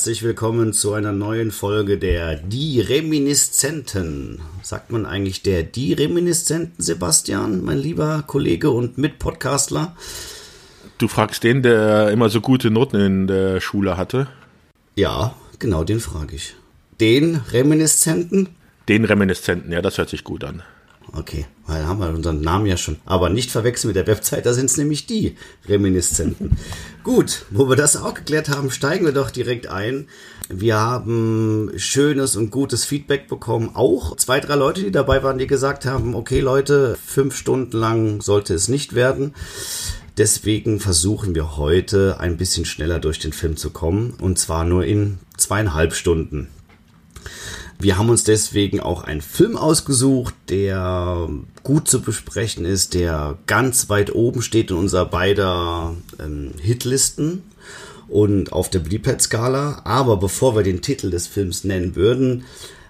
Herzlich willkommen zu einer neuen Folge der Die Reminiszenten. Sagt man eigentlich der Die Reminiszenten, Sebastian, mein lieber Kollege und Mitpodcastler? Du fragst den, der immer so gute Noten in der Schule hatte? Ja, genau, den frage ich. Den Reminiszenten? Den Reminiszenten, ja, das hört sich gut an. Okay, weil haben wir unseren Namen ja schon. Aber nicht verwechseln mit der Website, da sind es nämlich die Reminiszenten. Gut, wo wir das auch geklärt haben, steigen wir doch direkt ein. Wir haben schönes und gutes Feedback bekommen. Auch zwei, drei Leute, die dabei waren, die gesagt haben, okay Leute, fünf Stunden lang sollte es nicht werden. Deswegen versuchen wir heute ein bisschen schneller durch den Film zu kommen. Und zwar nur in zweieinhalb Stunden. Wir haben uns deswegen auch einen Film ausgesucht, der gut zu besprechen ist, der ganz weit oben steht in unserer beider ähm, Hitlisten und auf der Beliebtheitsskala. Aber bevor wir den Titel des Films nennen würden,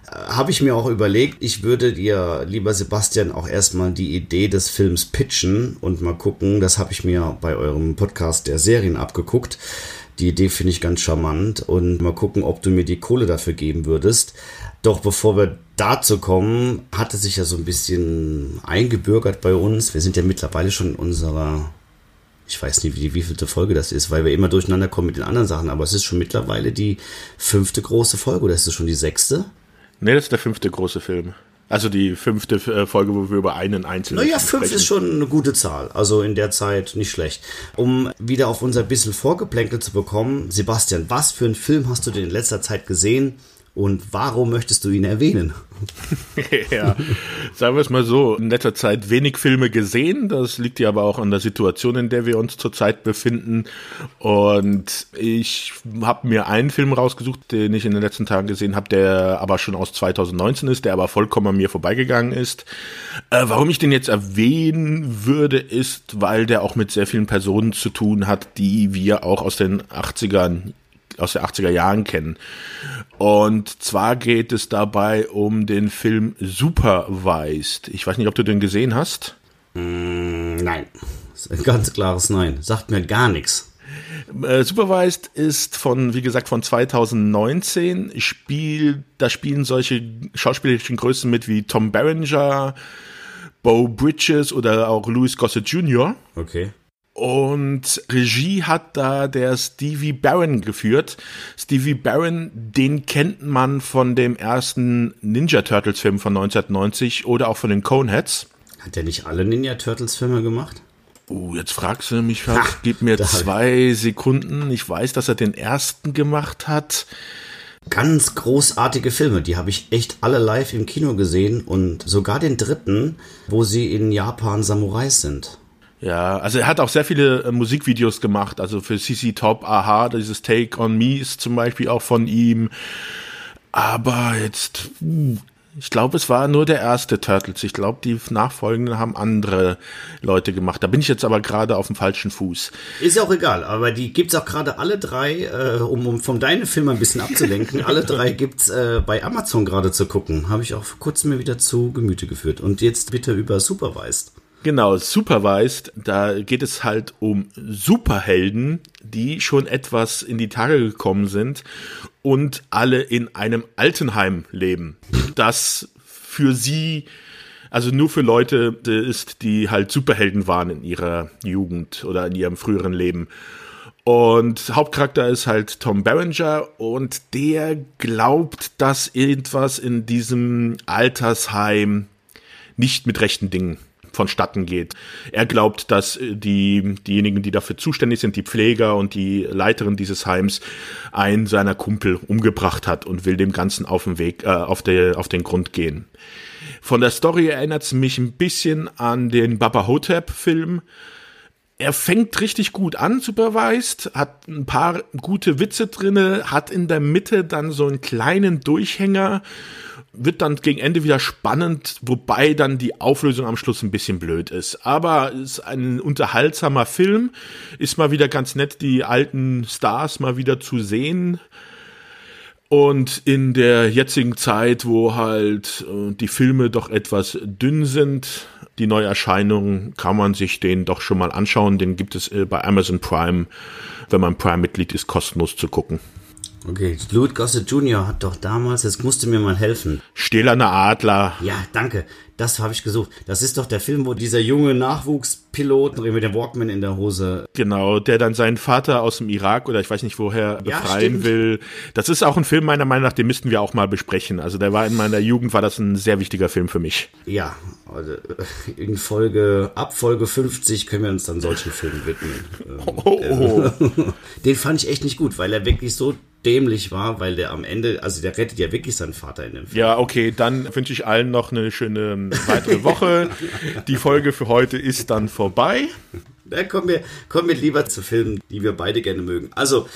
äh, habe ich mir auch überlegt, ich würde dir, lieber Sebastian, auch erstmal die Idee des Films pitchen und mal gucken. Das habe ich mir bei eurem Podcast der Serien abgeguckt. Die Idee finde ich ganz charmant und mal gucken, ob du mir die Kohle dafür geben würdest. Doch bevor wir dazu kommen, hatte sich ja so ein bisschen eingebürgert bei uns. Wir sind ja mittlerweile schon in unserer, ich weiß nicht, wie, wie vielte Folge das ist, weil wir immer durcheinander kommen mit den anderen Sachen, aber es ist schon mittlerweile die fünfte große Folge oder ist es schon die sechste? Nee, das ist der fünfte große Film. Also die fünfte äh, Folge, wo wir über einen einzelnen. Naja, fünf sprechen. ist schon eine gute Zahl. Also in der Zeit nicht schlecht. Um wieder auf unser bisschen Vorgeplänkel zu bekommen, Sebastian, was für einen Film hast du denn in letzter Zeit gesehen, und warum möchtest du ihn erwähnen? ja, sagen wir es mal so, in letzter Zeit wenig Filme gesehen. Das liegt ja aber auch an der Situation, in der wir uns zurzeit befinden. Und ich habe mir einen Film rausgesucht, den ich in den letzten Tagen gesehen habe, der aber schon aus 2019 ist, der aber vollkommen an mir vorbeigegangen ist. Äh, warum ich den jetzt erwähnen würde, ist, weil der auch mit sehr vielen Personen zu tun hat, die wir auch aus den 80ern aus den 80er Jahren kennen. Und zwar geht es dabei um den Film Supervised. Ich weiß nicht, ob du den gesehen hast. Mm, nein. ein ganz klares Nein. Sagt mir gar nichts. Äh, Supervised ist von, wie gesagt, von 2019. Spiel, da spielen solche schauspielerischen Größen mit wie Tom Berenger, Bo Bridges oder auch Louis Gossett Jr. Okay. Und Regie hat da der Stevie Barron geführt. Stevie Barron, den kennt man von dem ersten Ninja Turtles Film von 1990 oder auch von den Coneheads. Hat er nicht alle Ninja Turtles Filme gemacht? Uh, jetzt fragst du mich fast. Gib mir zwei Sekunden. Ich weiß, dass er den ersten gemacht hat. Ganz großartige Filme, die habe ich echt alle live im Kino gesehen und sogar den dritten, wo sie in Japan Samurais sind. Ja, also er hat auch sehr viele äh, Musikvideos gemacht, also für CC Top, Aha, dieses Take on Me ist zum Beispiel auch von ihm. Aber jetzt, uh, ich glaube, es war nur der erste Turtles. Ich glaube, die nachfolgenden haben andere Leute gemacht. Da bin ich jetzt aber gerade auf dem falschen Fuß. Ist ja auch egal, aber die gibt's auch gerade alle drei, äh, um, um von deinem Film ein bisschen abzulenken. alle drei gibt's äh, bei Amazon gerade zu gucken. Habe ich auch vor kurzem mir wieder zu Gemüte geführt. Und jetzt bitte über Supervised. Genau, Supervised, da geht es halt um Superhelden, die schon etwas in die Tage gekommen sind und alle in einem Altenheim leben. Das für sie, also nur für Leute ist, die halt Superhelden waren in ihrer Jugend oder in ihrem früheren Leben. Und Hauptcharakter ist halt Tom Berenger und der glaubt, dass irgendwas in diesem Altersheim nicht mit rechten Dingen vonstatten geht. Er glaubt, dass äh, die, diejenigen, die dafür zuständig sind, die Pfleger und die Leiterin dieses Heims, einen seiner Kumpel umgebracht hat und will dem Ganzen auf den Weg, äh, auf, der, auf den Grund gehen. Von der Story erinnert es mich ein bisschen an den Baba Hotep-Film. Er fängt richtig gut an, supervised, hat ein paar gute Witze drinne, hat in der Mitte dann so einen kleinen Durchhänger wird dann gegen Ende wieder spannend, wobei dann die Auflösung am Schluss ein bisschen blöd ist. Aber es ist ein unterhaltsamer Film, ist mal wieder ganz nett, die alten Stars mal wieder zu sehen. Und in der jetzigen Zeit, wo halt äh, die Filme doch etwas dünn sind, die Neuerscheinung, kann man sich den doch schon mal anschauen. Den gibt es äh, bei Amazon Prime, wenn man Prime-Mitglied ist, kostenlos zu gucken. Okay, Louis Gossett Jr. hat doch damals, jetzt musste mir mal helfen. Stählerner Adler. Ja, danke. Das habe ich gesucht. Das ist doch der Film, wo dieser junge Nachwuchspilot mit dem Walkman in der Hose. Genau, der dann seinen Vater aus dem Irak oder ich weiß nicht woher befreien ja, will. Das ist auch ein Film meiner Meinung nach, den müssten wir auch mal besprechen. Also der war in meiner Jugend, war das ein sehr wichtiger Film für mich. Ja, also in Folge, ab Folge 50 können wir uns dann solchen Filmen widmen. Oh, oh. Den fand ich echt nicht gut, weil er wirklich so dämlich war, weil der am Ende, also der rettet ja wirklich seinen Vater in dem Film. Ja, okay, dann wünsche ich allen noch eine schöne weitere Woche. Die Folge für heute ist dann vorbei. Da kommen wir, kommen wir lieber zu Filmen, die wir beide gerne mögen. Also,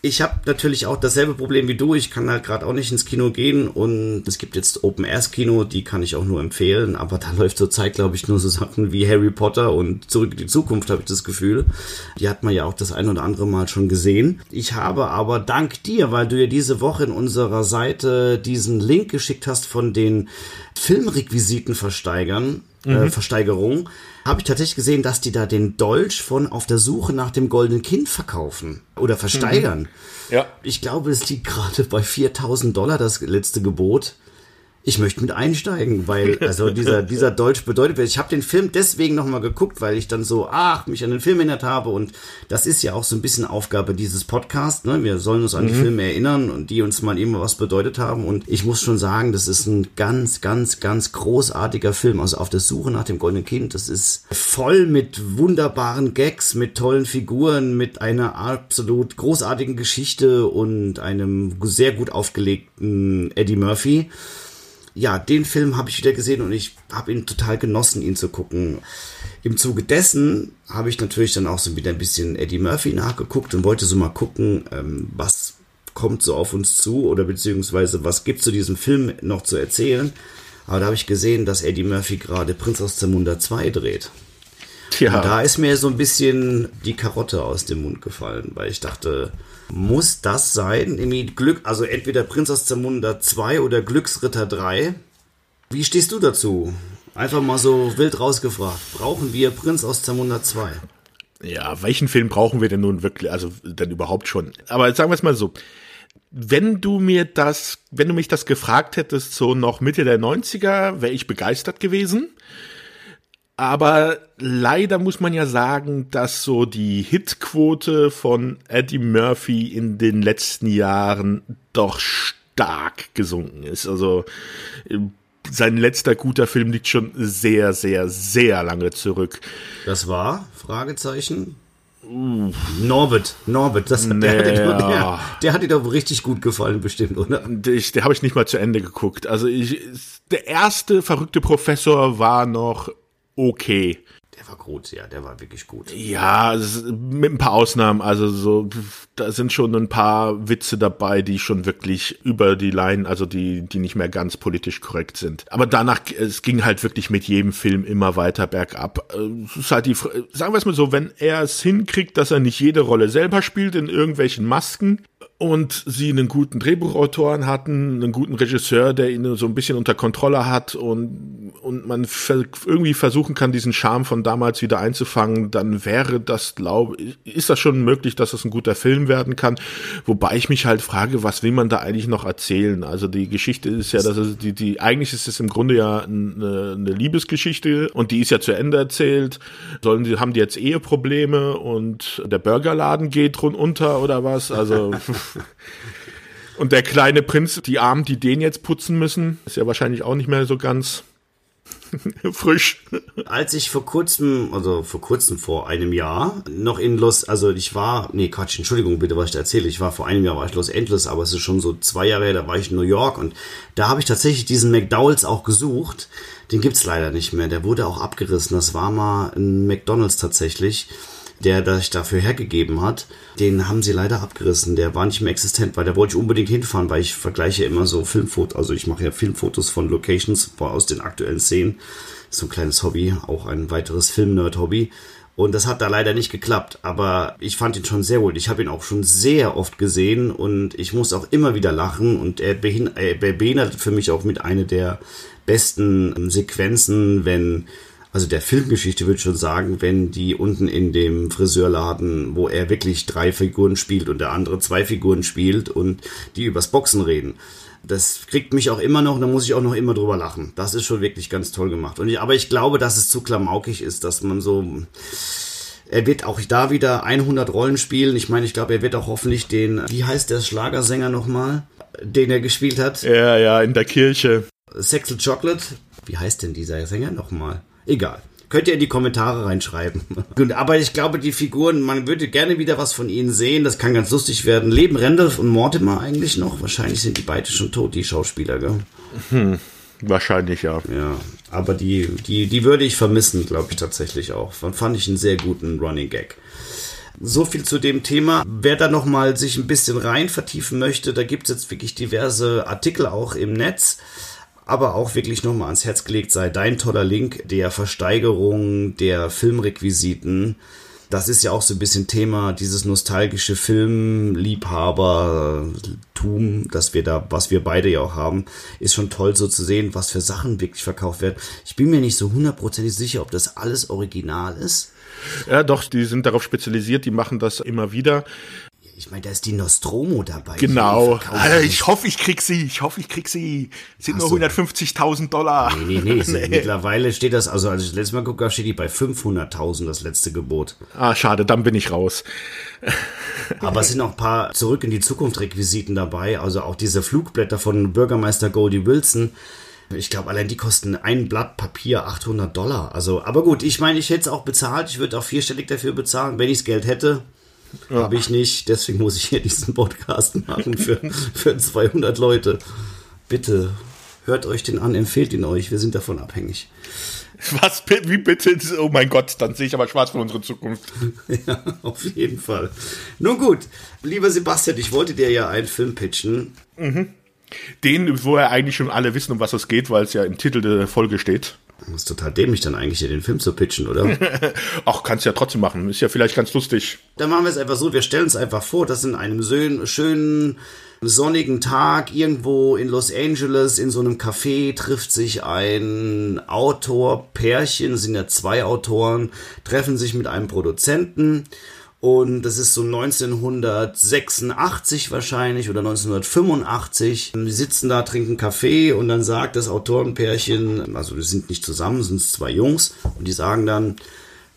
ich habe natürlich auch dasselbe Problem wie du. Ich kann halt gerade auch nicht ins Kino gehen und es gibt jetzt Open Airs Kino, die kann ich auch nur empfehlen. Aber da läuft zurzeit, glaube ich, nur so Sachen wie Harry Potter und Zurück in die Zukunft, habe ich das Gefühl. Die hat man ja auch das ein oder andere Mal schon gesehen. Ich habe aber dank dir, weil du ja diese Woche in unserer Seite diesen Link geschickt hast von den Filmrequisiten versteigern, äh, mhm. äh, Versteigerung, habe ich tatsächlich gesehen, dass die da den Dolch von Auf der Suche nach dem goldenen Kind verkaufen oder versteigern. Mhm. Ja. Ich glaube, es liegt gerade bei 4000 Dollar das letzte Gebot ich möchte mit einsteigen, weil also dieser dieser Deutsch bedeutet, ich habe den Film deswegen noch mal geguckt, weil ich dann so ach mich an den Film erinnert habe und das ist ja auch so ein bisschen Aufgabe dieses Podcasts. Ne? Wir sollen uns an mhm. die Filme erinnern und die uns mal immer was bedeutet haben und ich muss schon sagen, das ist ein ganz ganz ganz großartiger Film. Also auf der Suche nach dem goldenen Kind, das ist voll mit wunderbaren Gags, mit tollen Figuren, mit einer absolut großartigen Geschichte und einem sehr gut aufgelegten Eddie Murphy ja, den Film habe ich wieder gesehen und ich habe ihn total genossen, ihn zu gucken. Im Zuge dessen habe ich natürlich dann auch so wieder ein bisschen Eddie Murphy nachgeguckt und wollte so mal gucken, ähm, was kommt so auf uns zu oder beziehungsweise was gibt zu diesem Film noch zu erzählen. Aber da habe ich gesehen, dass Eddie Murphy gerade Prinz aus Zamunda 2 dreht. Tja. Und da ist mir so ein bisschen die Karotte aus dem Mund gefallen, weil ich dachte, muss das sein? Irgendwie Glück, also entweder Prinz aus Zamunda 2 oder Glücksritter 3. Wie stehst du dazu? Einfach mal so wild rausgefragt. Brauchen wir Prinz aus Zamunda 2? Ja, welchen Film brauchen wir denn nun wirklich, also denn überhaupt schon? Aber sagen wir es mal so. Wenn du mir das, wenn du mich das gefragt hättest, so noch Mitte der 90er, wäre ich begeistert gewesen. Aber leider muss man ja sagen, dass so die Hitquote von Eddie Murphy in den letzten Jahren doch stark gesunken ist. Also sein letzter guter Film liegt schon sehr, sehr, sehr lange zurück. Das war? Fragezeichen. Uh. Norbert, Norbert, das, nee, der, hat dir, der, der, hat dir doch richtig gut gefallen, bestimmt, oder? Der, der habe ich nicht mal zu Ende geguckt. Also ich, der erste verrückte Professor war noch okay. Der war gut, ja, der war wirklich gut. Ja, mit ein paar Ausnahmen. Also so, da sind schon ein paar Witze dabei, die schon wirklich über die Line, also die, die nicht mehr ganz politisch korrekt sind. Aber danach, es ging halt wirklich mit jedem Film immer weiter bergab. Es ist halt die, sagen wir es mal so, wenn er es hinkriegt, dass er nicht jede Rolle selber spielt in irgendwelchen Masken, und sie einen guten Drehbuchautoren hatten, einen guten Regisseur, der ihn so ein bisschen unter Kontrolle hat und, und man ver irgendwie versuchen kann, diesen Charme von damals wieder einzufangen, dann wäre das, glaube ist das schon möglich, dass das ein guter Film werden kann. Wobei ich mich halt frage, was will man da eigentlich noch erzählen? Also die Geschichte ist ja, dass es, die, die, eigentlich ist es im Grunde ja eine, eine Liebesgeschichte und die ist ja zu Ende erzählt. Sollen die, haben die jetzt Eheprobleme und der Burgerladen geht rund unter oder was? Also, Und der kleine Prinz, die Armen, die den jetzt putzen müssen, ist ja wahrscheinlich auch nicht mehr so ganz frisch. Als ich vor kurzem, also vor kurzem vor einem Jahr, noch in Los, also ich war, nee, Quatsch, Entschuldigung bitte, was ich da erzähle. Ich war vor einem Jahr, war ich Los Angeles, aber es ist schon so zwei Jahre her, da war ich in New York und da habe ich tatsächlich diesen McDowells auch gesucht. Den gibt's leider nicht mehr. Der wurde auch abgerissen. Das war mal ein McDonalds tatsächlich der das dafür hergegeben hat, den haben sie leider abgerissen. Der war nicht mehr existent, weil da wollte ich unbedingt hinfahren, weil ich vergleiche immer so Filmfotos, also ich mache ja Filmfotos von Locations aus den aktuellen Szenen. So ein kleines Hobby, auch ein weiteres Film-Nerd-Hobby. Und das hat da leider nicht geklappt, aber ich fand ihn schon sehr gut. Ich habe ihn auch schon sehr oft gesehen und ich muss auch immer wieder lachen und er, er beinhaltet für mich auch mit einer der besten Sequenzen, wenn also der Filmgeschichte würde ich schon sagen, wenn die unten in dem Friseurladen, wo er wirklich drei Figuren spielt und der andere zwei Figuren spielt und die übers Boxen reden. Das kriegt mich auch immer noch, da muss ich auch noch immer drüber lachen. Das ist schon wirklich ganz toll gemacht. Und ich, aber ich glaube, dass es zu klamaukig ist, dass man so, er wird auch da wieder 100 Rollen spielen. Ich meine, ich glaube, er wird auch hoffentlich den, wie heißt der Schlagersänger nochmal, den er gespielt hat? Ja, ja, in der Kirche. Sexel Chocolate. Wie heißt denn dieser Sänger nochmal? Egal. Könnt ihr in die Kommentare reinschreiben. Gut, aber ich glaube, die Figuren, man würde gerne wieder was von ihnen sehen. Das kann ganz lustig werden. Leben Randolph und Mortimer eigentlich noch? Wahrscheinlich sind die beide schon tot, die Schauspieler, gell? Hm, wahrscheinlich ja. Ja, aber die, die, die würde ich vermissen, glaube ich tatsächlich auch. Fand ich einen sehr guten Running Gag. So viel zu dem Thema. Wer da noch mal sich ein bisschen rein vertiefen möchte, da gibt es jetzt wirklich diverse Artikel auch im Netz aber auch wirklich nochmal ans Herz gelegt sei dein toller Link der Versteigerung der Filmrequisiten. Das ist ja auch so ein bisschen Thema, dieses nostalgische Filmliebhabertum, das wir da, was wir beide ja auch haben, ist schon toll so zu sehen, was für Sachen wirklich verkauft werden. Ich bin mir nicht so hundertprozentig sicher, ob das alles original ist. Ja, doch, die sind darauf spezialisiert, die machen das immer wieder. Ich meine, da ist die Nostromo dabei. Genau. Alter, ich hoffe, ich krieg sie. Ich hoffe, ich krieg sie. Sind Ach nur 150.000 Dollar. Nee, nee, nee, nee. Mittlerweile steht das, also als ich das letzte Mal gucke, steht die bei 500.000, das letzte Gebot. Ah, schade, dann bin ich raus. Aber es sind noch ein paar zurück in die Zukunft Requisiten dabei. Also auch diese Flugblätter von Bürgermeister Goldie Wilson. Ich glaube, allein die kosten ein Blatt Papier 800 Dollar. Also, aber gut, ich meine, ich hätte es auch bezahlt. Ich würde auch vierstellig dafür bezahlen, wenn ich das Geld hätte. Ja. Habe ich nicht, deswegen muss ich hier diesen Podcast machen für, für 200 Leute. Bitte, hört euch den an, empfehlt ihn euch, wir sind davon abhängig. Was, wie bitte? Oh mein Gott, dann sehe ich aber schwarz für unsere Zukunft. ja, auf jeden Fall. Nun gut, lieber Sebastian, ich wollte dir ja einen Film pitchen. Mhm. Den, wo er eigentlich schon alle wissen, um was es geht, weil es ja im Titel der Folge steht. Das ist total dämlich, dann eigentlich hier den Film zu pitchen, oder? Ach, kannst ja trotzdem machen. Ist ja vielleicht ganz lustig. Dann machen wir es einfach so, wir stellen es einfach vor, dass in einem schönen, sonnigen Tag irgendwo in Los Angeles in so einem Café trifft sich ein Autor, Pärchen, sind ja zwei Autoren, treffen sich mit einem Produzenten und das ist so 1986 wahrscheinlich oder 1985. Die sitzen da, trinken Kaffee und dann sagt das Autorenpärchen, also wir sind nicht zusammen, sind zwei Jungs und die sagen dann,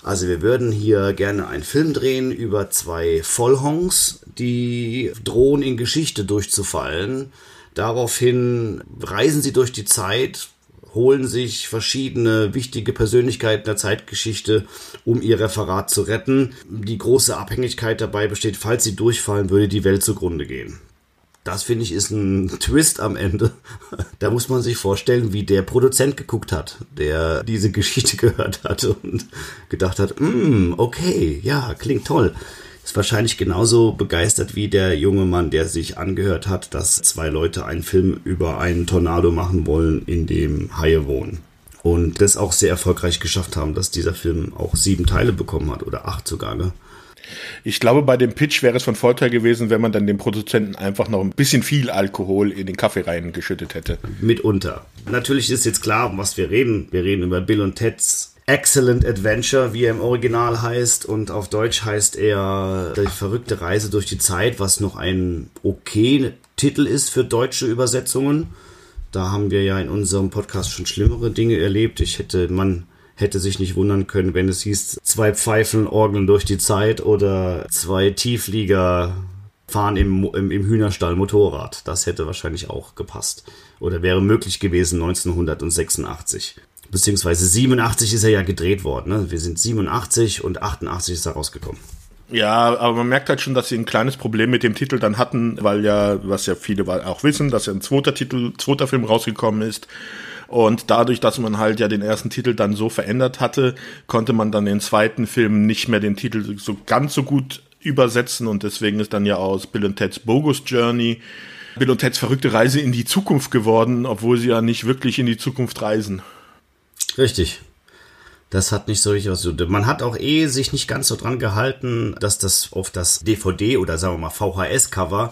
also wir würden hier gerne einen Film drehen über zwei Vollhongs, die drohen in Geschichte durchzufallen. Daraufhin reisen sie durch die Zeit, holen sich verschiedene wichtige Persönlichkeiten der Zeitgeschichte, um ihr Referat zu retten. Die große Abhängigkeit dabei besteht, falls sie durchfallen, würde die Welt zugrunde gehen. Das finde ich ist ein Twist am Ende. Da muss man sich vorstellen, wie der Produzent geguckt hat, der diese Geschichte gehört hat und gedacht hat, mm, okay, ja, klingt toll ist wahrscheinlich genauso begeistert wie der junge Mann, der sich angehört hat, dass zwei Leute einen Film über einen Tornado machen wollen, in dem Haie wohnen. Und das auch sehr erfolgreich geschafft haben, dass dieser Film auch sieben Teile bekommen hat oder acht sogar. Ne? Ich glaube, bei dem Pitch wäre es von Vorteil gewesen, wenn man dann dem Produzenten einfach noch ein bisschen viel Alkohol in den Kaffee reingeschüttet hätte. Mitunter. Natürlich ist jetzt klar, um was wir reden. Wir reden über Bill und Ted's Excellent Adventure, wie er im Original heißt, und auf Deutsch heißt er Die verrückte Reise durch die Zeit, was noch ein okay Titel ist für deutsche Übersetzungen. Da haben wir ja in unserem Podcast schon schlimmere Dinge erlebt. Ich hätte, man hätte sich nicht wundern können, wenn es hieß, zwei Pfeifen orgeln durch die Zeit oder zwei Tieflieger fahren im, im, im Hühnerstall Motorrad. Das hätte wahrscheinlich auch gepasst. Oder wäre möglich gewesen 1986 beziehungsweise 87 ist er ja gedreht worden. Ne? Wir sind 87 und 88 ist er rausgekommen. Ja, aber man merkt halt schon, dass sie ein kleines Problem mit dem Titel dann hatten, weil ja, was ja viele auch wissen, dass ja ein zweiter Titel, zweiter Film rausgekommen ist. Und dadurch, dass man halt ja den ersten Titel dann so verändert hatte, konnte man dann den zweiten Film nicht mehr den Titel so ganz so gut übersetzen und deswegen ist dann ja aus Bill und Ted's Bogus Journey Bill und Ted's verrückte Reise in die Zukunft geworden, obwohl sie ja nicht wirklich in die Zukunft reisen. Richtig. Das hat nicht so richtig was. Man hat auch eh sich nicht ganz so dran gehalten, dass das auf das DVD oder sagen wir mal VHS-Cover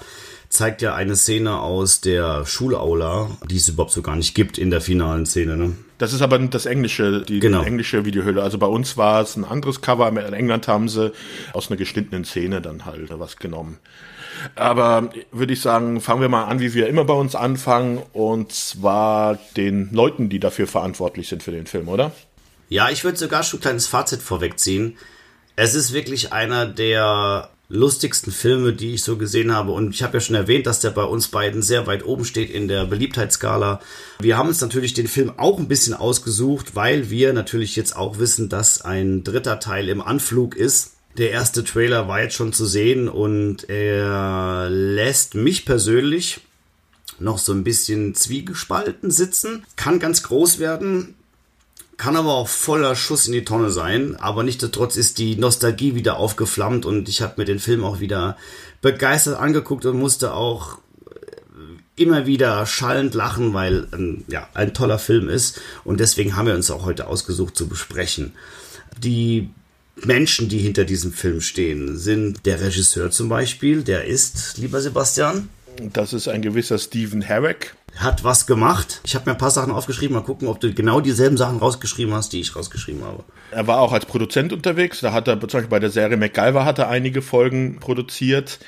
zeigt ja eine Szene aus der Schulaula, die es überhaupt so gar nicht gibt in der finalen Szene. Ne? Das ist aber das englische, die Genau. englische Videohülle. Also bei uns war es ein anderes Cover. In England haben sie aus einer geschnittenen Szene dann halt was genommen. Aber würde ich sagen, fangen wir mal an, wie wir immer bei uns anfangen. Und zwar den Leuten, die dafür verantwortlich sind für den Film, oder? Ja, ich würde sogar schon ein kleines Fazit vorwegziehen. Es ist wirklich einer der lustigsten Filme, die ich so gesehen habe. Und ich habe ja schon erwähnt, dass der bei uns beiden sehr weit oben steht in der Beliebtheitsskala. Wir haben uns natürlich den Film auch ein bisschen ausgesucht, weil wir natürlich jetzt auch wissen, dass ein dritter Teil im Anflug ist. Der erste Trailer war jetzt schon zu sehen und er lässt mich persönlich noch so ein bisschen zwiegespalten sitzen. Kann ganz groß werden, kann aber auch voller Schuss in die Tonne sein. Aber nichtsdestotrotz ist die Nostalgie wieder aufgeflammt und ich habe mir den Film auch wieder begeistert angeguckt und musste auch äh, immer wieder schallend lachen, weil ähm, ja, ein toller Film ist. Und deswegen haben wir uns auch heute ausgesucht zu besprechen. Die Menschen, die hinter diesem Film stehen, sind der Regisseur zum Beispiel, der ist, lieber Sebastian, Das ist ein gewisser Stephen Herrick. hat was gemacht. Ich habe mir ein paar Sachen aufgeschrieben, mal gucken, ob du genau dieselben Sachen rausgeschrieben hast, die ich rausgeschrieben habe. Er war auch als Produzent unterwegs. Da hat er, zum Beispiel bei der Serie MacGyver hat er einige Folgen produziert.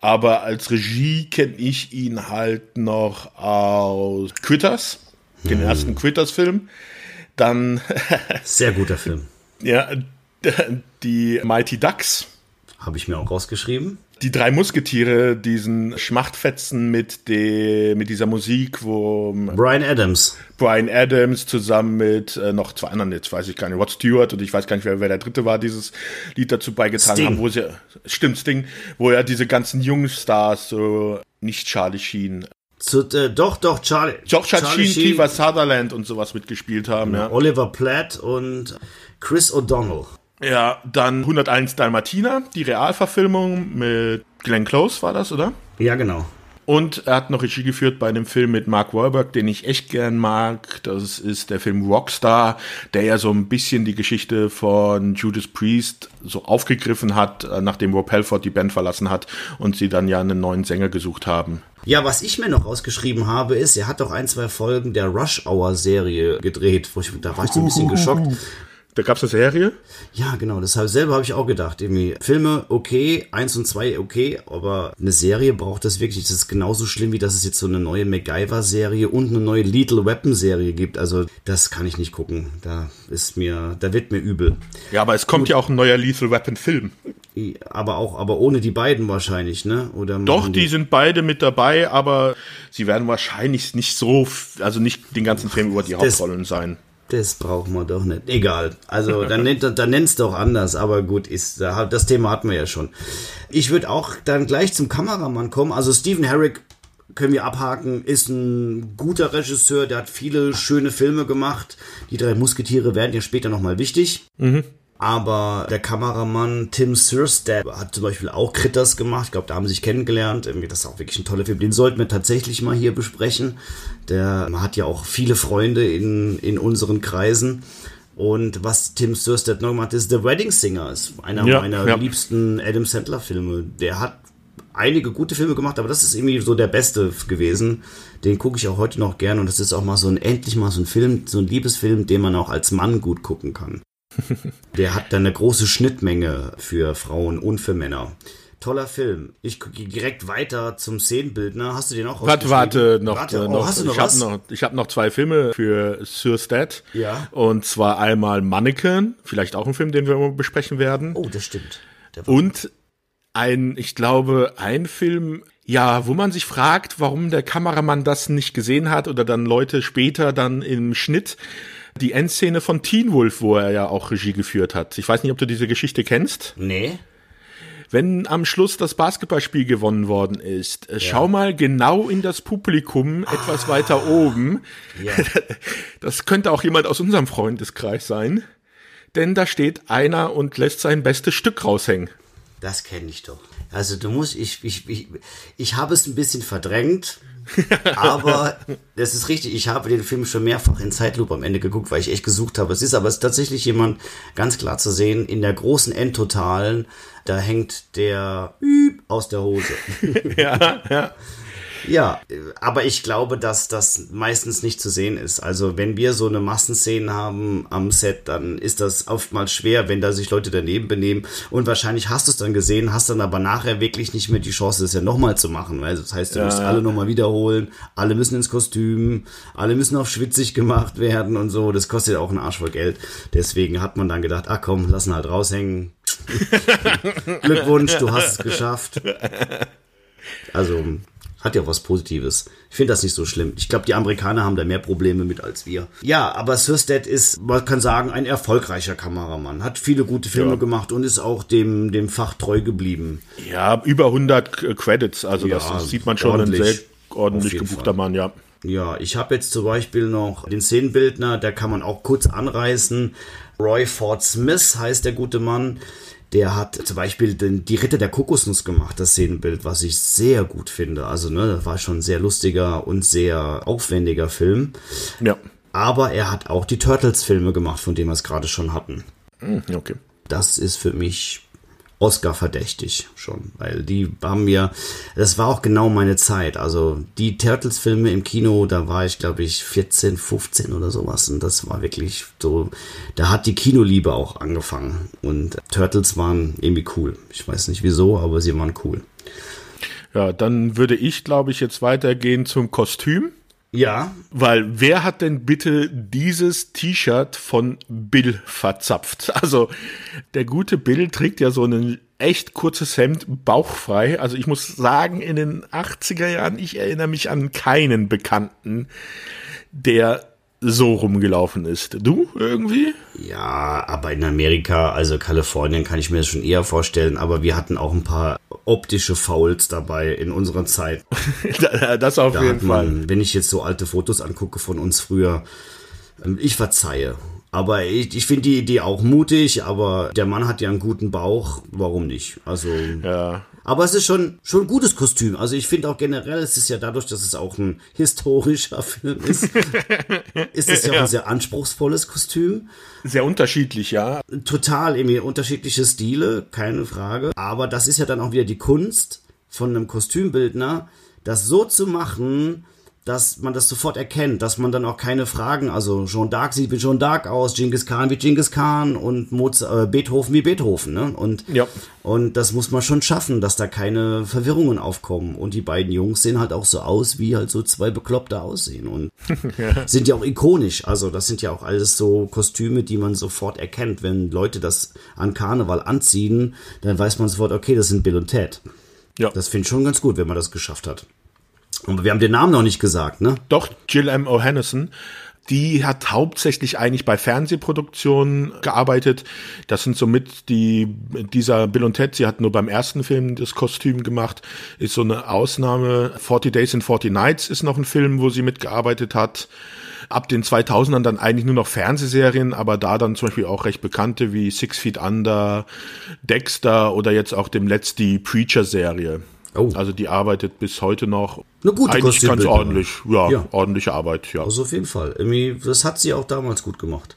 Aber als Regie kenne ich ihn halt noch aus Quitters, den ersten Quitters-Film. Dann, Sehr guter Film. ja, die Mighty Ducks. Habe ich mir auch rausgeschrieben. Die drei Musketiere, diesen Schmachtfetzen mit, de, mit dieser Musik, wo Brian Adams. Brian Adams zusammen mit äh, noch zwei anderen, jetzt weiß ich gar nicht, Rod Stewart und ich weiß gar nicht, wer, wer der dritte war, dieses Lied dazu beigetragen Sting. haben, wo sie, stimmt, Sting, wo ja diese ganzen jungen Stars, so nicht Charlie Sheen, Zu, äh, doch, doch, Charlie. George Sheen, Kiefer Sutherland und sowas mitgespielt haben, ja. Oliver Platt und Chris O'Donnell. Ja, dann 101 Dalmatiner, die Realverfilmung mit Glenn Close war das, oder? Ja, genau. Und er hat noch Regie geführt bei einem Film mit Mark Wahlberg, den ich echt gern mag. Das ist der Film Rockstar, der ja so ein bisschen die Geschichte von Judas Priest so aufgegriffen hat, äh, nachdem Rob Halford die Band verlassen hat und sie dann ja einen neuen Sänger gesucht haben. Ja, was ich mir noch rausgeschrieben habe, ist, er hat doch ein, zwei Folgen der Rush Hour Serie gedreht. Wo ich, da war ich so ein bisschen geschockt. Da gab's eine Serie. Ja, genau, deshalb selber habe ich auch gedacht. Irgendwie Filme okay, eins und zwei okay, aber eine Serie braucht das wirklich. Das ist genauso schlimm, wie dass es jetzt so eine neue MacGyver-Serie und eine neue Lethal Weapon-Serie gibt. Also das kann ich nicht gucken. Da ist mir, da wird mir übel. Ja, aber es kommt ja auch ein neuer Lethal Weapon Film. Aber auch, aber ohne die beiden wahrscheinlich, ne? Oder Doch, machen die sind beide mit dabei, aber sie werden wahrscheinlich nicht so, also nicht den ganzen Film über die Das- Hauptrollen sein. Das brauchen wir doch nicht. Egal. Also dann nennt dann nenn's doch anders, aber gut, ist da- das Thema hatten wir ja schon. Ich würde auch dann gleich zum Kameramann kommen. Also Stephen Herrick können wir abhaken, ist ein guter Regisseur, der hat viele schöne Filme gemacht. Die drei Musketiere werden ja später nochmal wichtig. Aber der Kameramann Tim Surstad hat zum Beispiel auch Critters gemacht. Ich glaube, da haben sie sich kennengelernt. Irgendwie, Das ist auch wirklich ein toller Film. Den sollten wir tatsächlich mal hier besprechen. Der hat ja auch viele Freunde in, in unseren Kreisen. Und was Tim Surstad noch gemacht hat, ist The Wedding Singer. Ist einer Ja, meiner ja. liebsten Adam Sandler Filme. Der hat einige gute Filme gemacht, aber das ist irgendwie so der beste gewesen. Den gucke ich auch heute noch gern und das ist auch mal so ein, endlich mal so ein Film, so ein Liebesfilm, den man auch als Mann gut gucken kann. Der hat dann eine große Schnittmenge für Frauen und für Männer. Toller Film. Ich gehe direkt weiter zum Szenenbildner. Hast du den auch Warte, warte, noch, Warte, äh, oh, noch, hast du noch ich habe noch, ich hab noch zwei Filme für Surstad. Ja. Und zwar einmal Mannequin, vielleicht auch ein Film, den wir immer besprechen werden. Oh, das stimmt. Und ein, ich glaube, ein Film, ja, wo man sich fragt, warum der Kameramann das nicht gesehen hat oder dann Leute später dann im Schnitt die Endszene von Teen Wolf, wo er ja auch Regie geführt hat. Ich weiß nicht, ob du diese Geschichte kennst. nee. Wenn am Schluss das Basketballspiel gewonnen worden ist, äh, schau mal genau in das Publikum etwas weiter oben. Ja. Das könnte auch jemand aus unserem Freundeskreis sein. Denn da steht einer und lässt sein bestes Stück raushängen. Das kenne ich doch. Also du musst, ich, ich, ich, ich habe es ein bisschen verdrängt. Aber das ist richtig, ich habe den Film schon mehrfach in Zeitlupe am Ende geguckt, weil ich echt gesucht habe. Es ist aber es ist tatsächlich jemand ganz klar zu sehen, in der großen Endtotalen, da hängt der aus der Hose. ja, ja. Ja, aber ich glaube, dass das meistens nicht zu sehen ist. Also wenn wir so eine Massenszene haben am Set, dann ist das oftmals schwer, wenn da sich Leute daneben benehmen. Und wahrscheinlich hast du es dann gesehen, hast dann aber nachher wirklich nicht mehr die Chance, das ja nochmal zu machen. Also das heißt, du ja, musst alle nochmal wiederholen, alle müssen ins Kostüm, alle müssen auf schwitzig gemacht werden und so. Das kostet auch einen Arsch voll Geld. Deswegen hat man dann gedacht, ach komm, lass ihn halt raushängen. Glückwunsch, du hast es geschafft. Also hat ja was Positives. Ich finde das nicht so schlimm. Ich glaube, die Amerikaner haben da mehr Probleme mit als wir. Ja, aber Sirstedt ist, man kann sagen, ein erfolgreicher Kameramann. Hat viele gute Filme ja. gemacht und ist auch dem, dem Fach treu geblieben. Ja, über 100 Credits. Also ja, das sieht man schon. Ordentlich, ein sehr ordentlich gebuchter Fall. Mann, ja. Ja, ich habe jetzt zum Beispiel noch den Szenenbildner, der kann man auch kurz anreißen. Roy Ford Smith heißt der gute Mann. Der hat zum Beispiel den, die Ritter der Kokosnuss gemacht, das Szenenbild, was ich sehr gut finde. Also, ne, das war schon ein sehr lustiger und sehr aufwendiger Film. Ja. Aber er hat auch die Turtles-Filme gemacht, von denen wir es gerade schon hatten. Hm, okay. Das ist für mich Oscar verdächtig schon, weil die haben mir, das war auch genau meine Zeit. Also die Turtles-Filme im Kino, da war ich glaube ich 14, 15 oder sowas und das war wirklich so, da hat die Kinoliebe auch angefangen und Turtles waren irgendwie cool. Ich weiß nicht wieso, aber sie waren cool. Ja, dann würde ich glaube ich jetzt weitergehen zum Kostüm. Ja. Weil wer hat denn bitte dieses T-Shirt von Bill verzapft? Also der gute Bill trägt ja so ein echt kurzes Hemd, bauchfrei. Also ich muss sagen, in den 80er Jahren, ich erinnere mich an keinen Bekannten, der so rumgelaufen ist. Du irgendwie? Ja, aber in Amerika, also Kalifornien, kann ich mir das schon eher vorstellen. Aber wir hatten auch ein paar optische Fouls dabei in unserer Zeit. das auf da jeden man, Fall. Wenn ich jetzt so alte Fotos angucke von uns früher, ähm, ich verzeihe. Aber ich, ich finde die Idee auch mutig, aber der Mann hat ja einen guten Bauch, warum nicht? Also. Ja. Aber es ist schon, schon ein gutes Kostüm. Also ich finde auch generell, es ist ja dadurch, dass es auch ein historischer Film ist, ist es ja, ja auch ein sehr anspruchsvolles Kostüm. Sehr unterschiedlich, ja. Total, irgendwie unterschiedliche Stile, keine Frage. Aber das ist ja dann auch wieder die Kunst von einem Kostümbildner, das so zu machen, dass man das sofort erkennt, dass man dann auch keine Fragen, also Jean d'Arc sieht wie Jean d'Arc aus, Genghis Khan wie Genghis Khan und Mozart, äh, Beethoven wie Beethoven, ne? Und, ja. und das muss man schon schaffen, dass da keine Verwirrungen aufkommen. Und die beiden Jungs sehen halt auch so aus, wie halt so zwei Bekloppte aussehen und ja. sind ja auch ikonisch. Also das sind ja auch alles so Kostüme, die man sofort erkennt. Wenn Leute das an Karneval anziehen, dann weiß man sofort, okay, das sind Bill und Ted. Ja. Das finde ich schon ganz gut, wenn man das geschafft hat. Und wir haben den Namen noch nicht gesagt, ne? Doch, Jill M. O'Hannison. Die hat hauptsächlich eigentlich bei Fernsehproduktionen gearbeitet. Das sind somit die, dieser Bill und Ted, sie hat nur beim ersten Film das Kostüm gemacht, ist so eine Ausnahme. 40 Days and 40 Nights ist noch ein Film, wo sie mitgearbeitet hat. Ab den 2000ern dann eigentlich nur noch Fernsehserien, aber da dann zum Beispiel auch recht bekannte wie Six Feet Under, Dexter oder jetzt auch dem Let's die Preacher-Serie. Oh. Also die arbeitet bis heute noch. Eine gute Eigentlich ganz ordentlich. Ja, ja, ordentliche Arbeit, ja. Also auf jeden Fall. Irgendwie, das hat sie auch damals gut gemacht.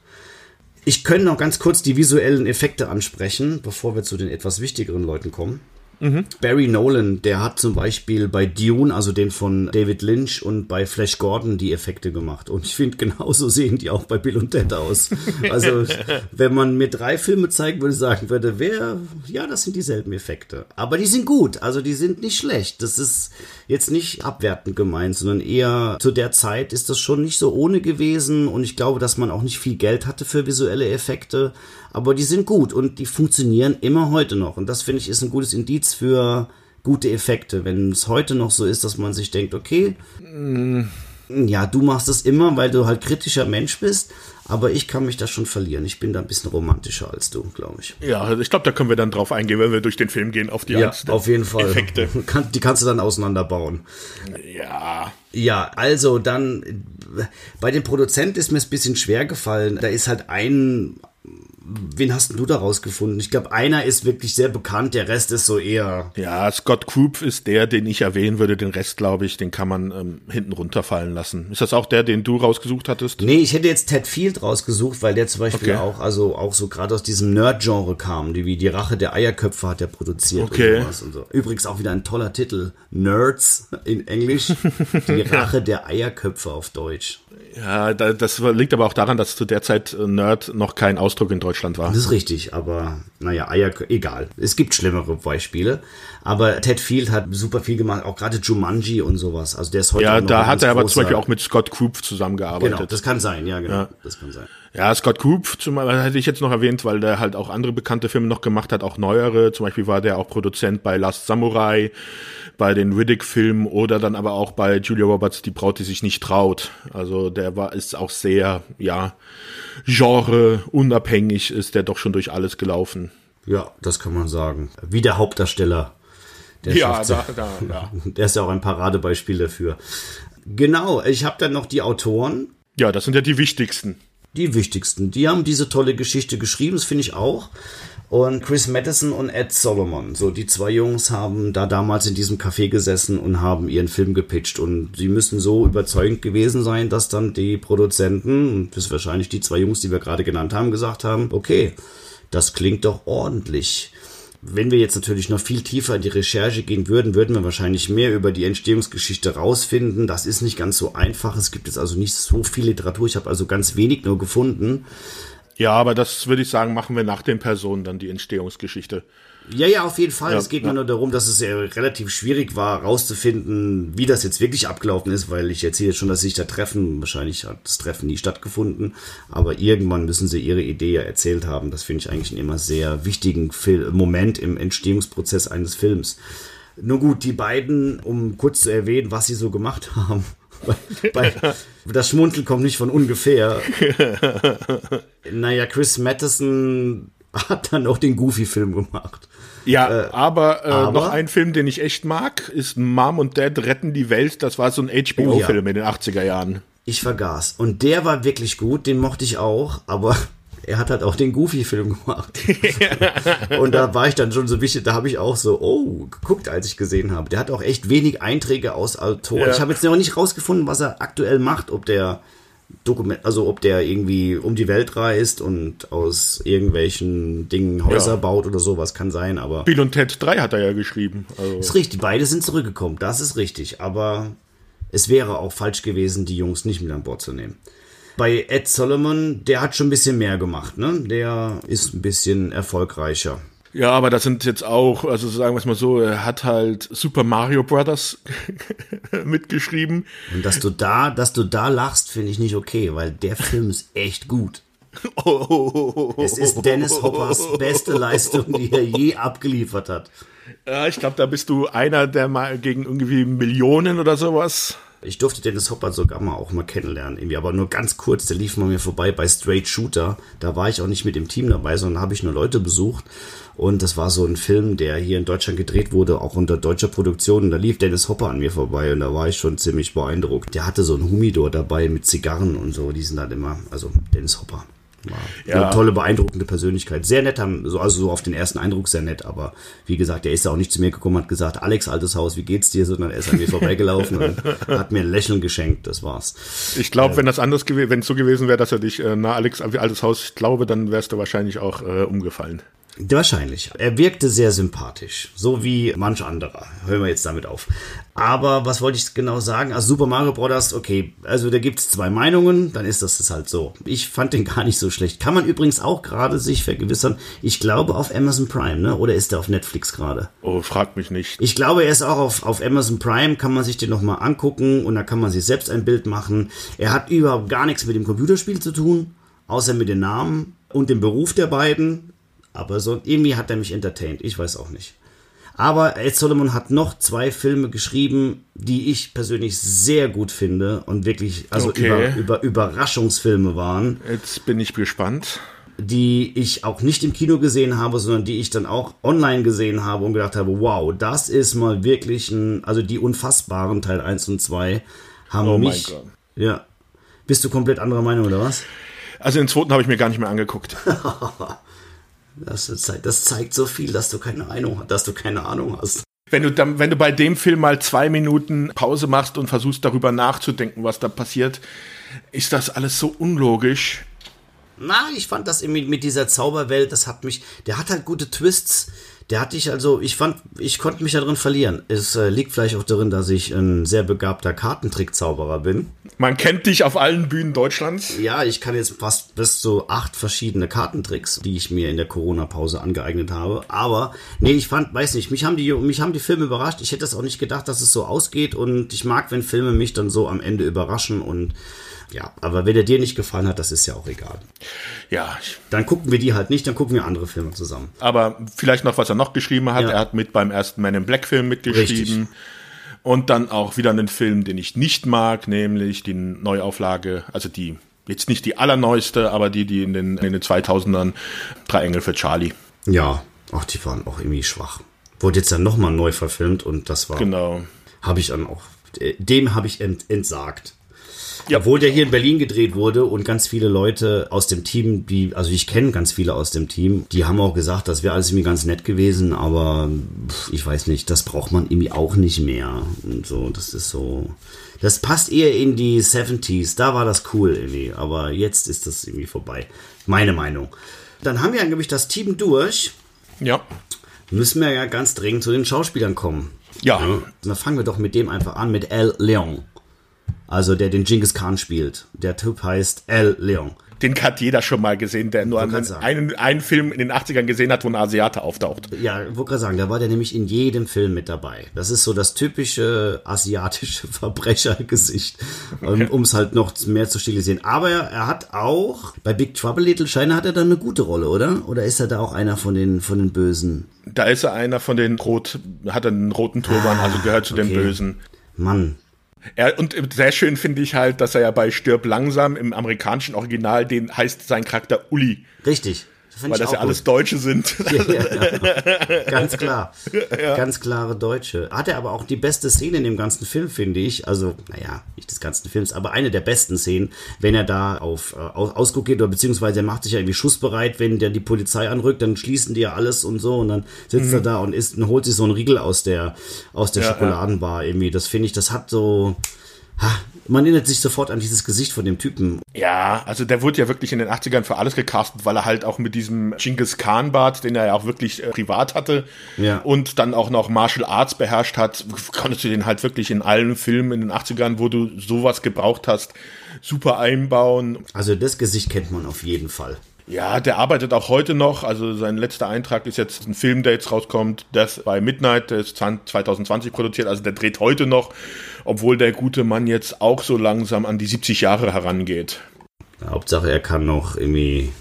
Ich könnte noch ganz kurz die visuellen Effekte ansprechen, bevor wir zu den etwas wichtigeren Leuten kommen. Mhm. Barry Nolan, der hat zum Beispiel bei Dune, also den von David Lynch und bei Flash Gordon die Effekte gemacht. Und ich finde, genauso sehen die auch bei Bill und Ted aus. Also, wenn man mir drei Filme zeigen würde, sagen würde, wer, ja, das sind dieselben Effekte. Aber die sind gut, also die sind nicht schlecht. Das ist jetzt nicht abwertend gemeint, sondern eher zu der Zeit ist das schon nicht so ohne gewesen. Und ich glaube, dass man auch nicht viel Geld hatte für visuelle Effekte aber die sind gut und die funktionieren immer heute noch. Und das finde ich ist ein gutes Indiz für gute Effekte, wenn es heute noch so ist, dass man sich denkt, okay, mm. ja, du machst es immer, weil du halt kritischer Mensch bist, aber ich kann mich da schon verlieren. Ich bin da ein bisschen romantischer als du, glaube ich. Ja, ich glaube, da können wir dann drauf eingehen, wenn wir durch den Film gehen, auf die ja, auf jeden Fall. Effekte. Die kannst du dann auseinanderbauen. Ja. Ja, also dann bei den Produzenten ist mir es ein bisschen schwer gefallen. Da ist halt ein wen hast du da rausgefunden? Ich glaube, einer ist wirklich sehr bekannt, der Rest ist so eher. Ja, Scott Coop ist der, den ich erwähnen würde. Den Rest, glaube ich, den kann man ähm, hinten runterfallen lassen. Ist das auch der, den du rausgesucht hattest? Nee, ich hätte jetzt Ted Field rausgesucht, weil der zum Beispiel okay. auch, also auch so gerade aus diesem Nerd-Genre kam, die wie die Rache der Eierköpfe hat er produziert okay. und sowas und so. Übrigens auch wieder ein toller Titel. Nerds in Englisch. Die Rache der Eierköpfe auf Deutsch. Ja, das liegt aber auch daran, dass zu der Zeit äh, Nerd noch kein Ausdruck in Deutschland war. Das ist richtig, aber naja, Eier, egal. Es gibt schlimmere Beispiele. Aber Ted Field hat super viel gemacht, auch gerade Jumanji und sowas. Also der ist heute Ja, da hat er aber zum Beispiel auch mit Scott Coop zusammengearbeitet. Genau, das kann sein, ja, genau. Ja. Das kann sein. Ja, Scott Coop zum Beispiel hätte ich jetzt noch erwähnt, weil der halt auch andere bekannte Filme noch gemacht hat, auch neuere. Zum Beispiel war der auch Produzent bei Last Samurai, bei den Riddick-Filmen oder dann aber auch bei Julia Roberts, die Braut, die sich nicht traut. Also der war ist auch sehr, ja, Genre unabhängig ist der doch schon durch alles gelaufen. Ja, das kann man sagen. Wie der Hauptdarsteller. Der ja, da, da, ja. Der ist ja auch ein Paradebeispiel dafür. Genau, ich habe dann noch die Autoren. Ja, das sind ja die wichtigsten. Die wichtigsten. Die haben diese tolle Geschichte geschrieben, das finde ich auch. Und Chris Madison und Ed Solomon, so die zwei Jungs haben da damals in diesem Café gesessen und haben ihren Film gepitcht. Und sie müssen so überzeugend gewesen sein, dass dann die Produzenten, und das ist wahrscheinlich die zwei Jungs, die wir gerade genannt haben, gesagt haben, okay, das klingt doch ordentlich. Wenn wir jetzt natürlich noch viel tiefer in die Recherche gehen würden, würden wir wahrscheinlich mehr über die Entstehungsgeschichte rausfinden. Das ist nicht ganz so einfach. Es gibt jetzt also nicht so viel Literatur. Ich habe also ganz wenig nur gefunden. Ja, aber das würde ich sagen, machen wir nach den Personen dann die Entstehungsgeschichte. Ja, ja, auf jeden Fall. Ja, es geht ja. nur darum, dass es ja relativ schwierig war, rauszufinden, wie das jetzt wirklich abgelaufen ist, weil ich erzähle jetzt schon, dass sich da treffen. Wahrscheinlich hat das Treffen nie stattgefunden, aber irgendwann müssen sie ihre Idee ja erzählt haben. Das finde ich eigentlich einen immer sehr wichtigen Moment im Entstehungsprozess eines Films. Nur gut, die beiden, um kurz zu erwähnen, was sie so gemacht haben. Bei, das Schmunzeln kommt nicht von ungefähr. naja, Chris Matheson hat dann auch den Goofy-Film gemacht. Ja, äh, aber, äh, aber, noch ein Film, den ich echt mag, ist Mom und Dad retten die Welt. Das war so ein HBO-Film oh, ja. in den 80er Jahren. Ich vergaß. Und der war wirklich gut, den mochte ich auch, aber er hat halt auch den Goofy-Film gemacht. und da war ich dann schon so wichtig, da habe ich auch so, oh, geguckt, als ich gesehen habe. Der hat auch echt wenig Einträge aus Autoren. Ja. Ich habe jetzt noch nicht rausgefunden, was er aktuell macht, ob der Dokument, also ob der irgendwie um die Welt reist und aus irgendwelchen Dingen Häuser ja. baut oder sowas, kann sein, aber. Bill und Ted 3 hat er ja geschrieben. Also. Ist richtig, beide sind zurückgekommen, das ist richtig, aber es wäre auch falsch gewesen, die Jungs nicht mit an Bord zu nehmen bei Ed Solomon, der hat schon ein bisschen mehr gemacht, ne? Der ist ein bisschen erfolgreicher. Ja, aber das sind jetzt auch, also sagen wir es mal so, er hat halt Super Mario Brothers mitgeschrieben. Und dass du da, dass du da lachst, finde ich nicht okay, weil der Film ist echt gut. es ist Dennis Hoppers beste Leistung, die er je abgeliefert hat. Ja, ich glaube, da bist du einer, der mal gegen irgendwie Millionen oder sowas ich durfte Dennis Hopper sogar mal auch mal kennenlernen, irgendwie, aber nur ganz kurz. Der lief mal mir vorbei bei Straight Shooter. Da war ich auch nicht mit dem Team dabei, sondern habe ich nur Leute besucht. Und das war so ein Film, der hier in Deutschland gedreht wurde, auch unter deutscher Produktion. Und da lief Dennis Hopper an mir vorbei und da war ich schon ziemlich beeindruckt. Der hatte so ein Humidor dabei mit Zigarren und so. Die sind halt immer, also Dennis Hopper. War ja. eine tolle, beeindruckende Persönlichkeit. Sehr nett, also so auf den ersten Eindruck sehr nett, aber wie gesagt, er ist auch nicht zu mir gekommen, hat gesagt, Alex, altes Haus, wie geht's dir? Sondern er ist an mir vorbeigelaufen und hat mir ein Lächeln geschenkt, das war's. Ich glaube, äh, wenn das anders gewesen, wenn es so gewesen wäre, dass er dich, äh, na Alex, altes Haus, ich glaube, dann wärst du wahrscheinlich auch äh, umgefallen. Wahrscheinlich. Er wirkte sehr sympathisch, so wie manch anderer. Hören wir jetzt damit auf. Aber was wollte ich genau sagen? Also Super Mario Bros., okay, also da gibt es zwei Meinungen, dann ist das, das halt so. Ich fand den gar nicht so schlecht. Kann man übrigens auch gerade sich vergewissern. Ich glaube auf Amazon Prime, ne? Oder ist der auf Netflix gerade? Oh, fragt mich nicht. Ich glaube, er ist auch auf, auf Amazon Prime, kann man sich den nochmal angucken und da kann man sich selbst ein Bild machen. Er hat überhaupt gar nichts mit dem Computerspiel zu tun, außer mit den Namen und dem Beruf der beiden aber so irgendwie hat er mich entertained. Ich weiß auch nicht. Aber Ed Solomon hat noch zwei Filme geschrieben, die ich persönlich sehr gut finde und wirklich also okay. über, über Überraschungsfilme waren. Jetzt bin ich gespannt. Die ich auch nicht im Kino gesehen habe, sondern die ich dann auch online gesehen habe und gedacht habe, wow, das ist mal wirklich ein, also die unfassbaren Teil 1 und 2 haben oh mich. Ja. Bist du komplett anderer Meinung oder was? Also den zweiten habe ich mir gar nicht mehr angeguckt. das, das, zeigt so viel, dass du keine Ahnung, dass du keine Ahnung hast. Wenn du, dann, wenn du bei dem Film mal zwei Minuten Pause machst und versuchst darüber nachzudenken, was da passiert, ist das alles so unlogisch. Na, ich fand das mit dieser Zauberwelt, das hat mich, der hat halt gute Twists der hatte ich also, ich fand, ich konnte mich darin verlieren. Es äh, liegt vielleicht auch darin, dass ich ein sehr begabter Kartentrickzauberer bin. Man kennt dich auf allen Bühnen Deutschlands. Ja, ich kann jetzt fast bis zu acht verschiedene Kartentricks, die ich mir in der Corona-Pause angeeignet habe. Aber, nee, ich fand, weiß nicht, mich haben die, mich haben die Filme überrascht. Ich hätte es auch nicht gedacht, dass es so ausgeht und ich mag, wenn Filme mich dann so am Ende überraschen und ja, aber wenn er dir nicht gefallen hat, das ist ja auch egal. Ja. Dann gucken wir die halt nicht, dann gucken wir andere Filme zusammen. Aber vielleicht noch, was er noch geschrieben hat. Ja. Er hat mit beim ersten Man in Black Film mitgeschrieben. Richtig. Und dann auch wieder einen Film, den ich nicht mag, nämlich die Neuauflage, also die, jetzt nicht die allerneueste, aber die, die in den, in den 2000ern, Drei Engel für Charlie. Ja, ach, die waren auch irgendwie schwach. Wurde jetzt dann nochmal neu verfilmt und das war. Genau. Habe ich dann auch, dem habe ich ent, entsagt. Ja. Obwohl der hier in Berlin gedreht wurde und ganz viele Leute aus dem Team, die, also ich kenne ganz viele aus dem Team, die haben auch gesagt, das wäre alles irgendwie ganz nett gewesen, aber ich weiß nicht, das braucht man irgendwie auch nicht mehr. Und so, das ist so. Das passt eher in die 70s, da war das cool irgendwie, aber jetzt ist das irgendwie vorbei. Meine Meinung. Dann haben wir angeblich das Team durch. Ja. Müssen wir ja ganz dringend zu den Schauspielern kommen. Ja. ja. Dann fangen wir doch mit dem einfach an, mit Al Leon. Also der den Genghis Khan spielt. Der Typ heißt L. Leon. Den hat jeder schon mal gesehen, der nur einen, einen, einen Film in den 80ern gesehen hat, wo ein Asiate auftaucht. Ja, ich wollte gerade sagen, da war der nämlich in jedem Film mit dabei. Das ist so das typische asiatische Verbrechergesicht, okay. um es halt noch mehr zu stilisieren. Aber er, er, hat auch, bei Big Trouble Little China hat er dann eine gute Rolle, oder? Oder ist er da auch einer von den, von den Bösen? Da ist er einer von den Rot, hat einen roten Turban, ah, also gehört zu okay. den Bösen. Mann, ja, und sehr schön finde ich halt, dass er ja bei Stirb langsam im amerikanischen Original, den heißt sein Charakter Uli. Richtig. Das Weil das ja gut. alles Deutsche sind. Ja, ja, Ganz klar. Ganz klare Deutsche. Hat er aber auch die beste Szene in dem ganzen Film, finde ich. Also, naja, nicht des ganzen Films, aber eine der besten Szenen, wenn er da auf äh, Ausguck geht, oder beziehungsweise er macht sich ja irgendwie schussbereit, wenn der die Polizei anrückt, dann schließen die ja alles und so und dann sitzt mhm. er da und isst und holt sich so einen Riegel aus der, aus der Schokoladenbar irgendwie. Das finde ich, das hat so Ha, man erinnert sich sofort an dieses Gesicht von dem Typen. Ja, also der wurde ja wirklich in den 80ern für alles gecastet, weil er halt auch mit diesem Genghis Khan Bart, den er ja auch wirklich äh, privat hatte ja. und dann auch noch Martial Arts beherrscht hat, konntest du den halt wirklich in allen Filmen in den 80ern, wo du sowas gebraucht hast, super einbauen. Also das Gesicht kennt man auf jeden Fall. Ja, der arbeitet auch heute noch. Also sein letzter Eintrag ist jetzt ein Film, der jetzt rauskommt, das bei Midnight, der ist 2020 produziert. Also der dreht heute noch, obwohl der gute Mann jetzt auch so langsam an die 70 Jahre herangeht. Ja, Hauptsache, er kann noch irgendwie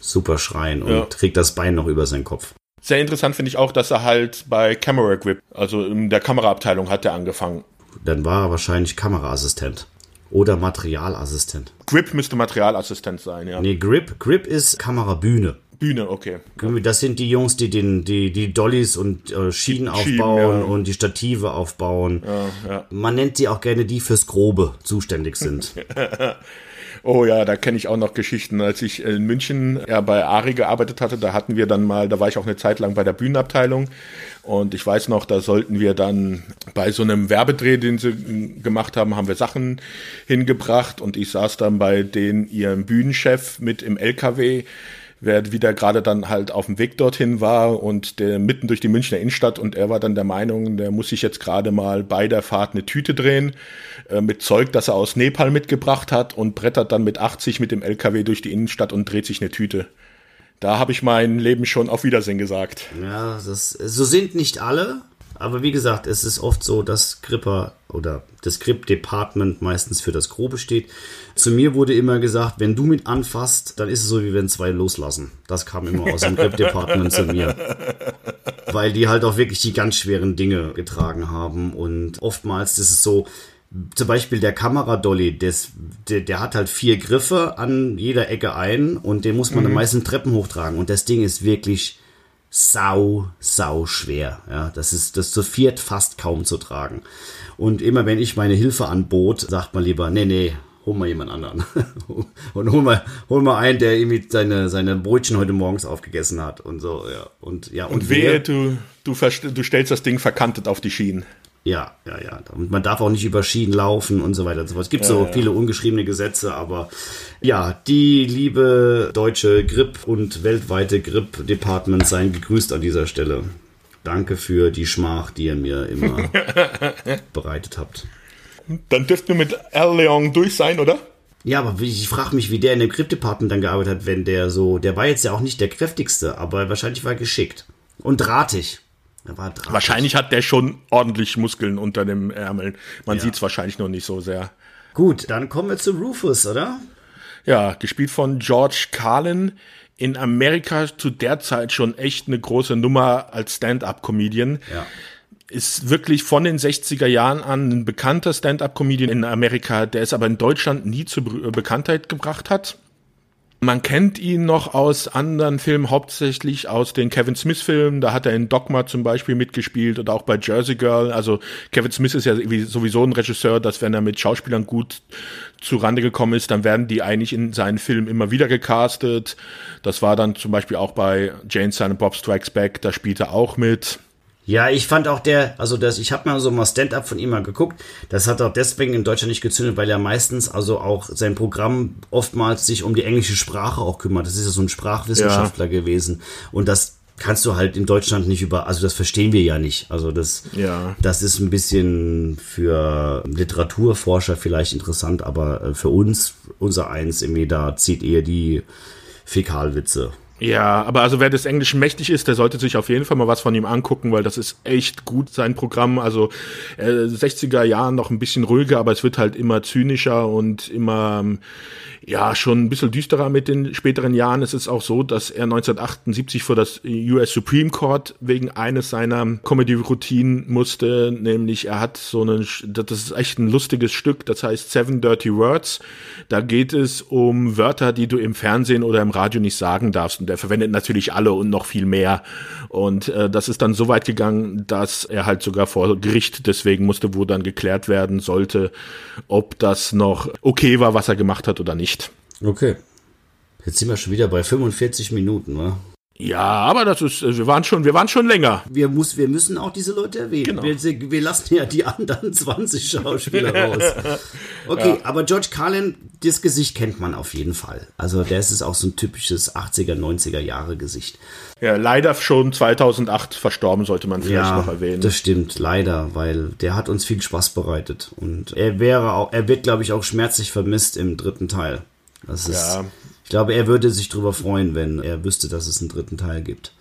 super schreien und ja. trägt das Bein noch über seinen Kopf. Sehr interessant finde ich auch, dass er halt bei Camera Grip, also in der Kameraabteilung hat er angefangen. Dann war er wahrscheinlich Kameraassistent. Oder Materialassistent. Grip müsste Materialassistent sein, ja. Nee, Grip, Grip ist Kamerabühne. Bühne, okay. Das sind die Jungs, die den, die, die Dollys und äh, Schienen Schieben, aufbauen ja. und die Stative aufbauen. Ja, ja. Man nennt sie auch gerne die fürs Grobe zuständig sind. Oh ja, da kenne ich auch noch Geschichten. Als ich in München ja, bei Ari gearbeitet hatte, da hatten wir dann mal, da war ich auch eine Zeit lang bei der Bühnenabteilung. Und ich weiß noch, da sollten wir dann bei so einem Werbedreh, den sie gemacht haben, haben wir Sachen hingebracht und ich saß dann bei den ihrem Bühnenchef mit im LKW wer wieder gerade dann halt auf dem Weg dorthin war und der mitten durch die Münchner Innenstadt und er war dann der Meinung, der muss sich jetzt gerade mal bei der Fahrt eine Tüte drehen äh, mit Zeug, das er aus Nepal mitgebracht hat und brettert dann mit 80 mit dem LKW durch die Innenstadt und dreht sich eine Tüte. Da habe ich mein Leben schon auf Wiedersehen gesagt. Ja, das, so sind nicht alle, aber wie gesagt, es ist oft so, dass Gripper oder das Grip-Department meistens für das Grobe steht. Zu mir wurde immer gesagt, wenn du mit anfasst, dann ist es so, wie wenn zwei loslassen. Das kam immer aus dem Grip-Department zu mir. Weil die halt auch wirklich die ganz schweren Dinge getragen haben. Und oftmals ist es so, zum Beispiel der Kameradolly, des, der, der hat halt vier Griffe an jeder Ecke ein und den muss man mhm. dann meistens Treppen hochtragen. Und das Ding ist wirklich sau, sau schwer. Ja, das ist das zu viert fast kaum zu tragen. Und immer wenn ich meine Hilfe anbot, sagt man lieber, nee, nee, hol mal jemand anderen. und hol mal, hol mal einen, der irgendwie seine, seine Brötchen heute morgens aufgegessen hat und so, ja. Und, ja, und, und wehe, du, du, du stellst das Ding verkantet auf die Schienen. Ja, ja, ja. Und man darf auch nicht über Schienen laufen und so weiter und so fort. Es gibt ja, so ja. viele ungeschriebene Gesetze, aber ja, die liebe deutsche Grip und weltweite Grip Department seien gegrüßt an dieser Stelle. Danke für die Schmach, die ihr mir immer bereitet habt. Dann dürften wir mit Al Leon durch sein, oder? Ja, aber ich frage mich, wie der in dem Grip Department dann gearbeitet hat, wenn der so, der war jetzt ja auch nicht der kräftigste, aber wahrscheinlich war er geschickt und drahtig. Wahrscheinlich hat der schon ordentlich Muskeln unter dem Ärmel. Man ja. sieht es wahrscheinlich noch nicht so sehr. Gut, dann kommen wir zu Rufus, oder? Ja, gespielt von George Carlin. In Amerika zu der Zeit schon echt eine große Nummer als Stand-up-Comedian. Ja. Ist wirklich von den 60er Jahren an ein bekannter Stand-up-Comedian in Amerika, der es aber in Deutschland nie zur Bekanntheit gebracht hat. Man kennt ihn noch aus anderen Filmen, hauptsächlich aus den Kevin Smith-Filmen. Da hat er in Dogma zum Beispiel mitgespielt oder auch bei Jersey Girl. Also Kevin Smith ist ja sowieso ein Regisseur, dass wenn er mit Schauspielern gut zurande gekommen ist, dann werden die eigentlich in seinen Filmen immer wieder gecastet. Das war dann zum Beispiel auch bei Jane Silent Bob Strikes Back, da spielt er auch mit. Ja, ich fand auch der, also das, ich habe mal so mal Stand-up von ihm mal geguckt. Das hat auch deswegen in Deutschland nicht gezündet, weil er meistens also auch sein Programm oftmals sich um die englische Sprache auch kümmert. Das ist ja so ein Sprachwissenschaftler ja. gewesen und das kannst du halt in Deutschland nicht über, also das verstehen wir ja nicht. Also das, ja. das ist ein bisschen für Literaturforscher vielleicht interessant, aber äh, für uns, unser eins irgendwie, da zieht eher die Fäkalwitze. Ja, aber also wer des Englischen mächtig ist, der sollte sich auf jeden Fall mal was von ihm angucken, weil das ist echt gut, sein Programm. Also äh, 60er Jahren noch ein bisschen ruhiger, aber es wird halt immer zynischer und immer ja schon ein bisschen düsterer mit den späteren Jahren. Es ist auch so, dass er 1978 vor das US Supreme Court wegen eines seiner Comedy-Routinen musste, nämlich er hat so einen, das ist echt ein lustiges Stück, das heißt Seven Dirty Words. Da geht es um Wörter, die du im Fernsehen oder im Radio nicht sagen darfst. Und er verwendet natürlich alle und noch viel mehr. Und äh, das ist dann so weit gegangen, dass er halt sogar vor Gericht deswegen musste, wo dann geklärt werden sollte, ob das noch okay war, was er gemacht hat oder nicht. Okay. Jetzt sind wir schon wieder bei 45 Minuten, wa? Ja, aber das ist, wir waren schon, wir waren schon länger. Wir, muss, wir müssen auch diese Leute erwähnen. Genau. Wir, wir lassen ja die anderen 20 Schauspieler raus. Okay, ja. aber George Carlin, das Gesicht kennt man auf jeden Fall. Also der ist auch so ein typisches 80er, 90er Jahre Gesicht. Ja, leider schon 2008 verstorben, sollte man vielleicht ja, noch erwähnen. Das stimmt, leider, weil der hat uns viel Spaß bereitet. Und er wäre auch, er wird, glaube ich, auch schmerzlich vermisst im dritten Teil. Das ist, ja. Ich glaube, er würde sich darüber freuen, wenn er wüsste, dass es einen dritten Teil gibt.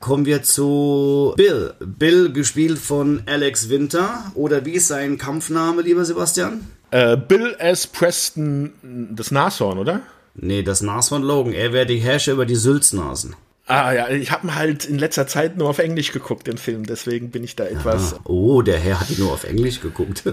Kommen wir zu Bill. Bill gespielt von Alex Winter. Oder wie ist sein Kampfname, lieber Sebastian? Äh, Bill S. Preston, das Nashorn, oder? Nee, das Nashorn Logan. Er wäre die Herrscher über die Sülznasen. Ah ja, ich habe halt in letzter Zeit nur auf Englisch geguckt, den Film, deswegen bin ich da etwas. Ah, oh, der Herr hat nur auf Englisch geguckt.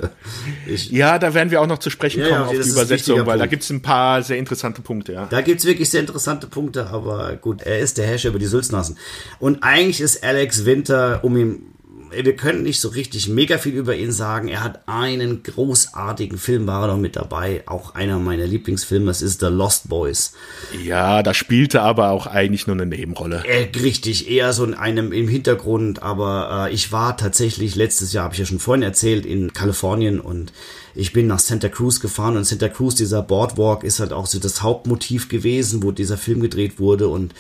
Ich, ja, da werden wir auch noch zu sprechen kommen ja, auf die Übersetzung, weil Punkt. da gibt es ein paar sehr interessante Punkte, ja. Da gibt es wirklich sehr interessante Punkte, aber gut, er ist der Herrscher über die Sülznasen. Und eigentlich ist Alex Winter, um ihn wir können nicht so richtig mega viel über ihn sagen. Er hat einen großartigen Film, war er noch mit dabei. Auch einer meiner Lieblingsfilme, das ist The Lost Boys. Ja, da spielte aber auch eigentlich nur eine Nebenrolle. Äh, richtig, eher so in einem im Hintergrund. Aber äh, ich war tatsächlich letztes Jahr, habe ich ja schon vorhin erzählt, in Kalifornien und ich bin nach Santa Cruz gefahren und Santa Cruz, dieser Boardwalk, ist halt auch so das Hauptmotiv gewesen, wo dieser Film gedreht wurde und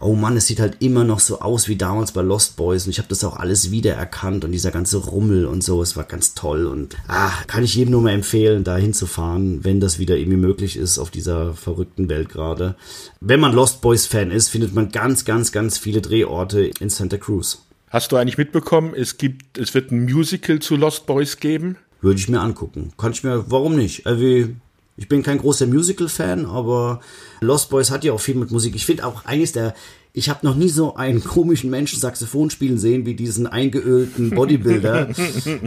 oh Mann, es sieht halt immer noch so aus wie damals bei Lost Boys und ich habe das auch alles wiedererkannt und dieser ganze Rummel und so, es war ganz toll und ah, kann ich jedem nur mal empfehlen, da hinzufahren, wenn das wieder irgendwie möglich ist auf dieser verrückten Welt gerade. Wenn man Lost Boys Fan ist, findet man ganz, ganz, ganz viele Drehorte in Santa Cruz. Hast du eigentlich mitbekommen, es gibt, es wird ein Musical zu Lost Boys geben? Würde ich mir angucken. Kann ich mir, warum nicht? Also, ich bin kein großer Musical-Fan, aber Lost Boys hat ja auch viel mit Musik. Ich finde auch eines der, ich habe noch nie so einen komischen Menschen Saxophon spielen sehen wie diesen eingeölten Bodybuilder,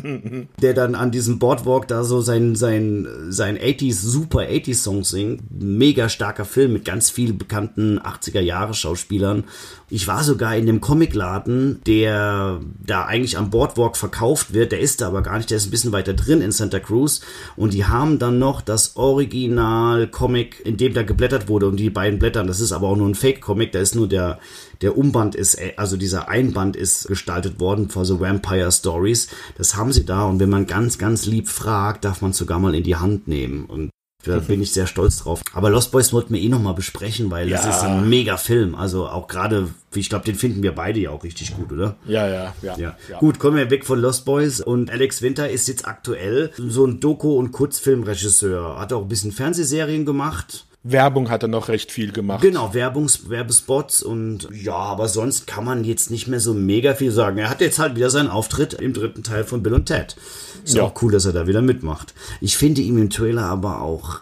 der dann an diesem Boardwalk da so sein, sein, sein 80s, super 80s Song singt. Mega starker Film mit ganz vielen bekannten 80er Jahre Schauspielern Ich war sogar in dem Comicladen, der da eigentlich am Boardwalk verkauft wird. Der ist da aber gar nicht. Der ist ein bisschen weiter drin in Santa Cruz. Und die haben dann noch das Original-Comic, in dem da geblättert wurde. Und die beiden Blättern, das ist aber auch nur ein Fake-Comic. Da ist nur der, der Umband ist, äh, also dieser Einband ist gestaltet worden für so Vampire Stories. Das haben sie da. Und wenn man ganz, ganz lieb fragt, darf man sogar mal in die Hand nehmen. Und da bin ich sehr stolz drauf. Aber Lost Boys wollten wir eh nochmal besprechen, weil ja. das ist ein mega Film. Also auch gerade, ich glaube, den finden wir beide ja auch richtig gut, oder? Ja, ja, ja, ja. ja. Gut, kommen wir weg von Lost Boys. Und Alex Winter ist jetzt aktuell so ein Doku- und Kurzfilmregisseur. Hat auch ein bisschen Fernsehserien gemacht. Werbung hat er noch recht viel gemacht. Genau, Werbungs Werbespots und ja, aber sonst kann man jetzt nicht mehr so mega viel sagen. Er hat jetzt halt wieder seinen Auftritt im dritten Teil von Bill und Ted. Ist ja. auch cool, dass er da wieder mitmacht. Ich finde ihn im Trailer aber auch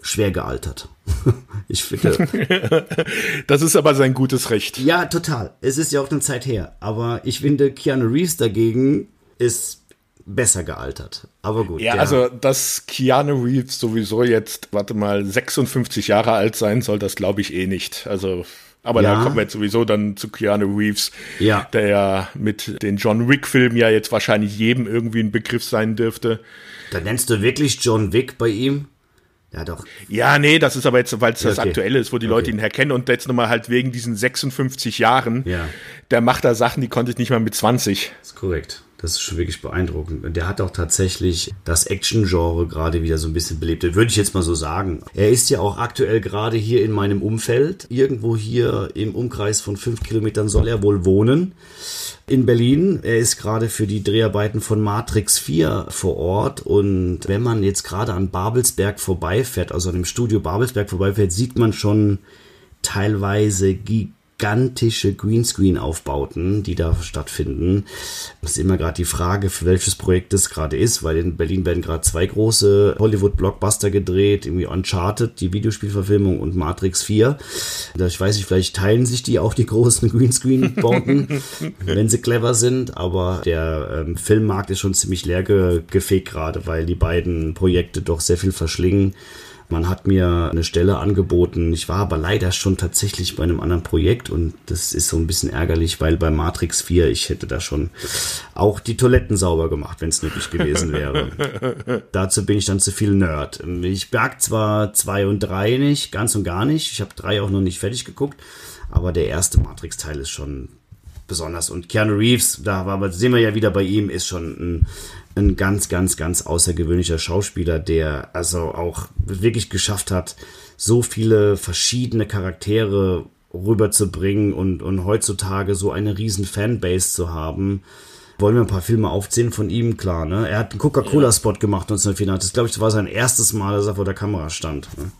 schwer gealtert. ich finde. das ist aber sein gutes Recht. Ja, total. Es ist ja auch eine Zeit her. Aber ich finde, Keanu Reeves dagegen ist besser gealtert. Aber gut. Ja, also, dass Keanu Reeves sowieso jetzt, warte mal, 56 Jahre alt sein soll, das glaube ich eh nicht. Also, aber ja. da kommen wir jetzt sowieso dann zu Keanu Reeves, ja. der ja mit den John Wick-Filmen ja jetzt wahrscheinlich jedem irgendwie ein Begriff sein dürfte. Da nennst du wirklich John Wick bei ihm? Ja, doch. Ja, nee, das ist aber jetzt, weil es das okay. Aktuelle ist, wo die okay. Leute ihn herkennen und jetzt nochmal halt wegen diesen 56 Jahren, ja. der macht da Sachen, die konnte ich nicht mal mit 20. Das ist korrekt. Das ist schon wirklich beeindruckend. Und der hat auch tatsächlich das Action-Genre gerade wieder so ein bisschen belebt. Würde ich jetzt mal so sagen. Er ist ja auch aktuell gerade hier in meinem Umfeld. Irgendwo hier im Umkreis von fünf Kilometern soll er wohl wohnen. In Berlin. Er ist gerade für die Dreharbeiten von Matrix 4 vor Ort. Und wenn man jetzt gerade an Babelsberg vorbeifährt, also an dem Studio Babelsberg vorbeifährt, sieht man schon teilweise gigantisch gigantische Greenscreen-Aufbauten, die da stattfinden. Das ist immer gerade die Frage, für welches Projekt das gerade ist, weil in Berlin werden gerade zwei große Hollywood-Blockbuster gedreht, irgendwie Uncharted, die Videospielverfilmung und Matrix 4. Ich weiß nicht, vielleicht teilen sich die auch die großen Greenscreen-Bauten, wenn sie clever sind, aber der ähm, Filmmarkt ist schon ziemlich leer ge gefegt gerade, weil die beiden Projekte doch sehr viel verschlingen. Man hat mir eine Stelle angeboten. Ich war aber leider schon tatsächlich bei einem anderen Projekt und das ist so ein bisschen ärgerlich, weil bei Matrix 4 ich hätte da schon auch die Toiletten sauber gemacht, wenn es nötig gewesen wäre. Dazu bin ich dann zu viel Nerd. Ich berg zwar zwei und drei nicht, ganz und gar nicht. Ich habe drei auch noch nicht fertig geguckt, aber der erste Matrix-Teil ist schon besonders. Und Keanu Reeves, da war, sehen wir ja wieder bei ihm, ist schon ein ein ganz, ganz, ganz außergewöhnlicher Schauspieler, der also auch wirklich geschafft hat, so viele verschiedene Charaktere rüberzubringen und, und heutzutage so eine riesen Fanbase zu haben. Wollen wir ein paar Filme aufzählen von ihm? Klar, ne? Er hat einen Coca-Cola-Spot gemacht 1984. Das glaube ich, war sein erstes Mal, dass er vor der Kamera stand. Ne?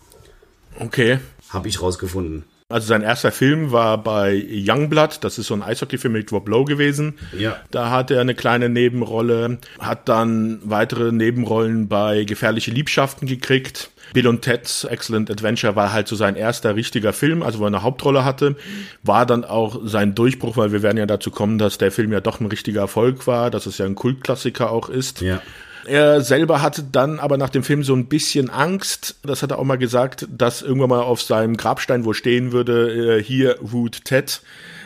Okay. Habe ich rausgefunden. Also sein erster Film war bei Youngblood, das ist so ein Eishockeyfilm mit Rob Lowe gewesen. Ja. Da hat er eine kleine Nebenrolle, hat dann weitere Nebenrollen bei Gefährliche Liebschaften gekriegt. Bill und Ted's Excellent Adventure war halt so sein erster richtiger Film, also wo er eine Hauptrolle hatte. War dann auch sein Durchbruch, weil wir werden ja dazu kommen, dass der Film ja doch ein richtiger Erfolg war, dass es ja ein Kultklassiker auch ist. Ja. Er selber hatte dann aber nach dem Film so ein bisschen Angst, das hat er auch mal gesagt, dass irgendwann mal auf seinem Grabstein wo stehen würde, äh, hier Root Ted.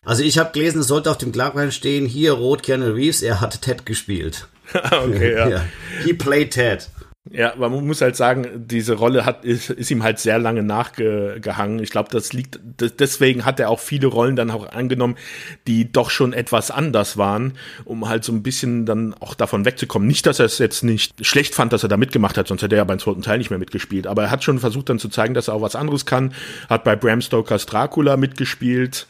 Also ich habe gelesen, es sollte auf dem Grabstein stehen, hier Rot Keanu Reeves, er hat Ted gespielt. okay, ja. ja. He played Ted. Ja, man muss halt sagen, diese Rolle hat, ist, ist ihm halt sehr lange nachgehangen. Ich glaube, das liegt, deswegen hat er auch viele Rollen dann auch angenommen, die doch schon etwas anders waren, um halt so ein bisschen dann auch davon wegzukommen. Nicht, dass er es jetzt nicht schlecht fand, dass er da mitgemacht hat, sonst hätte er ja beim zweiten Teil nicht mehr mitgespielt. Aber er hat schon versucht dann zu zeigen, dass er auch was anderes kann. Hat bei Bram Stokers Dracula mitgespielt.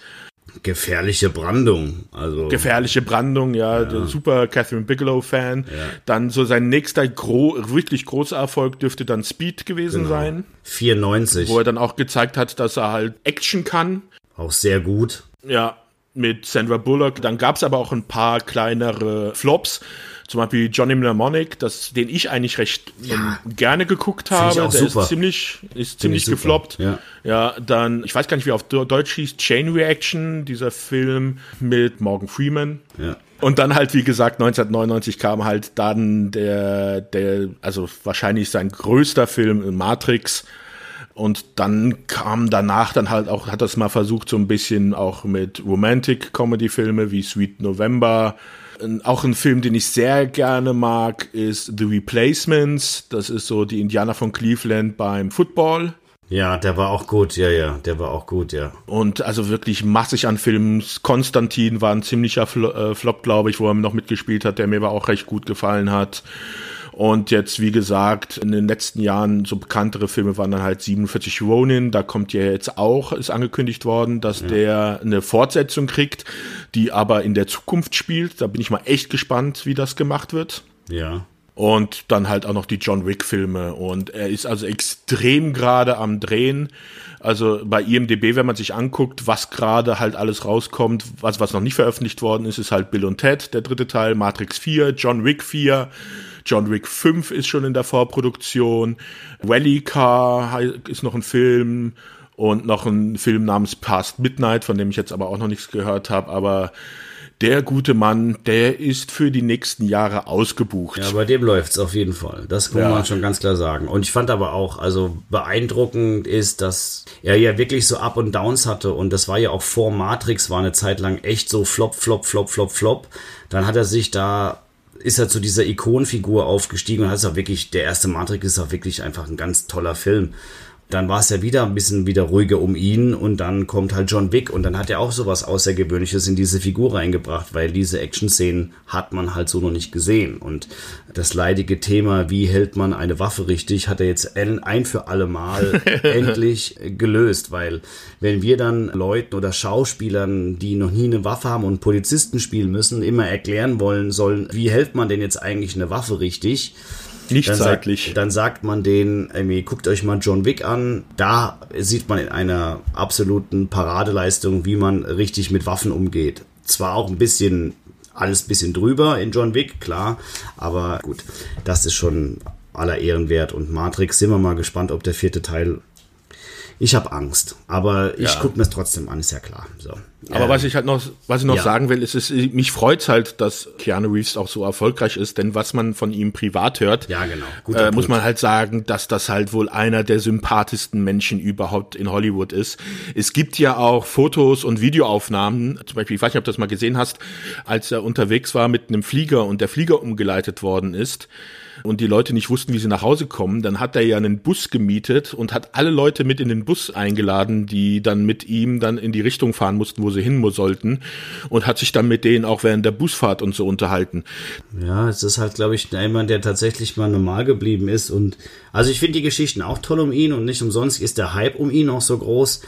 Gefährliche Brandung, also. Gefährliche Brandung, ja, ja. super Catherine Bigelow-Fan. Ja. Dann so sein nächster gro wirklich großer Erfolg dürfte dann Speed gewesen genau. sein. 94. Wo er dann auch gezeigt hat, dass er halt Action kann. Auch sehr gut. Ja, mit Sandra Bullock. Dann gab es aber auch ein paar kleinere Flops. Zum Beispiel Johnny Mnemonic, das, den ich eigentlich recht ja. ähm, gerne geguckt habe. Der super. ist ziemlich, ist ziemlich gefloppt. Ja. ja, dann, ich weiß gar nicht, wie auf Deutsch hieß, Chain Reaction, dieser Film mit Morgan Freeman. Ja. Und dann halt, wie gesagt, 1999 kam halt dann der, der, also wahrscheinlich sein größter Film Matrix Und dann kam danach dann halt auch, hat das mal versucht, so ein bisschen auch mit Romantic-Comedy-Filme wie Sweet November. Auch ein Film, den ich sehr gerne mag, ist The Replacements. Das ist so die Indianer von Cleveland beim Football. Ja, der war auch gut, ja, ja, der war auch gut, ja. Und also wirklich massig an Filmen. Konstantin war ein ziemlicher äh, Flop, glaube ich, wo er noch mitgespielt hat, der mir aber auch recht gut gefallen hat. Und jetzt, wie gesagt, in den letzten Jahren so bekanntere Filme waren dann halt 47 Ronin. Da kommt ja jetzt auch, ist angekündigt worden, dass ja. der eine Fortsetzung kriegt, die aber in der Zukunft spielt. Da bin ich mal echt gespannt, wie das gemacht wird. Ja. Und dann halt auch noch die John Wick-Filme. Und er ist also extrem gerade am Drehen. Also bei IMDB, wenn man sich anguckt, was gerade halt alles rauskommt, was, was noch nicht veröffentlicht worden ist, ist halt Bill und Ted, der dritte Teil, Matrix 4, John Wick 4, John Wick 5 ist schon in der Vorproduktion. Rally Car ist noch ein Film und noch ein Film namens Past Midnight, von dem ich jetzt aber auch noch nichts gehört habe, aber der gute Mann, der ist für die nächsten Jahre ausgebucht. Ja, bei dem läuft's auf jeden Fall. Das kann ja. man schon ganz klar sagen. Und ich fand aber auch, also beeindruckend ist, dass er ja wirklich so Up und Downs hatte. Und das war ja auch vor Matrix, war eine Zeit lang echt so Flop, Flop, Flop, Flop, Flop. Dann hat er sich da ist er zu dieser Ikonfigur aufgestiegen und hat es auch wirklich, der erste Matrix ist auch wirklich einfach ein ganz toller Film dann war es ja wieder ein bisschen wieder ruhiger um ihn und dann kommt halt John Wick und dann hat er auch sowas Außergewöhnliches in diese Figur reingebracht, weil diese Action-Szenen hat man halt so noch nicht gesehen. Und das leidige Thema, wie hält man eine Waffe richtig, hat er jetzt ein für alle Mal endlich gelöst, weil wenn wir dann Leuten oder Schauspielern, die noch nie eine Waffe haben und Polizisten spielen müssen, immer erklären wollen sollen, wie hält man denn jetzt eigentlich eine Waffe richtig, nicht dann zeitlich. Sagt, dann sagt man denen, irgendwie, guckt euch mal John Wick an. Da sieht man in einer absoluten Paradeleistung, wie man richtig mit Waffen umgeht. Zwar auch ein bisschen, alles ein bisschen drüber in John Wick, klar. Aber gut, das ist schon aller Ehren wert. Und Matrix sind wir mal gespannt, ob der vierte Teil ich habe Angst, aber ich ja. gucke mir es trotzdem an, ist ja klar. So. Aber ähm, was ich halt noch, was ich noch ja. sagen will, ist, ist, mich freut's halt, dass Keanu Reeves auch so erfolgreich ist, denn was man von ihm privat hört, ja, genau. äh, muss man halt sagen, dass das halt wohl einer der sympathischsten Menschen überhaupt in Hollywood ist. Es gibt ja auch Fotos und Videoaufnahmen, zum Beispiel, ich weiß nicht, ob du das mal gesehen hast, als er unterwegs war mit einem Flieger und der Flieger umgeleitet worden ist und die Leute nicht wussten, wie sie nach Hause kommen, dann hat er ja einen Bus gemietet und hat alle Leute mit in den Bus eingeladen, die dann mit ihm dann in die Richtung fahren mussten, wo sie hin sollten und hat sich dann mit denen auch während der Busfahrt und so unterhalten. Ja, es ist halt, glaube ich, jemand, der tatsächlich mal normal geblieben ist und also ich finde die Geschichten auch toll um ihn und nicht umsonst ist der Hype um ihn auch so groß.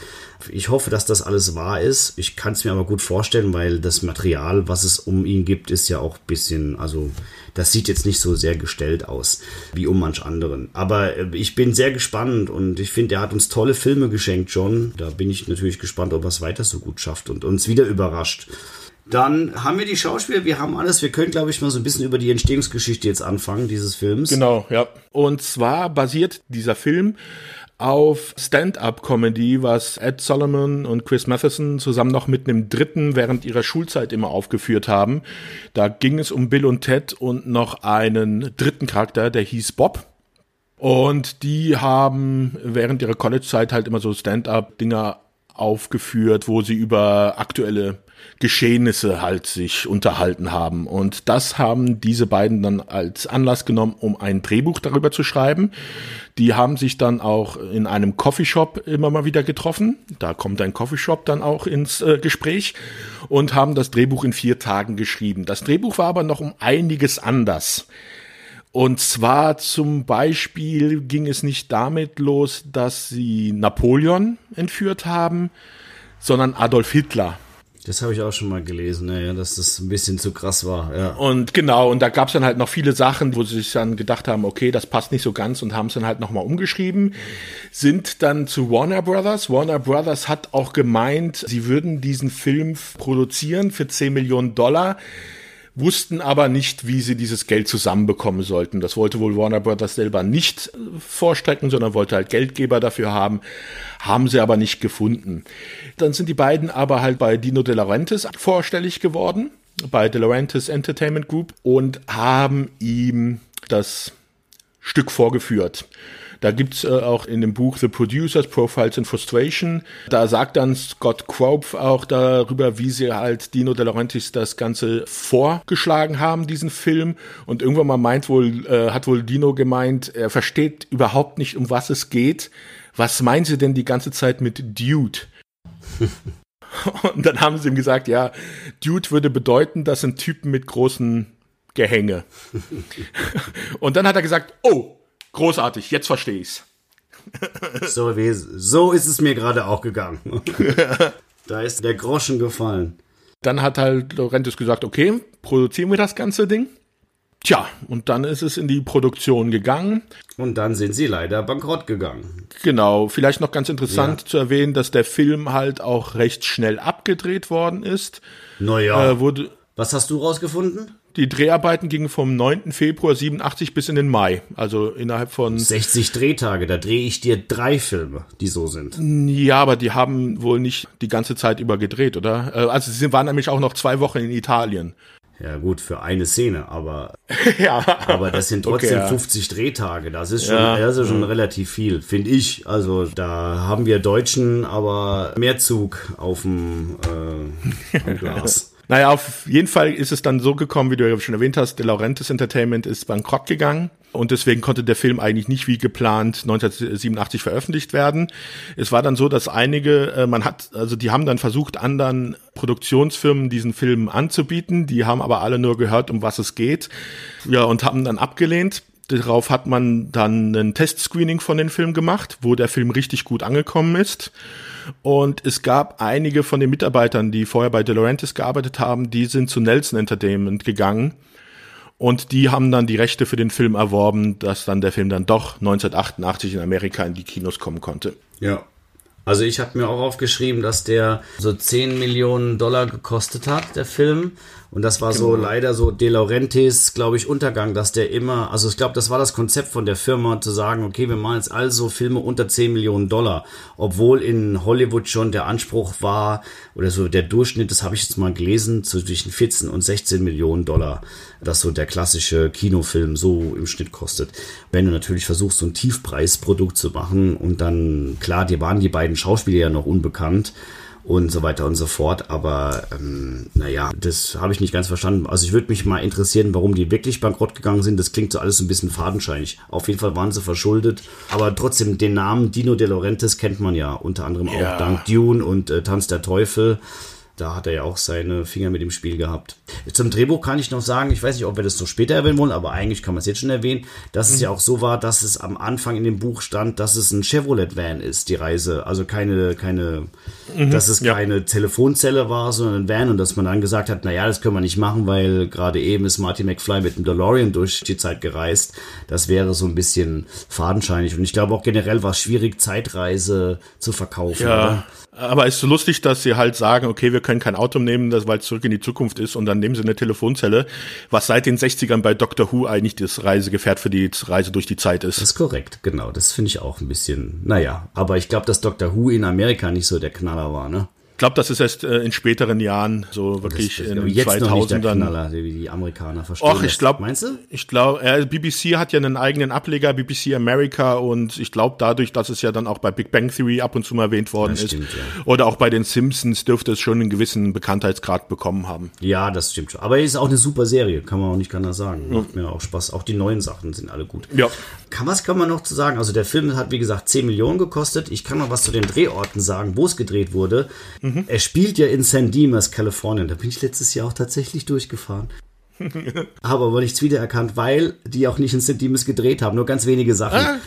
Ich hoffe, dass das alles wahr ist. Ich kann es mir aber gut vorstellen, weil das Material, was es um ihn gibt, ist ja auch ein bisschen, also das sieht jetzt nicht so sehr gestellt aus wie um manch anderen. Aber äh, ich bin sehr gespannt und ich finde, er hat uns tolle Filme geschenkt, John. Da bin ich natürlich gespannt, ob er es weiter so gut schafft und uns wieder überrascht. Dann haben wir die Schauspieler, wir haben alles. Wir können, glaube ich, mal so ein bisschen über die Entstehungsgeschichte jetzt anfangen, dieses Films. Genau, ja. Und zwar basiert dieser Film auf Stand-up-Comedy, was Ed Solomon und Chris Matheson zusammen noch mit einem Dritten während ihrer Schulzeit immer aufgeführt haben. Da ging es um Bill und Ted und noch einen dritten Charakter, der hieß Bob. Und die haben während ihrer College-Zeit halt immer so Stand-up-Dinger aufgeführt, wo sie über aktuelle Geschehnisse halt sich unterhalten haben. Und das haben diese beiden dann als Anlass genommen, um ein Drehbuch darüber zu schreiben. Die haben sich dann auch in einem Coffeeshop immer mal wieder getroffen. Da kommt ein Coffeeshop dann auch ins äh, Gespräch und haben das Drehbuch in vier Tagen geschrieben. Das Drehbuch war aber noch um einiges anders. Und zwar zum Beispiel ging es nicht damit los, dass sie Napoleon entführt haben, sondern Adolf Hitler. Das habe ich auch schon mal gelesen, ja, dass das ein bisschen zu krass war. Ja. Und genau, und da gab es dann halt noch viele Sachen, wo sie sich dann gedacht haben, okay, das passt nicht so ganz und haben es dann halt nochmal umgeschrieben, sind dann zu Warner Brothers. Warner Brothers hat auch gemeint, sie würden diesen Film produzieren für 10 Millionen Dollar wussten aber nicht, wie sie dieses Geld zusammenbekommen sollten. Das wollte wohl Warner Brothers selber nicht äh, vorstrecken, sondern wollte halt Geldgeber dafür haben, haben sie aber nicht gefunden. Dann sind die beiden aber halt bei Dino De Laurentiis vorstellig geworden, bei De Laurentiis Entertainment Group und haben ihm das Stück vorgeführt. Da gibt's äh, auch in dem Buch The Producers Profiles in Frustration, da sagt dann Scott Quope auch darüber, wie sie halt Dino De Laurentiis das Ganze vorgeschlagen haben, diesen Film. Und irgendwann mal meint wohl, äh, hat wohl Dino gemeint, er versteht überhaupt nicht, um was es geht. Was meinen Sie denn die ganze Zeit mit Dude? Und dann haben sie ihm gesagt, ja, Dude würde bedeuten, das sind Typen mit großen Gehänge. Und dann hat er gesagt, oh, Großartig, jetzt verstehe ich's. so, wie, so ist es mir gerade auch gegangen. da ist der Groschen gefallen. Dann hat halt Laurentis gesagt, okay, produzieren wir das ganze Ding. Tja, und dann ist es in die Produktion gegangen. Und dann sind sie leider bankrott gegangen. Genau, vielleicht noch ganz interessant ja. zu erwähnen, dass der Film halt auch recht schnell abgedreht worden ist. Naja. Äh, wurde, Was hast du rausgefunden? Die Dreharbeiten gingen vom 9. Februar 87 bis in den Mai, also innerhalb von 60 Drehtage. Da drehe ich dir drei Filme, die so sind. Ja, aber die haben wohl nicht die ganze Zeit über gedreht, oder? Äh, also sie waren nämlich auch noch zwei Wochen in Italien. Ja gut, für eine Szene, aber ja. aber das sind trotzdem okay, ja. 50 Drehtage. Das ist schon, ja. das ist schon relativ viel, finde ich. Also da haben wir Deutschen aber mehr Zug auf dem äh, Glas. Naja, auf jeden Fall ist es dann so gekommen, wie du ja schon erwähnt hast, De Laurentiis Entertainment ist bankrott gegangen und deswegen konnte der Film eigentlich nicht wie geplant 1987 veröffentlicht werden. Es war dann so, dass einige, äh, man hat, also die haben dann versucht, anderen Produktionsfirmen diesen Film anzubieten, die haben aber alle nur gehört, um was es geht, ja, und haben dann abgelehnt. Darauf hat man dann ein Testscreening von dem Film gemacht, wo der Film richtig gut angekommen ist. Und es gab einige von den Mitarbeitern, die vorher bei De Laurentiis gearbeitet haben, die sind zu Nelson Entertainment gegangen. Und die haben dann die Rechte für den Film erworben, dass dann der Film dann doch 1988 in Amerika in die Kinos kommen konnte. Ja. Also ich habe mir auch aufgeschrieben, dass der so 10 Millionen Dollar gekostet hat, der Film. Und das war genau. so leider so De Laurentiis, glaube ich, Untergang, dass der immer, also ich glaube, das war das Konzept von der Firma, zu sagen, okay, wir machen jetzt also Filme unter 10 Millionen Dollar. Obwohl in Hollywood schon der Anspruch war, oder so der Durchschnitt, das habe ich jetzt mal gelesen, zwischen 14 und 16 Millionen Dollar, dass so der klassische Kinofilm so im Schnitt kostet. Wenn du natürlich versuchst, so ein Tiefpreisprodukt zu machen und dann, klar, dir waren die beiden Schauspieler ja noch unbekannt, und so weiter und so fort. Aber ähm, naja, das habe ich nicht ganz verstanden. Also ich würde mich mal interessieren, warum die wirklich bankrott gegangen sind. Das klingt so alles ein bisschen fadenscheinig. Auf jeden Fall waren sie verschuldet. Aber trotzdem, den Namen Dino De Laurentiis kennt man ja unter anderem ja. auch dank Dune und äh, Tanz der Teufel. Da hat er ja auch seine Finger mit dem Spiel gehabt. Zum Drehbuch kann ich noch sagen, ich weiß nicht, ob wir das noch später erwähnen wollen, aber eigentlich kann man es jetzt schon erwähnen, dass mhm. es ja auch so war, dass es am Anfang in dem Buch stand, dass es ein Chevrolet-Van ist, die Reise. Also keine, keine, mhm. dass es ja. keine Telefonzelle war, sondern ein Van und dass man dann gesagt hat, naja, das können wir nicht machen, weil gerade eben ist Marty McFly mit dem DeLorean durch die Zeit gereist. Das wäre so ein bisschen fadenscheinig. Und ich glaube auch generell war es schwierig, Zeitreise zu verkaufen. Ja. Oder? Aber es ist so lustig, dass sie halt sagen, okay, wir können kein Auto nehmen, weil es zurück in die Zukunft ist und dann nehmen sie eine Telefonzelle, was seit den 60ern bei Doctor Who eigentlich das Reisegefährt für die Reise durch die Zeit ist. Das ist korrekt, genau. Das finde ich auch ein bisschen, naja. Aber ich glaube, dass Doctor Who in Amerika nicht so der Knaller war, ne? Ich glaube, das ist erst äh, in späteren Jahren so wirklich das, das, in jetzt 2000 noch nicht der Knaller, wie die Amerikaner verstehen. Och, ich glaube, meinst du? Ich glaube, äh, BBC hat ja einen eigenen Ableger, BBC America, und ich glaube, dadurch, dass es ja dann auch bei Big Bang Theory ab und zu mal erwähnt worden das stimmt, ist, ja. oder auch bei den Simpsons, dürfte es schon einen gewissen Bekanntheitsgrad bekommen haben. Ja, das stimmt schon. Aber es ist auch eine super Serie, kann man auch nicht anders sagen. Macht mir auch Spaß. Auch die neuen Sachen sind alle gut. Ja. Kann, was kann man noch zu sagen? Also der Film hat, wie gesagt, 10 Millionen gekostet. Ich kann noch was zu den Drehorten sagen, wo es gedreht wurde. Mhm. Er spielt ja in San Dimas, Kalifornien. Da bin ich letztes Jahr auch tatsächlich durchgefahren. Habe aber nichts wiedererkannt, weil die auch nicht in San Dimas gedreht haben. Nur ganz wenige Sachen. Ah.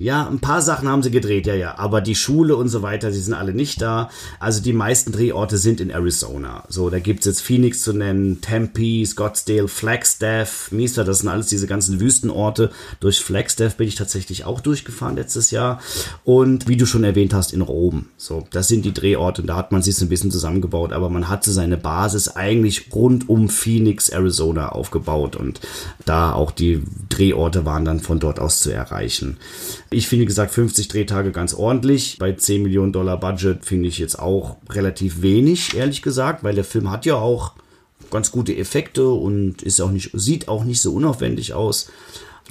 Ja, ein paar Sachen haben sie gedreht, ja, ja. Aber die Schule und so weiter, die sind alle nicht da. Also die meisten Drehorte sind in Arizona. So, da gibt's jetzt Phoenix zu nennen, Tempe, Scottsdale, Flagstaff, Mesa, das sind alles diese ganzen Wüstenorte. Durch Flagstaff bin ich tatsächlich auch durchgefahren letztes Jahr. Und wie du schon erwähnt hast, in Rom. So, das sind die Drehorte und da hat man sich so ein bisschen zusammengebaut. Aber man hatte seine Basis eigentlich rund um Phoenix, Arizona aufgebaut. Und da auch die Drehorte waren dann von dort aus zu erreichen. Ich finde, wie gesagt, 50 Drehtage ganz ordentlich. Bei 10 Millionen Dollar Budget finde ich jetzt auch relativ wenig, ehrlich gesagt, weil der Film hat ja auch ganz gute Effekte und ist auch nicht, sieht auch nicht so unaufwendig aus.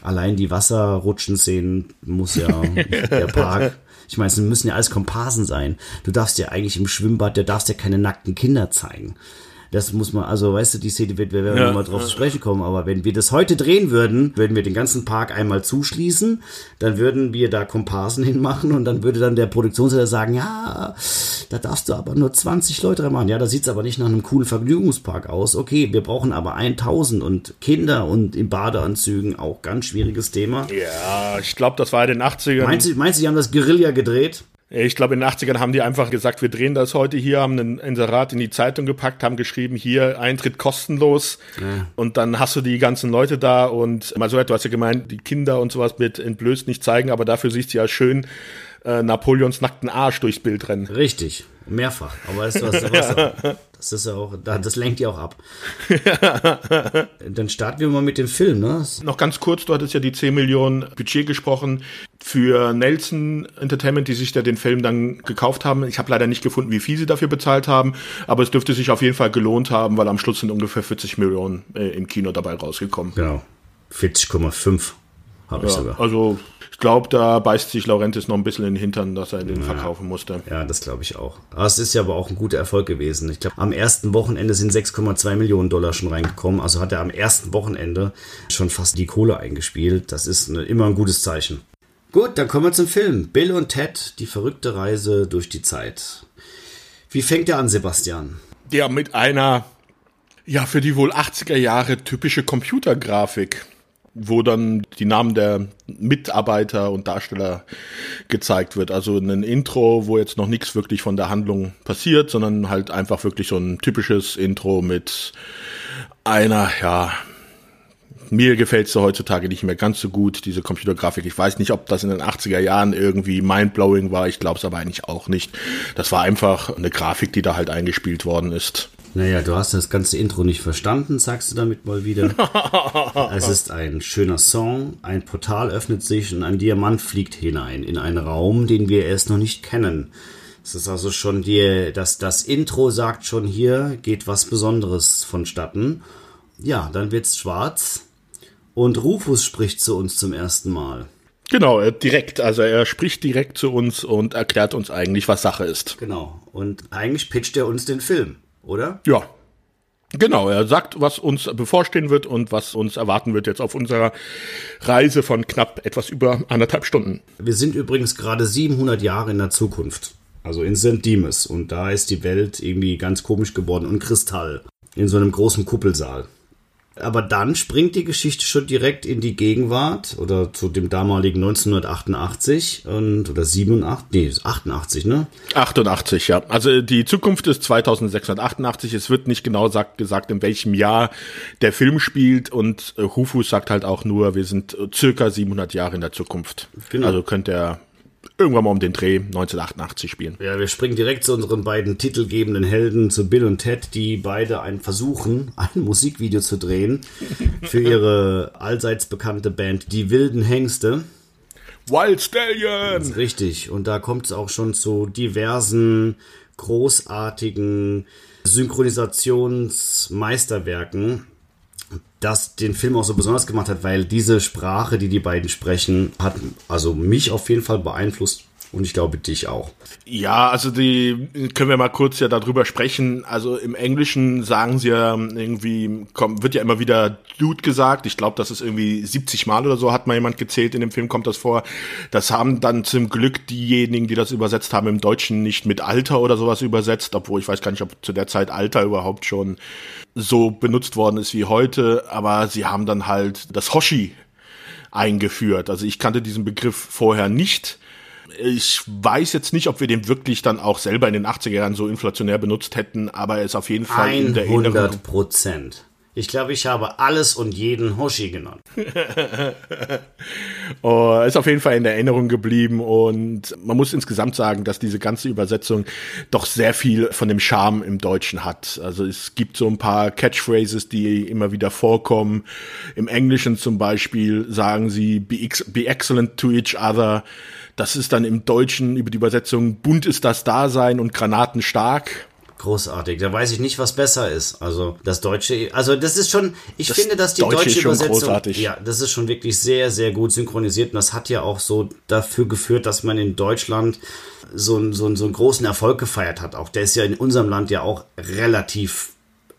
Allein die Wasserrutschen-Szenen muss ja der Park. Ich meine, es müssen ja alles Komparsen sein. Du darfst ja eigentlich im Schwimmbad, du darfst ja keine nackten Kinder zeigen. Das muss man, also weißt du, die Szene wird, wir werden ja, nochmal drauf zu sprechen kommen, aber wenn wir das heute drehen würden, würden wir den ganzen Park einmal zuschließen, dann würden wir da Komparsen hinmachen und dann würde dann der Produktionsleiter sagen, ja, da darfst du aber nur 20 Leute reinmachen. Ja, da sieht's aber nicht nach einem coolen Vergnügungspark aus. Okay, wir brauchen aber 1000 und Kinder und in Badeanzügen auch ganz schwieriges Thema. Ja, ich glaube, das war in den 80ern. Meinst du, meinst du, die haben das Guerilla gedreht? Ich glaube, in den 80ern haben die einfach gesagt, wir drehen das heute hier, haben einen Inserat in die Zeitung gepackt, haben geschrieben, hier Eintritt kostenlos. Ja. Und dann hast du die ganzen Leute da und mal so, du hast ja gemeint, die Kinder und sowas wird entblößt nicht zeigen, aber dafür siehst du ja schön äh, Napoleons nackten Arsch durchs Bild rennen. Richtig, mehrfach. Aber weißt du was, was. Das ist ja auch, das lenkt ja auch ab. Dann starten wir mal mit dem Film, ne? Noch ganz kurz, du hattest ja die 10 Millionen Budget gesprochen für Nelson Entertainment, die sich da den Film dann gekauft haben. Ich habe leider nicht gefunden, wie viel sie dafür bezahlt haben, aber es dürfte sich auf jeden Fall gelohnt haben, weil am Schluss sind ungefähr 40 Millionen äh, im Kino dabei rausgekommen. Genau. 40,5 habe ich ja, sogar. Also ich glaube, da beißt sich Laurentis noch ein bisschen in den Hintern, dass er den ja. verkaufen musste. Ja, das glaube ich auch. Aber es ist ja aber auch ein guter Erfolg gewesen. Ich glaube, am ersten Wochenende sind 6,2 Millionen Dollar schon reingekommen. Also hat er am ersten Wochenende schon fast die Kohle eingespielt. Das ist eine, immer ein gutes Zeichen. Gut, dann kommen wir zum Film. Bill und Ted, die verrückte Reise durch die Zeit. Wie fängt er an, Sebastian? Ja, mit einer, ja, für die wohl 80er Jahre typische Computergrafik wo dann die Namen der Mitarbeiter und Darsteller gezeigt wird. Also ein Intro, wo jetzt noch nichts wirklich von der Handlung passiert, sondern halt einfach wirklich so ein typisches Intro mit einer, ja, mir gefällt sie heutzutage nicht mehr ganz so gut, diese Computergrafik. Ich weiß nicht, ob das in den 80er Jahren irgendwie mindblowing war. Ich glaube es aber eigentlich auch nicht. Das war einfach eine Grafik, die da halt eingespielt worden ist. Naja, du hast das ganze Intro nicht verstanden, sagst du damit mal wieder. es ist ein schöner Song, ein Portal öffnet sich und ein Diamant fliegt hinein in einen Raum, den wir erst noch nicht kennen. Es ist also schon die, das, das Intro sagt schon hier geht was Besonderes vonstatten. Ja, dann wird's schwarz und Rufus spricht zu uns zum ersten Mal. Genau, direkt. Also er spricht direkt zu uns und erklärt uns eigentlich, was Sache ist. Genau. Und eigentlich pitcht er uns den Film oder? Ja. Genau, er sagt, was uns bevorstehen wird und was uns erwarten wird jetzt auf unserer Reise von knapp etwas über anderthalb Stunden. Wir sind übrigens gerade 700 Jahre in der Zukunft, also in St. Demas und da ist die Welt irgendwie ganz komisch geworden und Kristall in so einem großen Kuppelsaal. Aber dann springt die Geschichte schon direkt in die Gegenwart oder zu dem damaligen 1988 und oder 87, nee, 88, ne? 88, ja. Also die Zukunft ist 2688. Es wird nicht genau sagt, gesagt, in welchem Jahr der Film spielt und äh, Hufu sagt halt auch nur, wir sind äh, circa 700 Jahre in der Zukunft. Genau. Also könnte er irgendwann mal um den Dreh 1988 spielen. Ja, wir springen direkt zu unseren beiden titelgebenden Helden, zu Bill und Ted, die beide einen versuchen, ein Musikvideo zu drehen für ihre allseits bekannte Band Die Wilden Hengste. Wild Stallion! Richtig, und da kommt es auch schon zu diversen großartigen Synchronisationsmeisterwerken das den Film auch so besonders gemacht hat, weil diese Sprache, die die beiden sprechen, hat also mich auf jeden Fall beeinflusst und ich glaube dich auch. Ja, also die können wir mal kurz ja darüber sprechen. Also im Englischen sagen sie ja irgendwie, kommt, wird ja immer wieder Dude gesagt. Ich glaube, das ist irgendwie 70 Mal oder so, hat mal jemand gezählt, in dem Film kommt das vor. Das haben dann zum Glück diejenigen, die das übersetzt haben, im Deutschen nicht mit Alter oder sowas übersetzt, obwohl ich weiß gar nicht, ob zu der Zeit Alter überhaupt schon so benutzt worden ist wie heute. Aber sie haben dann halt das Hoshi eingeführt. Also ich kannte diesen Begriff vorher nicht ich weiß jetzt nicht, ob wir den wirklich dann auch selber in den 80er Jahren so inflationär benutzt hätten, aber er ist auf jeden Fall 100 in der Erinnerung. 100 Prozent. Ich glaube, ich habe alles und jeden Hoshi genannt. oh, ist auf jeden Fall in der Erinnerung geblieben und man muss insgesamt sagen, dass diese ganze Übersetzung doch sehr viel von dem Charme im Deutschen hat. Also es gibt so ein paar Catchphrases, die immer wieder vorkommen. Im Englischen zum Beispiel sagen sie be, be excellent to each other. Das ist dann im Deutschen über die Übersetzung bunt ist das Dasein und Granaten stark. großartig. Da weiß ich nicht, was besser ist. Also das deutsche, also das ist schon, ich Das finde, dass die Deutsche deutsche Übersetzung, großartig. ja, das ist schon wirklich sehr, sehr gut synchronisiert und das hat ja auch so dafür geführt, dass man in Deutschland so, einen- so, einen- so einen großen Erfolg gefeiert hat. Auch der ist ja in unserem Land ja auch relativ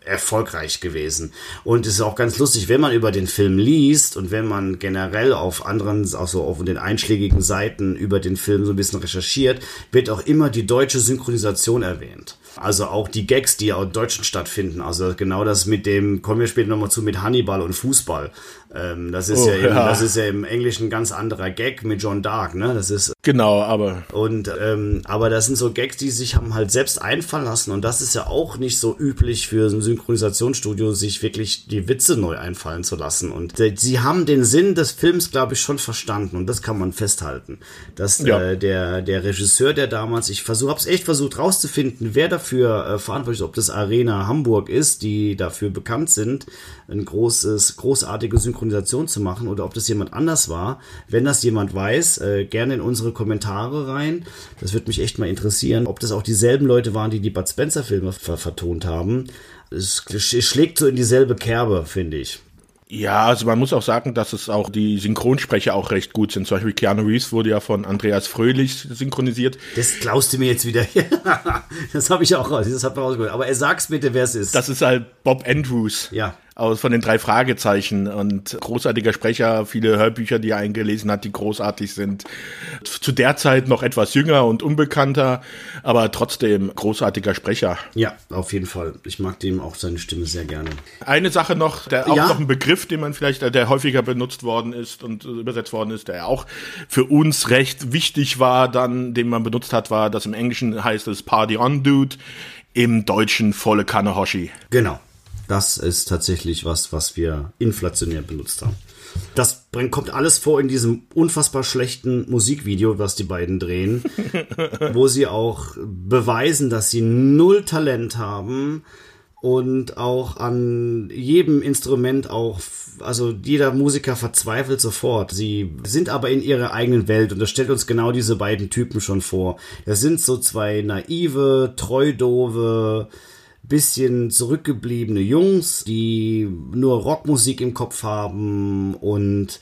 erfolgreich gewesen. Und es ist auch ganz lustig, wenn man über den Film liest und wenn man generell auf anderen, also auf den einschlägigen Seiten über den Film so ein bisschen recherchiert, wird auch immer die deutsche Synchronisation erwähnt. Also auch die Gags, die auch im Deutschen stattfinden. Also genau das mit dem, kommen wir später nochmal zu, mit Hannibal und Fußball. Ähm, das ist Oh, ja, im, ja. das ist ja im Englischen ein ganz anderer Gag mit John Dark, ne? Das ist Genau, aber und ähm, aber das sind so Gags, die sich haben halt selbst einfallen lassen und das ist ja auch nicht so üblich für ein Synchronisationsstudio, sich wirklich die Witze neu einfallen zu lassen. Und äh, sie haben den Sinn des Films, glaube ich, schon verstanden und das kann man festhalten. Dass Ja. äh, der der Regisseur, der damals, ich versuche, habe es echt versucht rauszufinden, wer dafür äh, verantwortlich ist, ob das Arena Hamburg ist, die dafür bekannt sind, ein großes großartige Synchronisation zu machen oder ob das jemand anders war. Wenn das jemand weiß, äh, gerne in unsere Kommentare rein. Das würde mich echt mal interessieren, ob das auch dieselben Leute waren, die die Bud Spencer Filme ver vertont haben. Es sch- schlägt so in dieselbe Kerbe, finde ich. Ja, also man muss auch sagen, dass es auch die Synchronsprecher auch recht gut sind. Zum Beispiel Keanu Reeves wurde ja von Andreas Fröhlich synchronisiert. Das klaust du mir jetzt wieder. das habe ich auch raus. Das hab ich rausgehört. Aber er sag's bitte, wer es ist. Das ist halt Bob Andrews. Ja. Aus von den drei Fragezeichen und großartiger Sprecher, viele Hörbücher, die er eingelesen hat, die großartig sind. Zu der Zeit noch etwas jünger und unbekannter, aber trotzdem großartiger Sprecher. ja, auf jeden Fall. Ich mag dem auch seine Stimme sehr gerne. Eine Sache noch, der auch Ja. noch ein Begriff, den man vielleicht, der häufiger benutzt worden ist und übersetzt worden ist, der auch für uns recht wichtig war, dann, den man benutzt hat, war, dass im Englischen heißt es Party on Dude, im Deutschen volle Kanne Hoshi. Genau. Das ist tatsächlich was, was wir inflationär benutzt haben. Das bringt, kommt alles vor in diesem unfassbar schlechten Musikvideo, was die beiden drehen, wo sie auch beweisen, dass sie null Talent haben und auch an jedem Instrument auch, also jeder Musiker verzweifelt sofort. Sie sind aber in ihrer eigenen Welt und das stellt uns genau diese beiden Typen schon vor. Das sind so zwei naive, treudove, bisschen zurückgebliebene Jungs, die nur Rockmusik im Kopf haben und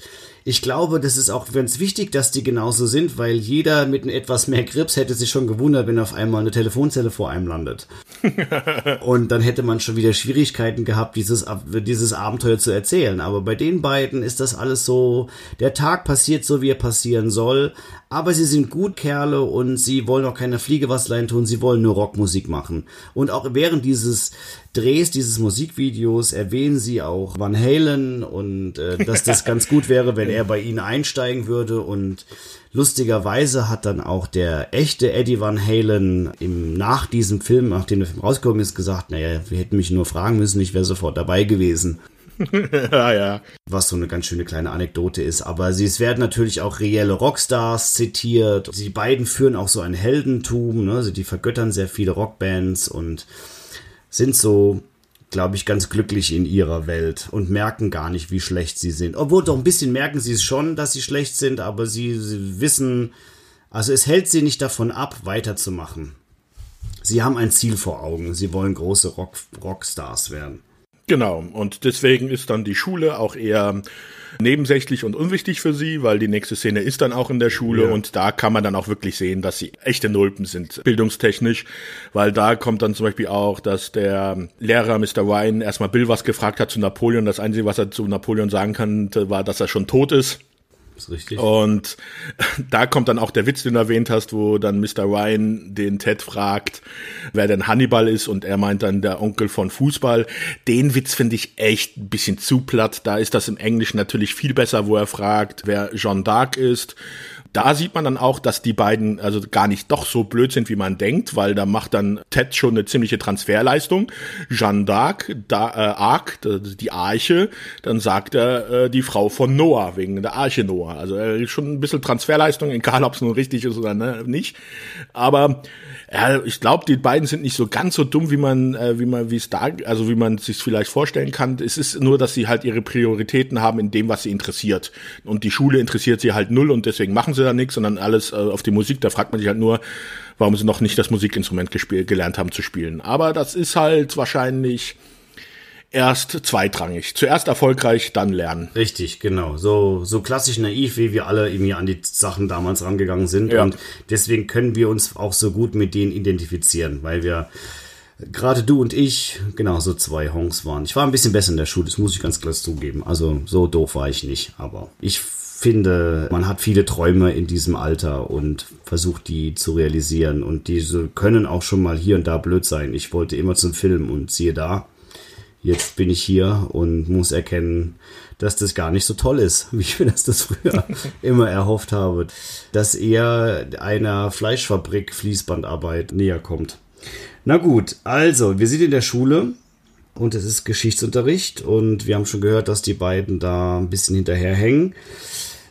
ich glaube, das ist auch ganz wichtig, dass die genauso sind, weil jeder mit etwas mehr Grips hätte sich schon gewundert, wenn auf einmal eine Telefonzelle vor einem landet. Und dann hätte man schon wieder Schwierigkeiten gehabt, dieses, dieses Abenteuer zu erzählen. Aber bei den beiden ist das alles so, der Tag passiert so, wie er passieren soll. Aber sie sind gut Kerle und sie wollen auch keiner Fliege was leiden tun, sie wollen nur Rockmusik machen. Und auch während dieses Drehs, dieses Musikvideos, erwähnen sie auch Van Halen und äh, dass das ganz gut wäre, wenn er bei ihnen einsteigen würde und Lustigerweise hat dann auch der echte Eddie Van Halen im, nach diesem Film, nachdem der Film rausgekommen ist, gesagt, naja, wir hätten mich nur fragen müssen, ich wäre sofort dabei gewesen. ja, ja. Was so eine ganz schöne kleine Anekdote ist. Aber sie, es werden natürlich auch reelle Rockstars zitiert. Die beiden führen auch so ein Heldentum, ne? also die vergöttern sehr viele Rockbands und sind so, glaube ich, ganz glücklich in ihrer Welt und merken gar nicht, wie schlecht sie sind. Obwohl doch ein bisschen merken sie es schon, dass sie schlecht sind, aber sie, sie wissen, also es hält sie nicht davon ab, weiterzumachen. Sie haben ein Ziel vor Augen. Sie wollen große Rock, Rockstars werden. Genau, und deswegen ist dann die Schule auch eher nebensächlich und unwichtig für sie, weil die nächste Szene ist dann auch in der Schule Ja. und da kann man dann auch wirklich sehen, dass sie echte Nulpen sind, bildungstechnisch, weil da kommt dann zum Beispiel auch, dass der Lehrer Mr. Ryan erstmal Bill was gefragt hat zu Napoleon. Das Einzige, was er zu Napoleon sagen konnte, war, dass er schon tot ist. Ist richtig? Und da kommt dann auch der Witz, den du erwähnt hast, wo dann Mr. Ryan den Ted fragt, wer denn Hannibal ist und er meint dann der Onkel von Fußball. Den Witz finde ich echt ein bisschen zu platt. Da ist das im Englischen natürlich viel besser, wo er fragt, wer Jeanne d'Arc ist. Da sieht man dann auch, dass die beiden also gar nicht doch so blöd sind, wie man denkt, weil da macht dann Ted schon eine ziemliche Transferleistung. Jeanne d'Arc, da, äh, Arc, die Arche, dann sagt er äh, die Frau von Noah, wegen der Arche Noah. Also äh, schon ein bisschen Transferleistung, egal ob es nun richtig ist oder ne, nicht. Aber ja, ich glaube, die beiden sind nicht so ganz so dumm, wie man, äh, wie man, wie es da, also wie man sich vielleicht vorstellen kann. Es ist nur, dass sie halt ihre Prioritäten haben in dem, was sie interessiert. Und die Schule interessiert sie halt null und deswegen machen sie da nichts, sondern alles äh, auf die Musik. Da fragt man sich halt nur, warum sie noch nicht das Musikinstrument gespielt, gelernt haben zu spielen. Aber das ist halt wahrscheinlich erst zweitrangig. Zuerst erfolgreich, dann lernen. Richtig, genau. So, so klassisch naiv, wie wir alle irgendwie an die Sachen damals rangegangen sind. Ja. Und deswegen können wir uns auch so gut mit denen identifizieren, weil wir gerade du und ich genau so zwei Hongs waren. Ich war ein bisschen besser in der Schule, das muss ich ganz klar zugeben. Also so doof war ich nicht, aber ich finde, man hat viele Träume in diesem Alter und versucht die zu realisieren und diese können auch schon mal hier und da blöd sein. Ich wollte immer zum Film und siehe da, jetzt bin ich hier und muss erkennen, dass das gar nicht so toll ist, wie ich mir das, das früher immer erhofft habe, dass eher einer Fleischfabrik Fließbandarbeit näher kommt. Na gut, also wir sind in der Schule und es ist Geschichtsunterricht und wir haben schon gehört, dass die beiden da ein bisschen hinterherhängen.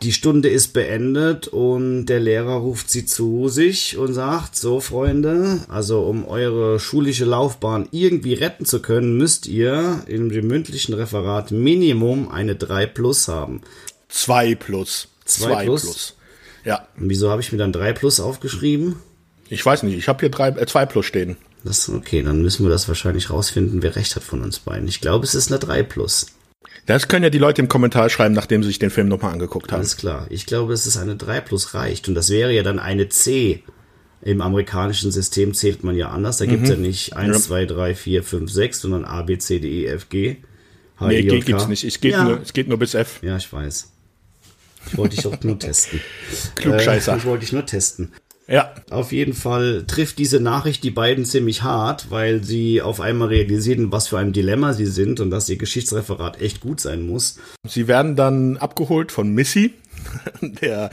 Die Stunde ist beendet und der Lehrer ruft sie zu sich und sagt, so Freunde, also um eure schulische Laufbahn irgendwie retten zu können, müsst ihr in dem mündlichen Referat Minimum eine 3 plus haben. Zwei plus. Zwei plus? Ja. Und wieso habe ich mir dann 3 plus aufgeschrieben? Ich weiß nicht, ich habe hier drei, äh, zwei plus stehen. Das, okay, dann müssen wir das wahrscheinlich rausfinden, wer recht hat von uns beiden. Ich glaube, es ist eine 3 plus. Das können ja die Leute im Kommentar schreiben, nachdem sie sich den Film nochmal angeguckt haben. Alles klar. Ich glaube, es ist eine 3 plus reicht. Und das wäre ja dann eine C. Im amerikanischen System zählt man ja anders. Da gibt es ja nicht 1, Ja. 2, 3, 4, 5, 6, sondern A, B, C, D, E, F, G. H, Nee, I, J, K. gibt's nicht. Es geht, ja. nur, es geht nur bis F. Ja, ich weiß. Ich wollte dich doch nur testen. Klugscheißer. Äh, ich wollte dich nur testen. Ja. Auf jeden Fall trifft diese Nachricht die beiden ziemlich hart, weil sie auf einmal realisieren, was für ein Dilemma sie sind und dass ihr Geschichtsreferat echt gut sein muss. Sie werden dann abgeholt von Missy, der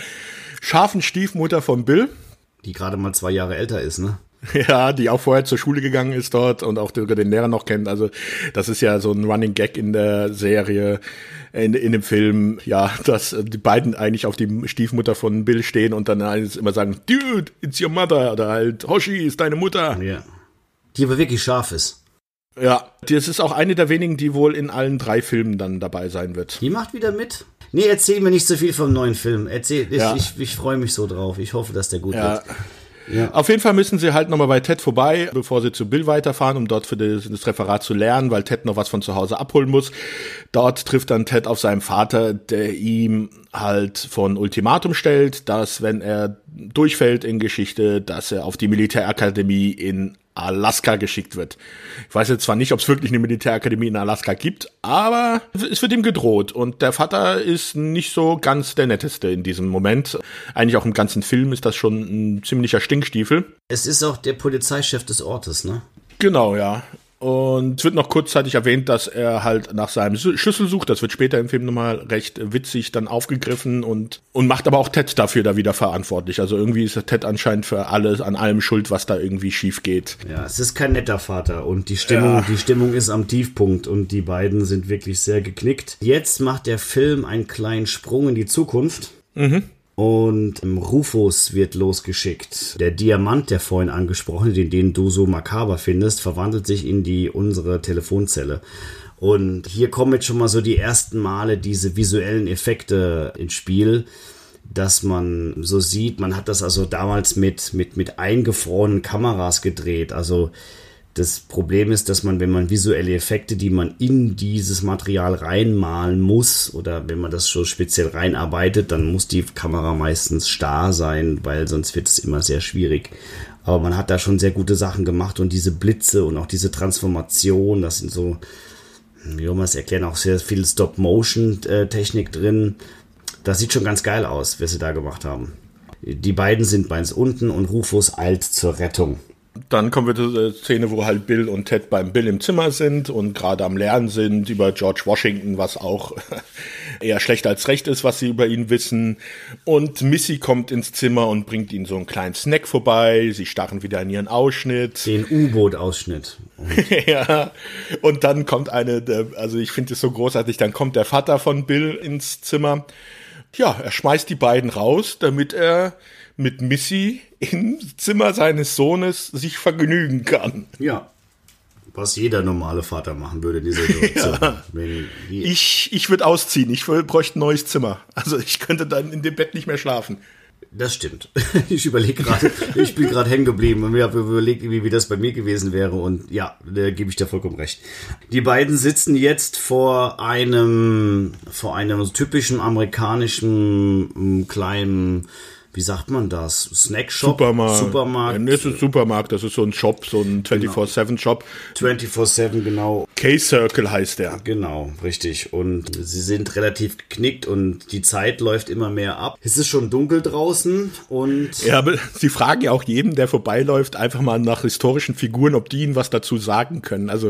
scharfen Stiefmutter von Bill. Die gerade mal zwei Jahre älter ist, ne? Ja, die auch vorher zur Schule gegangen ist dort und auch sogar den Lehrer noch kennt. Also das ist ja so ein Running Gag in der Serie, in, in dem Film, ja, dass die beiden eigentlich auf die Stiefmutter von Bill stehen und dann eines immer sagen, Dude, it's your mother oder halt Hoshi ist deine Mutter. Ja. Die aber wirklich scharf ist. Ja, das ist auch eine der wenigen, die wohl in allen drei Filmen dann dabei sein wird. Die macht wieder mit. Nee, erzähl mir nicht so viel vom neuen Film. Erzähl, ich, Ja. ich, ich freue mich so drauf. Ich hoffe, dass der gut Ja. wird. Ja. Auf jeden Fall müssen sie halt nochmal bei Ted vorbei, bevor sie zu Bill weiterfahren, um dort für das, das Referat zu lernen, weil Ted noch was von zu Hause abholen muss. Dort trifft dann Ted auf seinen Vater, der ihm halt von Ultimatum stellt, dass wenn er durchfällt in Geschichte, dass er auf die Militärakademie in Alaska geschickt wird. Ich weiß jetzt zwar nicht, ob es wirklich eine Militärakademie in Alaska gibt, aber es wird ihm gedroht. Und der Vater ist nicht so ganz der netteste in diesem Moment. Eigentlich auch im ganzen Film ist das schon ein ziemlicher Stinkstiefel. Es ist auch der Polizeichef des Ortes, ne? Genau, ja. Und es wird noch kurzzeitig erwähnt, dass er halt nach seinem Schlüssel sucht. Das wird später im Film nochmal recht witzig dann aufgegriffen und, und macht aber auch Ted dafür da wieder verantwortlich. Also irgendwie ist Ted anscheinend für alles, an allem schuld, was da irgendwie schief geht. Ja, es ist kein netter Vater und die Stimmung, Ja. die Stimmung ist am Tiefpunkt und die beiden sind wirklich sehr geknickt. Jetzt macht der Film einen kleinen Sprung in die Zukunft. Und ähm, Rufus wird losgeschickt. Der Diamant, der vorhin angesprochene, den, den du so makaber findest, verwandelt sich in die unsere Telefonzelle. Und hier kommen jetzt schon mal so die ersten Male diese visuellen Effekte ins Spiel, dass man so sieht, man hat das also damals mit, mit, mit eingefrorenen Kameras gedreht. Also das Problem ist, dass man, wenn man visuelle Effekte, die man in dieses Material reinmalen muss, oder wenn man das so speziell reinarbeitet, dann muss die Kamera meistens starr sein, weil sonst wird es immer sehr schwierig. Aber man hat da schon sehr gute Sachen gemacht und diese Blitze und auch diese Transformation, das sind so, wie soll man es erklären, auch sehr viel Stop-Motion-Technik drin. Das sieht schon ganz geil aus, was sie da gemacht haben. Die beiden sind bei uns unten und Rufus eilt zur Rettung. Dann kommen wir zu der Szene, wo halt Bill und Ted beim Bill im Zimmer sind und gerade am Lernen sind über George Washington, was auch eher schlecht als recht ist, was sie über ihn wissen. Und Missy kommt ins Zimmer und bringt ihnen so einen kleinen Snack vorbei. Sie starren wieder in ihren Ausschnitt. Den U-Boot-Ausschnitt. ja. Und dann kommt eine, also ich finde es so großartig, dann kommt der Vater von Bill ins Zimmer. Ja, er schmeißt die beiden raus, damit er mit Missy im Zimmer seines Sohnes sich vergnügen kann. Ja. Was jeder normale Vater machen würde in dieser Situation. Die, Ich, ich würde ausziehen. Ich bräuchte ein neues Zimmer. Also ich könnte dann in dem Bett nicht mehr schlafen. Das stimmt. Ich überlege gerade, ich bin gerade hängen geblieben und mir habe überlegt, wie, wie das bei mir gewesen wäre. Und ja, da gebe ich dir vollkommen recht. Die beiden sitzen jetzt vor einem, vor einem typischen amerikanischen mm, kleinen wie sagt man das? Snackshop? Supermarkt. Supermarkt. Ja, das ist ein Supermarkt, das ist so ein Shop, so ein 24-7-Shop. 24-7, genau. K-Circle heißt der. Genau, richtig. Und sie sind relativ geknickt und die Zeit läuft immer mehr ab. Es ist schon dunkel draußen und. Ja, aber sie fragen ja auch jeden, der vorbeiläuft, einfach mal nach historischen Figuren, ob die ihnen was dazu sagen können. Also,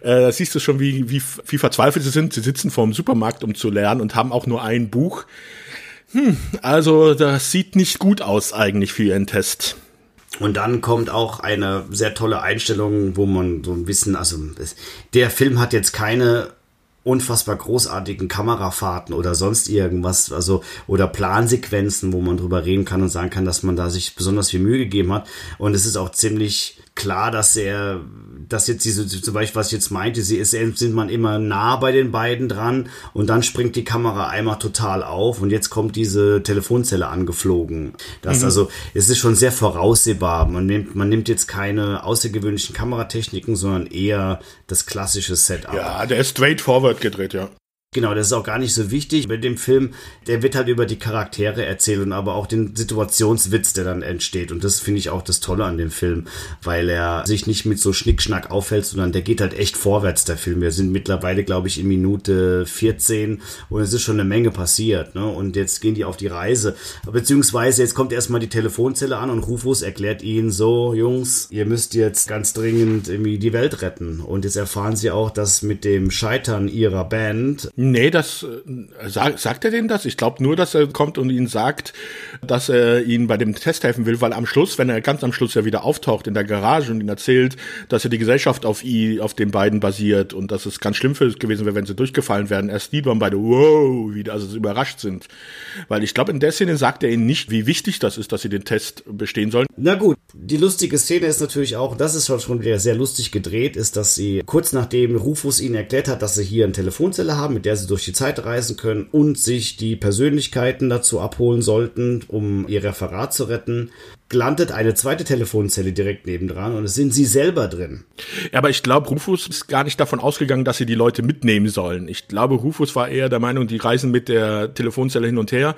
äh, da siehst du schon, wie, wie, wie verzweifelt sie sind. Sie sitzen vor dem Supermarkt, um zu lernen und haben auch nur ein Buch. Hm, also das sieht nicht gut aus eigentlich für ihren Test. Und dann kommt auch eine sehr tolle Einstellung, wo man so ein bisschen, also der Film hat jetzt keine unfassbar großartigen Kamerafahrten oder sonst irgendwas, also oder Plansequenzen, wo man drüber reden kann und sagen kann, dass man da sich besonders viel Mühe gegeben hat. Und es ist auch ziemlich klar, dass er, dass jetzt diese, zum Beispiel, was ich jetzt meinte, sie ist, sind man immer nah bei den beiden dran und dann springt die Kamera einmal total auf und jetzt kommt diese Telefonzelle angeflogen. Das mhm. also, es ist schon sehr voraussehbar. Man nimmt, man nimmt jetzt keine außergewöhnlichen Kameratechniken, sondern eher das klassische Setup. Ja, der ist straightforward gedreht, ja. Genau, das ist auch gar nicht so wichtig. Bei dem Film, der wird halt über die Charaktere erzählt und aber auch den Situationswitz, der dann entsteht. Und das finde ich auch das Tolle an dem Film, weil er sich nicht mit so Schnickschnack aufhält, sondern der geht halt echt vorwärts, der Film. Wir sind mittlerweile, glaube ich, in Minute 14 und es ist schon eine Menge passiert. Ne? Und jetzt gehen die auf die Reise. Beziehungsweise jetzt kommt erstmal die Telefonzelle an und Rufus erklärt ihnen so, Jungs, ihr müsst jetzt ganz dringend irgendwie die Welt retten. Und jetzt erfahren sie auch, dass mit dem Scheitern ihrer Band Nee, das äh, sag, sagt er denn das? Ich glaube nur, dass er kommt und ihnen sagt, dass er ihnen bei dem Test helfen will, weil am Schluss, wenn er ganz am Schluss ja wieder auftaucht in der Garage und ihnen erzählt, dass ja die Gesellschaft auf i, auf den beiden basiert und dass es ganz schlimm für gewesen wäre, wenn sie durchgefallen wären, erst die waren beide wow, wieder also überrascht sind. Weil ich glaube, in der Szene sagt er ihnen nicht, wie wichtig das ist, dass sie den Test bestehen sollen. Na gut, die lustige Szene ist natürlich auch, das ist schon wieder sehr lustig gedreht, ist, dass sie kurz nachdem Rufus ihnen erklärt hat, dass sie hier eine Telefonzelle haben, mit der der sie durch die Zeit reisen können und sich die Persönlichkeiten dazu abholen sollten, um ihr Referat zu retten, landet eine zweite Telefonzelle direkt nebendran und es sind sie selber drin. Ja, aber ich glaube, Rufus ist gar nicht davon ausgegangen, dass sie die Leute mitnehmen sollen. Ich glaube, Rufus war eher der Meinung, die reisen mit der Telefonzelle hin und her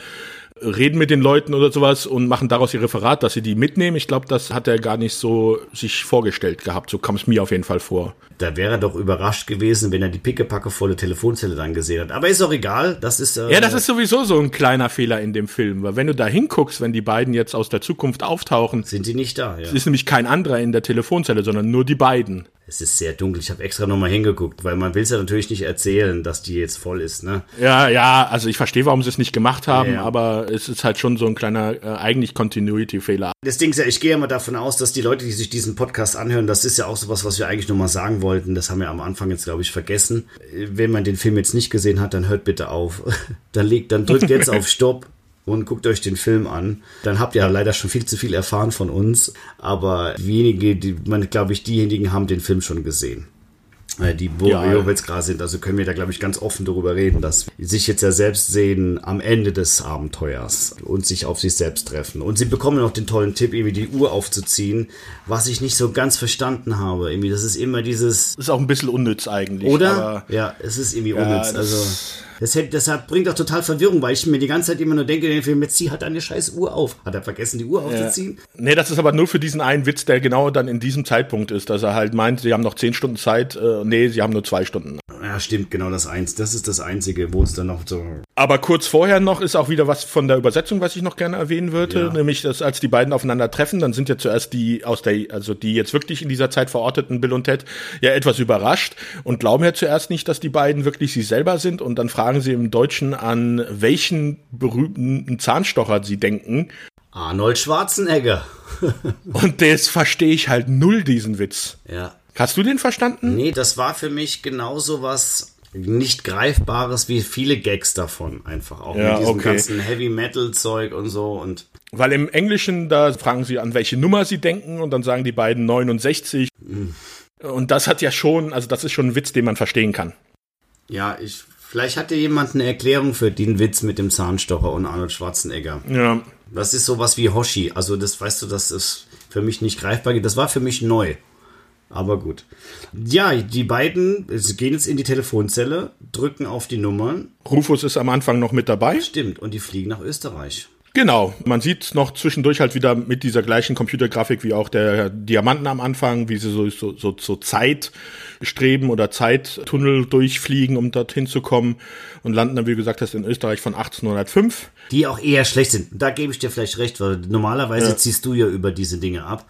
reden mit den Leuten oder sowas und machen daraus ihr Referat, dass sie die mitnehmen. Ich glaube, das hat er gar nicht so sich vorgestellt gehabt. So kam es mir auf jeden Fall vor. Da wäre er doch überrascht gewesen, wenn er die pickepackevolle Telefonzelle dann gesehen hat. Aber ist auch egal. Das ist äh, ja, das ist sowieso so ein kleiner Fehler in dem Film, weil wenn du da hinguckst, wenn die beiden jetzt aus der Zukunft auftauchen, sind sie nicht da. Ja. ist nämlich kein anderer in der Telefonzelle, sondern nur die beiden. Es ist sehr dunkel. Ich habe extra nochmal hingeguckt, weil man will es ja natürlich nicht erzählen, dass die jetzt voll ist, ne? Ja, ja, also ich verstehe, warum sie es nicht gemacht haben, ja, aber es ist halt schon so ein kleiner, äh, eigentlich Continuity-Fehler. Das Ding ist ja, ich gehe mal davon aus, dass die Leute, die sich diesen Podcast anhören, das ist ja auch sowas, was wir eigentlich nochmal sagen wollten. Das haben wir am Anfang jetzt, glaube ich, vergessen. Wenn man den Film jetzt nicht gesehen hat, dann hört bitte auf. dann legt, dann drückt jetzt auf Stopp und guckt euch den Film an. Dann habt ihr leider schon viel zu viel erfahren von uns, aber wenige, die man glaube ich, diejenigen haben den Film schon gesehen. Äh, die Boreowitz ja. sind. Also können wir da, glaube ich, ganz offen darüber reden, dass sie sich jetzt ja selbst sehen am Ende des Abenteuers und sich auf sich selbst treffen. Und sie bekommen noch den tollen Tipp, irgendwie die Uhr aufzuziehen, was ich nicht so ganz verstanden habe. Irgendwie, das ist immer dieses. Das ist auch ein bisschen unnütz eigentlich. Oder? ja, es ist irgendwie ja, unnütz. Also. Das, hätte, das bringt auch total Verwirrung, weil ich mir die ganze Zeit immer nur denke, den Film, jetzt zieh halt eine scheiß Uhr auf. Hat er vergessen, die Uhr aufzuziehen? Ja. Nee, das ist aber nur für diesen einen Witz, der genau dann in diesem Zeitpunkt ist, dass er halt meint, sie haben noch zehn Stunden Zeit. Äh, nee, sie haben nur zwei Stunden. Stimmt, genau das eins. Das ist das Einzige, wo es dann noch so. Aber kurz vorher noch ist auch wieder was von der Übersetzung, was ich noch gerne erwähnen würde, ja. nämlich, dass als die beiden aufeinander treffen, dann sind ja zuerst die aus der, also die jetzt wirklich in dieser Zeit verorteten Bill und Ted ja etwas überrascht und glauben ja zuerst nicht, dass die beiden wirklich sie selber sind und dann fragen sie im Deutschen an welchen berühmten Zahnstocher sie denken. Arnold Schwarzenegger. und das verstehe ich halt null, diesen Witz. Ja. Hast du den verstanden? Nee, das war für mich genauso was nicht greifbares wie viele Gags davon einfach auch ja, mit diesem okay. ganzen Heavy Metal Zeug und so und weil im Englischen da fragen sie an welche Nummer sie denken und dann sagen die beiden 69 mhm. und das hat ja schon also das ist schon ein Witz den man verstehen kann ja ich vielleicht hat ja jemand eine Erklärung für den Witz mit dem Zahnstocher und Arnold Schwarzenegger ja Das ist sowas wie Hoshi. Also das weißt du, das ist für mich nicht greifbar. Das war für mich neu. Aber gut. Ja, die beiden gehen jetzt in die Telefonzelle, drücken auf die Nummern. Rufus ist am Anfang noch mit dabei. Stimmt, und die fliegen nach Österreich. Genau, man sieht noch zwischendurch halt wieder mit dieser gleichen Computergrafik wie auch der Diamanten am Anfang, wie sie so, so, so, so Zeit streben oder Zeittunnel durchfliegen, um dorthin zu kommen und landen dann, wie gesagt hast, in Österreich von 1805. Die auch eher schlecht sind. Da gebe ich dir vielleicht recht, weil normalerweise ja. ziehst du ja über diese Dinge ab.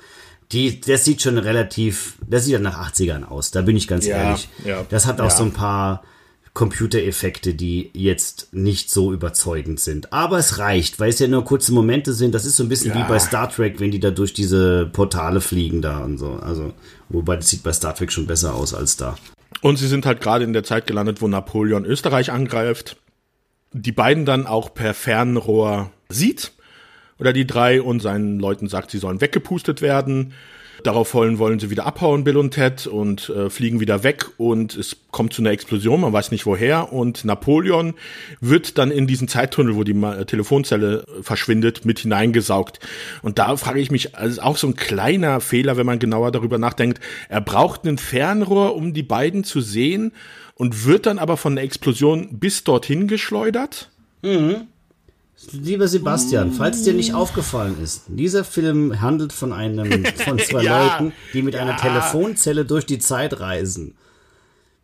Die, das sieht schon relativ, das sieht ja nach 80ern aus, da bin ich ganz ja, ehrlich. Ja, das hat auch ja. so ein paar Computereffekte, die jetzt nicht so überzeugend sind. Aber es reicht, weil es ja nur kurze Momente sind. Das ist so ein bisschen wie bei Star Trek, wenn die da durch diese Portale fliegen da und so. Also, wobei das sieht bei Star Trek schon besser aus als da. Und sie sind halt gerade in der Zeit gelandet, wo Napoleon Österreich angreift. Die beiden dann auch per Fernrohr sieht. Oder die drei und seinen Leuten sagt, sie sollen weggepustet werden. Darauf wollen, sie wieder abhauen, Bill und Ted, und äh, fliegen wieder weg und es kommt zu einer Explosion, man weiß nicht woher. Und Napoleon wird dann in diesen Zeittunnel, wo die äh, Telefonzelle verschwindet, mit hineingesaugt. Und da frage ich mich, also auch so ein kleiner Fehler, wenn man genauer darüber nachdenkt. Er braucht ein Fernrohr, um die beiden zu sehen und wird dann aber von der Explosion bis dorthin geschleudert. Mhm. Lieber Sebastian, falls dir nicht aufgefallen ist, dieser Film handelt von einem, von zwei ja, Leuten, die mit ja. einer Telefonzelle durch die Zeit reisen.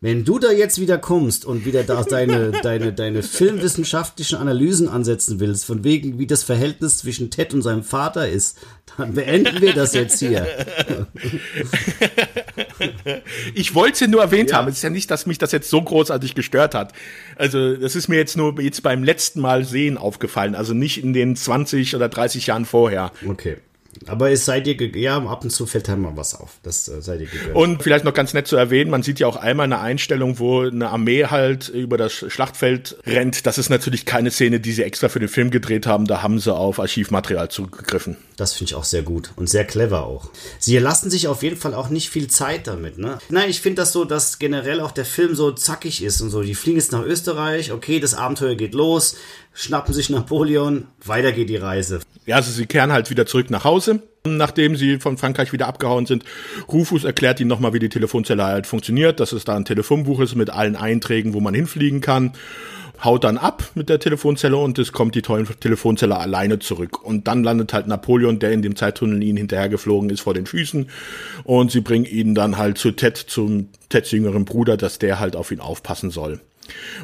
Wenn du da jetzt wieder kommst und wieder da deine, deine, deine filmwissenschaftlichen Analysen ansetzen willst, von wegen, wie das Verhältnis zwischen Ted und seinem Vater ist, dann beenden wir das jetzt hier. Ich wollte es ja nur erwähnt ja. haben. Es ist ja nicht, dass mich das jetzt so großartig gestört hat. Also, das ist mir jetzt nur jetzt beim letzten Mal sehen aufgefallen. Also nicht in den 20 oder 30 Jahren vorher. Okay. Aber es seid ihr, ja, ab und zu fällt halt mal was auf. Das äh, seid ihr gegönnt. Und vielleicht noch ganz nett zu erwähnen, man sieht ja auch einmal eine Einstellung, wo eine Armee halt über das Schlachtfeld rennt. Das ist natürlich keine Szene, die sie extra für den Film gedreht haben. Da haben sie auf Archivmaterial zugegriffen. Das finde ich auch sehr gut und sehr clever auch. Sie lassen sich auf jeden Fall auch nicht viel Zeit damit, ne? Nein, ich finde das so, dass generell auch der Film so zackig ist und so. Die fliegen jetzt nach Österreich, okay, das Abenteuer geht los schnappen sich Napoleon, weiter geht die Reise. Ja, also sie kehren halt wieder zurück nach Hause, nachdem sie von Frankreich wieder abgehauen sind. Rufus erklärt ihnen nochmal, wie die Telefonzelle halt funktioniert, dass es da ein Telefonbuch ist mit allen Einträgen, wo man hinfliegen kann. Haut dann ab mit der Telefonzelle und es kommt die tollen Telefonzelle alleine zurück. Und dann landet halt Napoleon, der in dem Zeittunnel ihnen hinterhergeflogen ist, vor den Füßen. Und sie bringen ihn dann halt zu Ted, zum Teds jüngeren Bruder, dass der halt auf ihn aufpassen soll.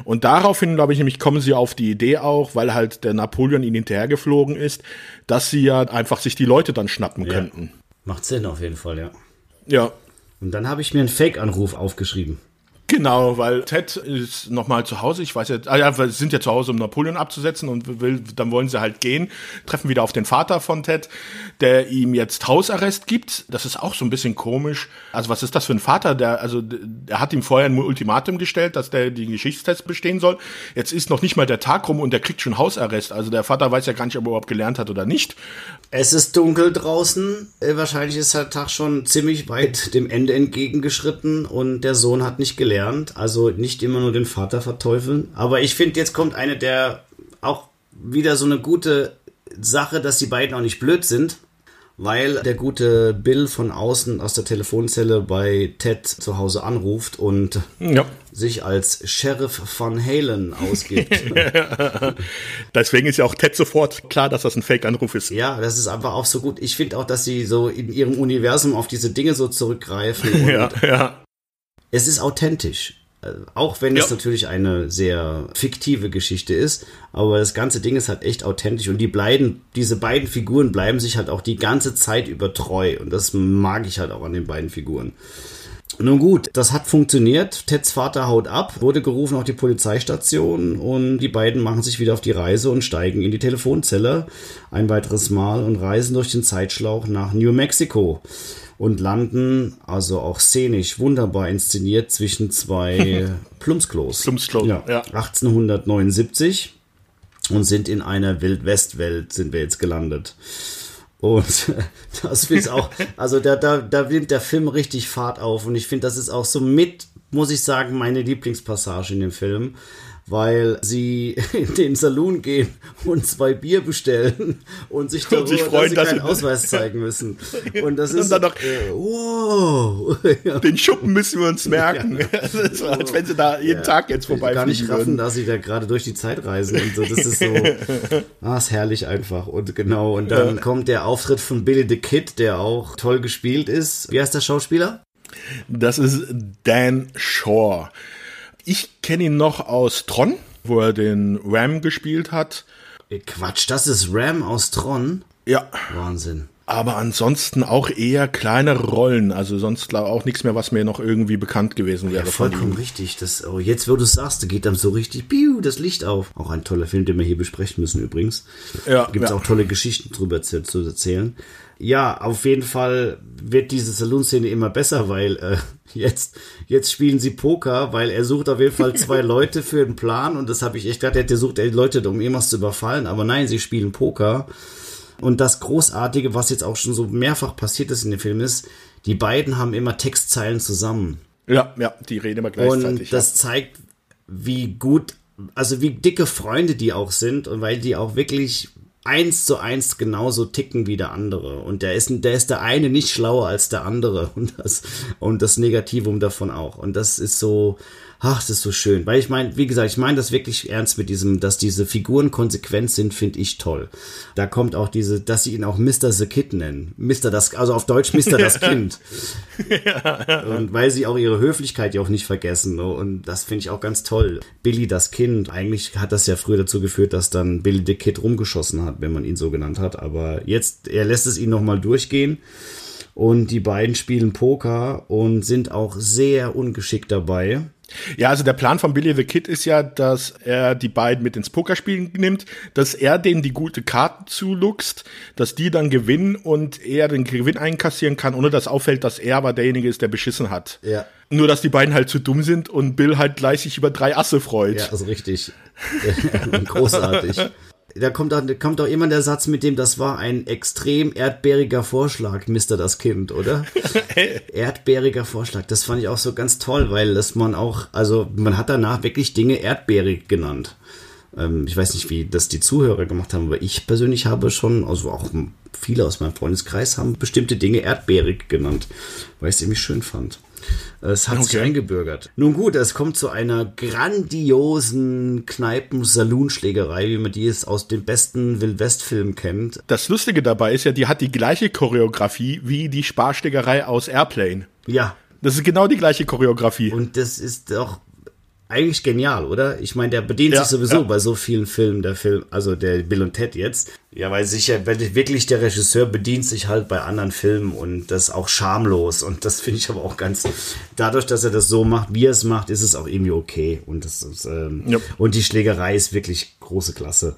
Und daraufhin, glaube ich, nämlich kommen sie auf die Idee auch, weil halt der Napoleon ihnen hinterhergeflogen ist, dass sie ja einfach sich die Leute dann schnappen ja. könnten. Macht Sinn auf jeden Fall, ja. Ja. Und dann habe ich mir einen Fake-Anruf aufgeschrieben. Genau, weil Ted ist nochmal zu Hause. Ich weiß jetzt, ah ja, wir sind ja zu Hause, um Napoleon abzusetzen und will, dann wollen sie halt gehen, treffen wieder auf den Vater von Ted, der ihm jetzt Hausarrest gibt. Das ist auch so ein bisschen komisch. Also was ist das für ein Vater? Der, also, er hat ihm vorher ein Ultimatum gestellt, dass der den Geschichtstest bestehen soll. Jetzt ist noch nicht mal der Tag rum und der kriegt schon Hausarrest. Also der Vater weiß ja gar nicht, ob er überhaupt gelernt hat oder nicht. Es ist dunkel draußen. Äh, wahrscheinlich ist der Tag schon ziemlich weit dem Ende entgegengeschritten und der Sohn hat nicht gelernt gelernt. Also nicht immer nur den Vater verteufeln. Aber ich finde, jetzt kommt eine der auch wieder so eine gute Sache, dass die beiden auch nicht blöd sind, weil der gute Bill von außen aus der Telefonzelle bei Ted zu Hause anruft und ja. sich als Sheriff von Halen ausgibt. Deswegen ist ja auch Ted sofort klar, dass das ein Fake-Anruf ist. Ja, das ist einfach auch so gut. Ich finde auch, dass sie so in ihrem Universum auf diese Dinge so zurückgreifen. ja, ja es ist authentisch. Äh, auch wenn ja. es natürlich eine sehr fiktive Geschichte ist, aber das ganze Ding ist halt echt authentisch und die bleiben, diese beiden Figuren bleiben sich halt auch die ganze Zeit über treu und das mag ich halt auch an den beiden Figuren. Nun gut, das hat funktioniert. Teds Vater haut ab, wurde gerufen auf die Polizeistation und die beiden machen sich wieder auf die Reise und steigen in die Telefonzelle ein weiteres Mal und reisen durch den Zeitschlauch nach New Mexico und landen, also auch szenisch wunderbar inszeniert, zwischen zwei Plumpsklos. Plumpsklos, ja. ja. 1879 und sind in einer Wildwestwelt sind wir jetzt gelandet. Und das ist auch, also da, da, da nimmt der Film richtig Fahrt auf und ich finde, das ist auch so mit, muss ich sagen, meine Lieblingspassage in dem Film, weil sie in den Saloon gehen und zwei Bier bestellen und sich darüber, und sich freuen, dass sie dass keinen Ausweis zeigen müssen. Und das und ist dann noch, äh, wow. Den Schuppen müssen wir uns merken. Ja. Das ist als wenn sie da jeden ja. Tag jetzt vorbei Gar nicht raffen, würden. dass sie da gerade durch die Zeit reisen und so. Das ist so, ah, ist herrlich einfach. Und genau, und dann ja. kommt der Auftritt von Billy the Kid, der auch toll gespielt ist. Wie heißt der Schauspieler? Das ist Dan Shore. Ich kenne ihn noch aus Tron, wo er den Ram gespielt hat. Quatsch, das ist Ram aus Tron? Ja. Wahnsinn. Aber ansonsten auch eher kleinere Rollen. Also sonst auch nichts mehr, was mir noch irgendwie bekannt gewesen wäre. Ja, vollkommen richtig. Das, oh, jetzt, wo du es sagst, geht dann so richtig piu, das Licht auf. Auch ein toller Film, den wir hier besprechen müssen übrigens. Ja. Gibt es ja. auch tolle Geschichten drüber zu, zu erzählen. Ja, auf jeden Fall wird diese Saloon-Szene immer besser, weil äh, jetzt, jetzt spielen sie Poker, weil er sucht auf jeden Fall zwei Leute für den Plan und das habe ich echt gedacht, er sucht Leute, um irgendwas zu überfallen, aber nein, sie spielen Poker. Und das Großartige, was jetzt auch schon so mehrfach passiert ist in dem Film, ist, die beiden haben immer Textzeilen zusammen. Ja, ja, die reden immer gleichzeitig. Und das ja. zeigt, wie gut, also wie dicke Freunde die auch sind und weil die auch wirklich eins zu eins genauso ticken wie der andere. Und der ist, der ist der eine nicht schlauer als der andere. Und das, und das Negativum davon auch. Und das ist so, ach, das ist so schön. Weil ich meine, wie gesagt, ich meine das wirklich ernst mit diesem, dass diese Figuren konsequent sind, finde ich toll. Da kommt auch diese, dass sie ihn auch Mr. the Kid nennen. Mr. das, also auf Deutsch Mr. das Kind. Und weil sie auch ihre Höflichkeit ja auch nicht vergessen. Ne? Und das finde ich auch ganz toll. Billy das Kind, eigentlich hat das ja früher dazu geführt, dass dann Billy the Kid rumgeschossen hat, wenn man ihn so genannt hat. Aber jetzt, er lässt es ihn nochmal durchgehen. Und die beiden spielen Poker und sind auch sehr ungeschickt dabei. Ja, also der Plan von Billy the Kid ist ja, dass er die beiden mit ins Pokerspielen nimmt, dass er denen die gute Karten zuluxt, dass die dann gewinnen und er den Gewinn einkassieren kann, ohne dass auffällt, dass er aber derjenige ist, der beschissen hat. Ja. Nur, dass die beiden halt zu dumm sind und Bill halt gleich sich über drei Asse freut. Ja, also richtig. Großartig da kommt auch, kommt auch immer der Satz mit dem, das war ein extrem erdbeeriger Vorschlag, Mister das Kind, oder? erdbeeriger Vorschlag. Das fand ich auch so ganz toll, weil das man auch, also man hat danach wirklich Dinge erdbeerig genannt. Ähm, ich weiß nicht, wie das die Zuhörer gemacht haben, aber ich persönlich habe schon, also auch viele aus meinem Freundeskreis haben bestimmte Dinge erdbeerig genannt, weil ich es ziemlich schön fand. Es hat okay. sich eingebürgert. Nun gut, es kommt zu einer grandiosen Kneipen-Saloon-Schlägerei, wie man die es aus den besten Wildwest-Filmen kennt. Das Lustige dabei ist ja, die hat die gleiche Choreografie wie die Sparschlägerei aus Airplane. Ja. Das ist genau die gleiche Choreografie. Und das ist doch eigentlich genial, oder? Ich meine, der bedient ja, sich sowieso ja. bei so vielen Filmen, der Film, also der Bill und Ted jetzt. Ja, weil sicher, wirklich der Regisseur bedient sich halt bei anderen Filmen und das auch schamlos. Und das finde ich aber auch ganz, dadurch, dass er das so macht, wie er es macht, ist es auch irgendwie okay. Und das ist, ähm, ja. und die Schlägerei ist wirklich große Klasse.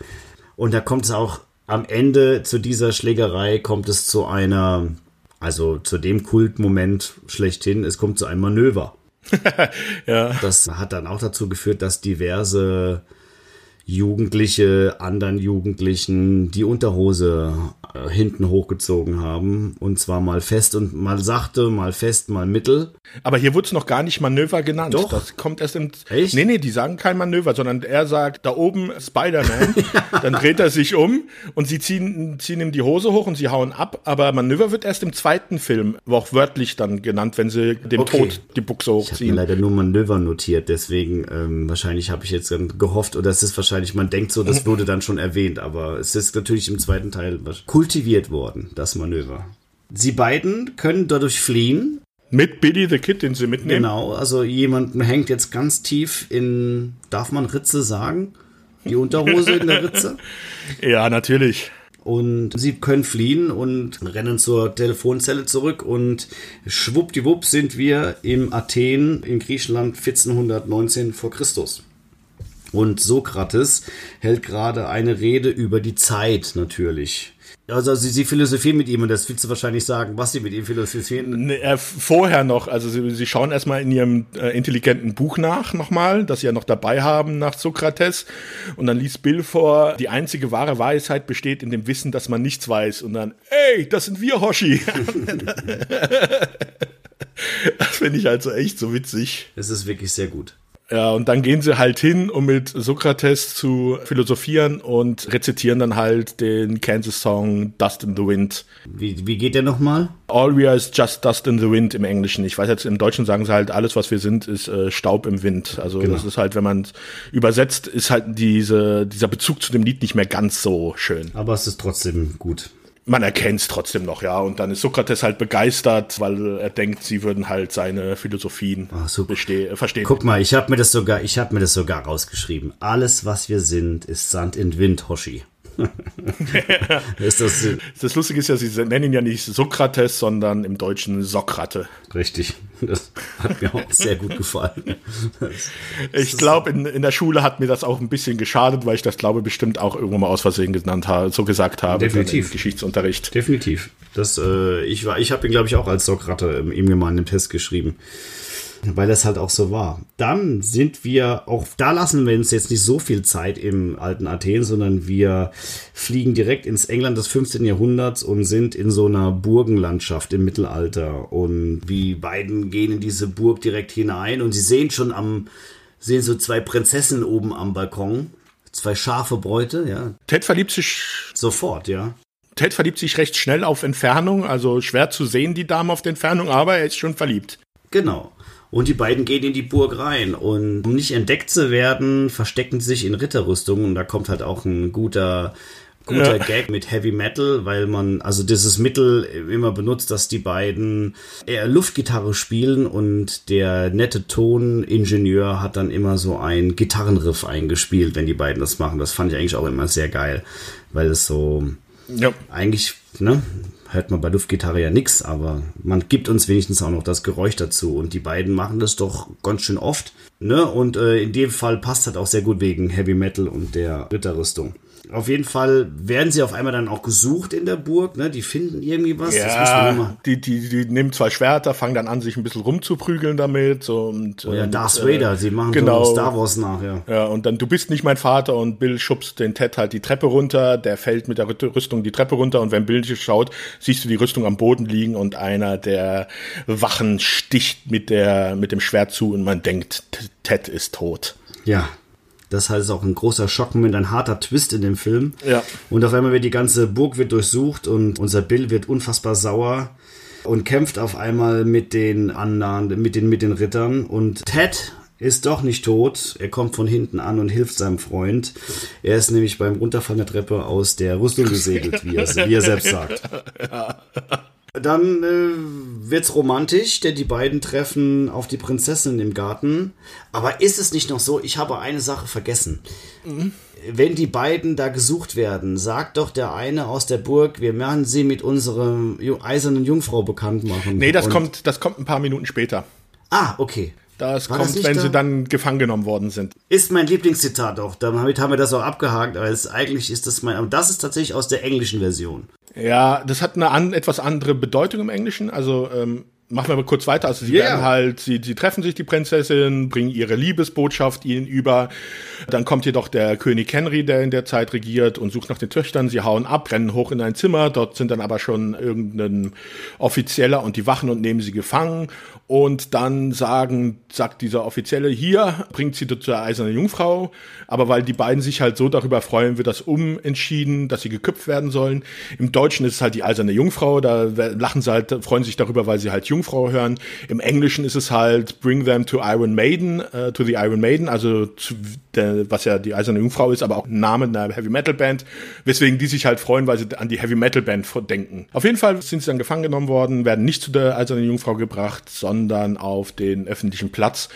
Und da kommt es auch am Ende zu dieser Schlägerei kommt es zu einer, also zu dem Kultmoment schlechthin, es kommt zu einem Manöver. ja. Das hat dann auch dazu geführt, dass diverse Jugendliche anderen Jugendlichen die Unterhose hinten hochgezogen haben. Und zwar mal fest und mal sachte, mal fest, mal mittel. Aber hier wurde es noch gar nicht Manöver genannt. Doch. Das kommt erst im. Echt? Nee, nee, die sagen kein Manöver, sondern er sagt, da oben Spider-Man. ja. Dann dreht er sich um und sie ziehen, ziehen ihm die Hose hoch und sie hauen ab. Aber Manöver wird erst im zweiten Film, auch wörtlich dann genannt, wenn sie dem okay. Tod die Buchse hochziehen. Ich habe leider nur Manöver notiert, deswegen ähm, wahrscheinlich habe ich jetzt gehofft, oder es ist wahrscheinlich, man denkt so, das wurde dann schon erwähnt, aber es ist natürlich im zweiten Teil kultiviert worden, das Manöver. Sie beiden können dadurch fliehen. Mit Billy the Kid, den sie mitnehmen. Genau, also jemand hängt jetzt ganz tief in, darf man Ritze sagen? Die Unterhose in der Ritze? Ja, natürlich. Und sie können fliehen und rennen zur Telefonzelle zurück und schwuppdiwupp sind wir im Athen in Griechenland 1419 vor Christus. Und Sokrates hält gerade eine Rede über die Zeit natürlich. Also sie, sie philosophieren mit ihm und das willst du wahrscheinlich sagen, was sie mit ihm philosophieren. Nee, äh, vorher noch, also sie, sie schauen erstmal in ihrem äh, intelligenten Buch nach nochmal, das sie ja noch dabei haben nach Sokrates. Und dann liest Bill vor, die einzige wahre Weisheit besteht in dem Wissen, dass man nichts weiß. Und dann, ey, das sind wir, Hoshi. das finde ich also echt so witzig. Es ist wirklich sehr gut. Ja, und dann gehen sie halt hin, um mit Sokrates zu philosophieren und rezitieren dann halt den Kansas-Song Dust in the Wind. Wie, wie geht der nochmal? All we are is just dust in the wind im Englischen. Ich weiß jetzt, im Deutschen sagen sie halt, alles was wir sind, ist äh, Staub im Wind. Also genau. das ist halt, wenn man übersetzt, ist halt diese, dieser Bezug zu dem Lied nicht mehr ganz so schön. Aber es ist trotzdem gut man erkennt es trotzdem noch, ja. Und dann ist Sokrates halt begeistert, weil er denkt, sie würden halt seine Philosophien so. verstehen. Guck mal, ich habe mir das sogar, ich habe mir das sogar rausgeschrieben. Alles, was wir sind, ist Sand in Wind, Hoshi. ist das, das Lustige ist ja, sie nennen ihn ja nicht Sokrates, sondern im Deutschen Sokrate. Richtig. Das hat mir auch sehr gut gefallen. Ich glaube, in, in der Schule hat mir das auch ein bisschen geschadet, weil ich das, glaube bestimmt auch irgendwann mal aus Versehen genannt habe, so gesagt habe. Definitiv. Geschichtsunterricht. Definitiv. Das, äh, ich ich habe ihn, glaube ich, auch als Sokrate im, im gemeinen Test geschrieben weil das halt auch so war. Dann sind wir, auch da lassen wir uns jetzt nicht so viel Zeit im alten Athen, sondern wir fliegen direkt ins England des 15. Jahrhunderts und sind in so einer Burgenlandschaft im Mittelalter. Und die beiden gehen in diese Burg direkt hinein und sie sehen schon am, sehen so zwei Prinzessinnen oben am Balkon. Zwei scharfe Bräute, ja. Ted verliebt sich sofort, ja. Ted verliebt sich recht schnell auf Entfernung, also schwer zu sehen, die Dame auf Entfernung, aber er ist schon verliebt. Genau. Und die beiden gehen in die Burg rein. Und um nicht entdeckt zu werden, verstecken sie sich in Ritterrüstungen. Und da kommt halt auch ein guter, guter ja. Gag mit Heavy Metal, weil man also dieses Mittel immer benutzt, dass die beiden eher Luftgitarre spielen und der nette Toningenieur hat dann immer so ein Gitarrenriff eingespielt, wenn die beiden das machen. Das fand ich eigentlich auch immer sehr geil, weil es so ja. eigentlich, ne, hört man bei Luftgitarre ja nichts, aber man gibt uns wenigstens auch noch das Geräusch dazu. Und die beiden machen das doch ganz schön oft. Ne? Und äh, in dem Fall passt das auch sehr gut wegen Heavy Metal und der Ritterrüstung. Auf jeden Fall werden sie auf einmal dann auch gesucht in der Burg, ne? Die finden irgendwie was. Ja, die, die, die nehmen zwei Schwerter, fangen dann an, sich ein bisschen rumzuprügeln damit. Und, oh ja, Darth äh, Vader, sie machen genau, so Star Wars nach, ja. Ja, und dann, du bist nicht mein Vater und Bill schubst den Ted halt die Treppe runter, der fällt mit der Rüstung die Treppe runter und wenn Bill schaut, siehst du die Rüstung am Boden liegen und einer der Wachen sticht mit der, mit dem Schwert zu und man denkt, Ted ist tot. Ja, das heißt auch ein großer Schockmoment, ein harter Twist in dem Film. Ja. Und auf einmal wird die ganze Burg wird durchsucht und unser Bill wird unfassbar sauer und kämpft auf einmal mit den anderen, mit den, mit den Rittern. Und Ted ist doch nicht tot. Er kommt von hinten an und hilft seinem Freund. Er ist nämlich beim Runterfallen der Treppe aus der Rüstung gesegelt, wie er, wie er selbst sagt. Ja. Dann äh, wird's romantisch, denn die beiden treffen auf die Prinzessin im Garten. Aber ist es nicht noch so? Ich habe eine Sache vergessen. Mhm. Wenn die beiden da gesucht werden, sagt doch der eine aus der Burg, wir werden sie mit unserer eisernen Jungfrau bekannt machen. Nee, das kommt, das kommt ein paar Minuten später. Ah, okay. Das War kommt, das wenn da? sie dann gefangen genommen worden sind. Ist mein Lieblingszitat auch. Damit haben wir das auch abgehakt. Aber es, eigentlich ist das mein. Aber das ist tatsächlich aus der englischen Version. Ja, das hat eine an, etwas andere Bedeutung im Englischen. Also ähm, machen wir mal kurz weiter. Also sie yeah. werden halt, sie, sie treffen sich die Prinzessin, bringen ihre Liebesbotschaft ihnen über. Dann kommt jedoch der König Henry, der in der Zeit regiert und sucht nach den Töchtern. Sie hauen ab, rennen hoch in ein Zimmer. Dort sind dann aber schon irgendein Offizieller und die Wachen und nehmen sie gefangen. Und dann sagen, sagt dieser Offizielle, hier bringt sie zur eisernen Jungfrau. Aber weil die beiden sich halt so darüber freuen, wird das umentschieden, dass sie geköpft werden sollen. Im Deutschen ist es halt die eiserne Jungfrau. Da lachen sie halt, freuen sich darüber, weil sie halt Jungfrau hören. Im Englischen ist es halt Bring them to Iron Maiden, uh, to the Iron Maiden, also zu, der, was ja die eiserne Jungfrau ist, aber auch ein Name einer Heavy Metal Band, weswegen die sich halt freuen, weil sie an die Heavy Metal Band denken. Auf jeden Fall sind sie dann gefangen genommen worden, werden nicht zu der eisernen Jungfrau gebracht, sondern auf den öffentlichen Platz,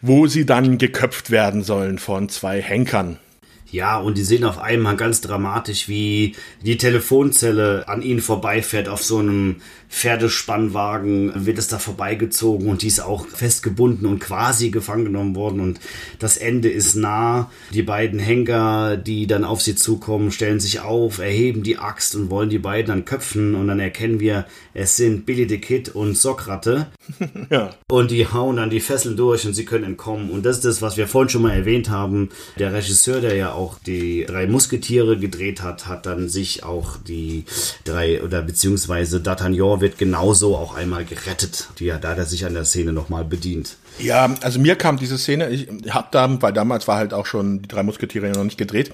wo sie dann geköpft werden sollen von zwei Henkern. Ja, und die sehen auf einmal ganz dramatisch, wie die Telefonzelle an ihnen vorbeifährt auf so einem Pferdespannwagen, wird es da vorbeigezogen und die ist auch festgebunden und quasi gefangen genommen worden und das Ende ist nah. Die beiden Henker, die dann auf sie zukommen, stellen sich auf, erheben die Axt und wollen die beiden dann köpfen und dann erkennen wir, es sind Billy the Kid und Sokrate. ja. Und die hauen dann die Fesseln durch und sie können entkommen. Und das ist das, was wir vorhin schon mal erwähnt haben. Der Regisseur, der ja auch die drei Musketiere gedreht hat, hat dann sich auch die drei oder beziehungsweise D'Artagnan wird genauso auch einmal gerettet. Die, da hat er sich an der Szene nochmal bedient. Ja, also mir kam diese Szene, ich hab da, weil damals war halt auch schon die drei Musketiere ja noch nicht gedreht.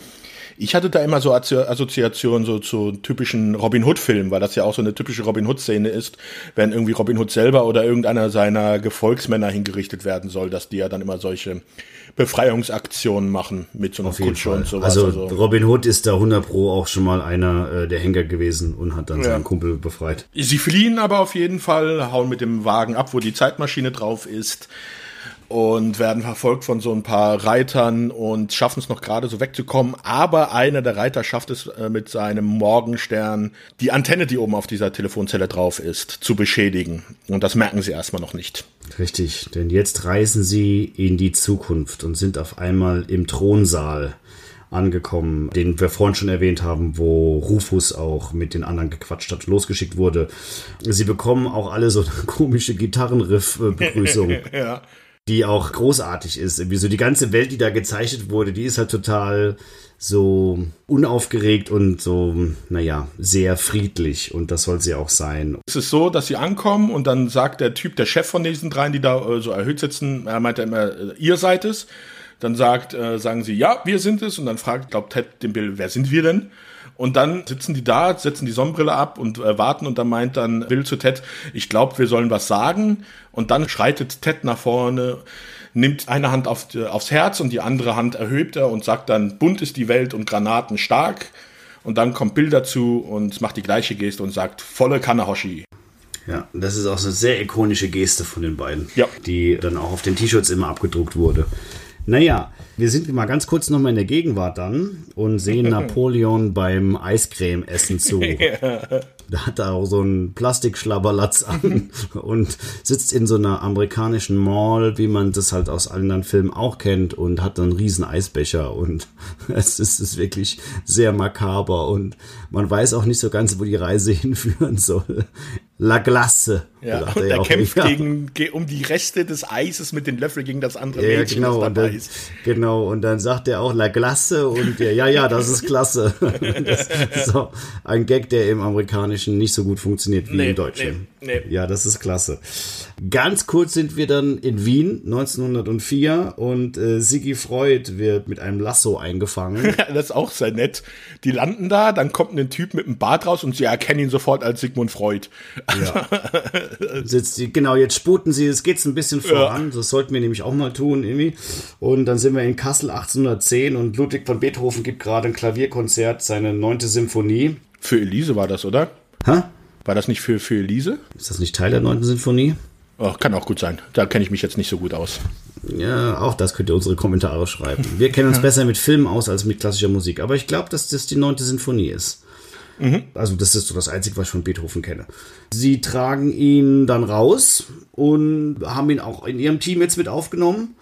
Ich hatte da immer so Assoziationen so zu typischen Robin Hood-Filmen, weil das ja auch so eine typische Robin Hood-Szene ist, wenn irgendwie Robin Hood selber oder irgendeiner seiner Gefolgsmänner hingerichtet werden soll, dass die ja dann immer solche Befreiungsaktionen machen mit so einer Kutsche und sowas. Also, also, Robin Hood ist da 100 Pro auch schon mal einer äh, der Henker gewesen und hat dann ja. seinen Kumpel befreit. Sie fliehen aber auf jeden Fall, hauen mit dem Wagen ab, wo die Zeitmaschine drauf ist und werden verfolgt von so ein paar Reitern und schaffen es noch gerade so wegzukommen. Aber einer der Reiter schafft es äh, mit seinem Morgenstern, die Antenne, die oben auf dieser Telefonzelle drauf ist, zu beschädigen. Und das merken sie erstmal noch nicht. Richtig, denn jetzt reisen sie in die Zukunft und sind auf einmal im Thronsaal angekommen, den wir vorhin schon erwähnt haben, wo Rufus auch mit den anderen gequatscht hat, losgeschickt wurde. Sie bekommen auch alle so eine komische Gitarrenriff-Begrüßung. ja die auch großartig ist. Irgendwie so die ganze Welt, die da gezeichnet wurde, die ist halt total so unaufgeregt und so, naja, sehr friedlich und das soll sie auch sein. Es ist so, dass sie ankommen und dann sagt der Typ, der Chef von diesen dreien, die da äh, so erhöht sitzen, er meinte immer, äh, ihr seid es. Dann sagt, äh, sagen sie, ja, wir sind es und dann fragt, glaubt Ted den Bill, wer sind wir denn? Und dann sitzen die da, setzen die Sonnenbrille ab und äh, warten und dann meint dann Bill zu Ted, ich glaube, wir sollen was sagen. Und dann schreitet Ted nach vorne, nimmt eine Hand auf, aufs Herz und die andere Hand erhebt er und sagt dann, bunt ist die Welt und Granaten stark. Und dann kommt Bill dazu und macht die gleiche Geste und sagt, volle Kanahoshi. Ja, das ist auch so eine sehr ikonische Geste von den beiden, ja. die dann auch auf den T-Shirts immer abgedruckt wurde. Naja, wir sind mal ganz kurz nochmal in der Gegenwart dann und sehen Napoleon beim Eiscreme-Essen zu. Da hat er auch so einen Plastikschlabberlatz an und sitzt in so einer amerikanischen Mall, wie man das halt aus anderen Filmen auch kennt und hat dann einen riesen Eisbecher und es ist, ist wirklich sehr makaber und man weiß auch nicht so ganz, wo die Reise hinführen soll. La Glace. Ja, und er, er kämpft ja. gegen, um die Reste des Eises mit den Löffeln gegen das andere ja, Mädchen, genau, das dabei dann, ist. Genau, und dann sagt er auch La Glace und der, ja, ja, das ist klasse. das ist so ein Gag, der im Amerikanischen nicht so gut funktioniert wie nee, im Deutschen. Nee, nee. Ja, das ist klasse. Ganz kurz sind wir dann in Wien 1904 und äh, Sigi Freud wird mit einem Lasso eingefangen. das ist auch sehr nett. Die landen da, dann kommt ein Typ mit einem Bart raus und sie erkennen ihn sofort als Sigmund Freud. Ja. Sitzt die, genau, jetzt sputen sie, es geht ein bisschen voran. Ja. Das sollten wir nämlich auch mal tun, irgendwie. Und dann sind wir in Kassel 1810 und Ludwig von Beethoven gibt gerade ein Klavierkonzert, seine neunte Symphonie. Für Elise war das, oder? Hä? War das nicht für, für Elise? Ist das nicht Teil der neunten Sinfonie? Oh, kann auch gut sein. Da kenne ich mich jetzt nicht so gut aus. Ja, auch das könnt ihr unsere Kommentare schreiben. Wir kennen uns besser mit Filmen aus als mit klassischer Musik. Aber ich glaube, dass das die neunte Sinfonie ist. Mhm. Also das ist so das Einzige, was ich von Beethoven kenne. Sie tragen ihn dann raus und haben ihn auch in ihrem Team jetzt mit aufgenommen.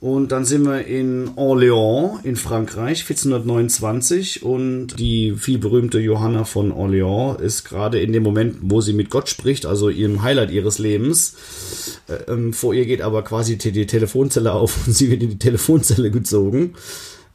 Und dann sind wir in Orléans in Frankreich, 1429. Und die viel berühmte Johanna von Orléans ist gerade in dem Moment, wo sie mit Gott spricht, also ihrem Highlight ihres Lebens. Äh, ähm, vor ihr geht aber quasi die Telefonzelle auf und sie wird in die Telefonzelle gezogen.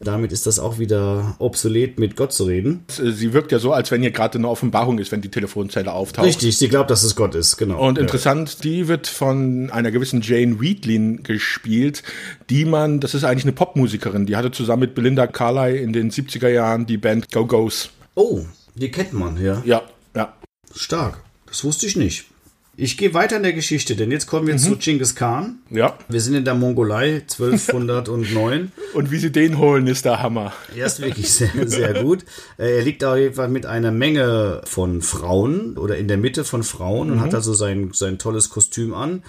Damit ist das auch wieder obsolet, mit Gott zu reden. Sie wirkt ja so, als wenn hier gerade eine Offenbarung ist, wenn die Telefonzelle auftaucht. Richtig, sie glaubt, dass es Gott ist, genau. Und interessant, die wird von einer gewissen Jane Wheatlin gespielt, die man, das ist eigentlich eine Popmusikerin, die hatte zusammen mit Belinda Carlyle in den 70er Jahren die Band Go-Go's. Oh, die kennt man, ja. Ja, ja. Stark. Das wusste ich nicht. Ich gehe weiter in der Geschichte, denn jetzt kommen wir mhm. zu Genghis Khan. Ja. Wir sind in der Mongolei 1209. Und wie sie den holen, ist der Hammer. Er ist wirklich sehr, sehr gut. Äh, er liegt auf jeden Fall mit einer Menge von Frauen oder in der Mitte von Frauen mhm. und hat also sein, sein tolles Kostüm an.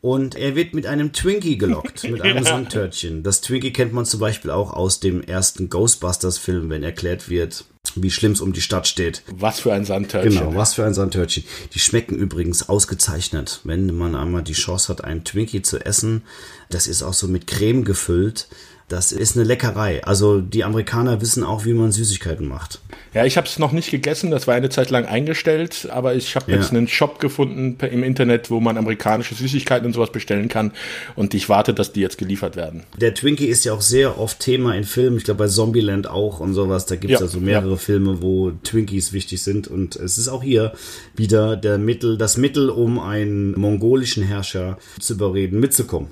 Und er wird mit einem Twinkie gelockt, mit einem ja. Sandtörtchen. Das Twinkie kennt man zum Beispiel auch aus dem ersten Ghostbusters-Film, wenn erklärt wird, wie schlimm es um die Stadt steht. Was für ein Sandtörtchen. Genau, was für ein Sandtörtchen. Die schmecken übrigens ausgezeichnet. Wenn man einmal die Chance hat, einen Twinkie zu essen, das ist auch so mit Creme gefüllt Das ist eine Leckerei. Also die Amerikaner wissen auch, wie man Süßigkeiten macht. Ja, ich habe es noch nicht gegessen, das war eine Zeit lang eingestellt, aber ich habe Ja. jetzt einen Shop gefunden im Internet, wo man amerikanische Süßigkeiten und sowas bestellen kann und ich warte, dass die jetzt geliefert werden. Der Twinkie ist ja auch sehr oft Thema in Filmen. Ich glaube bei Zombieland auch und sowas. Da gibt es Ja, also mehrere ja. Filme, wo Twinkies wichtig sind. Und es ist auch hier wieder der Mittel, das Mittel, um einen mongolischen Herrscher zu überreden, mitzukommen.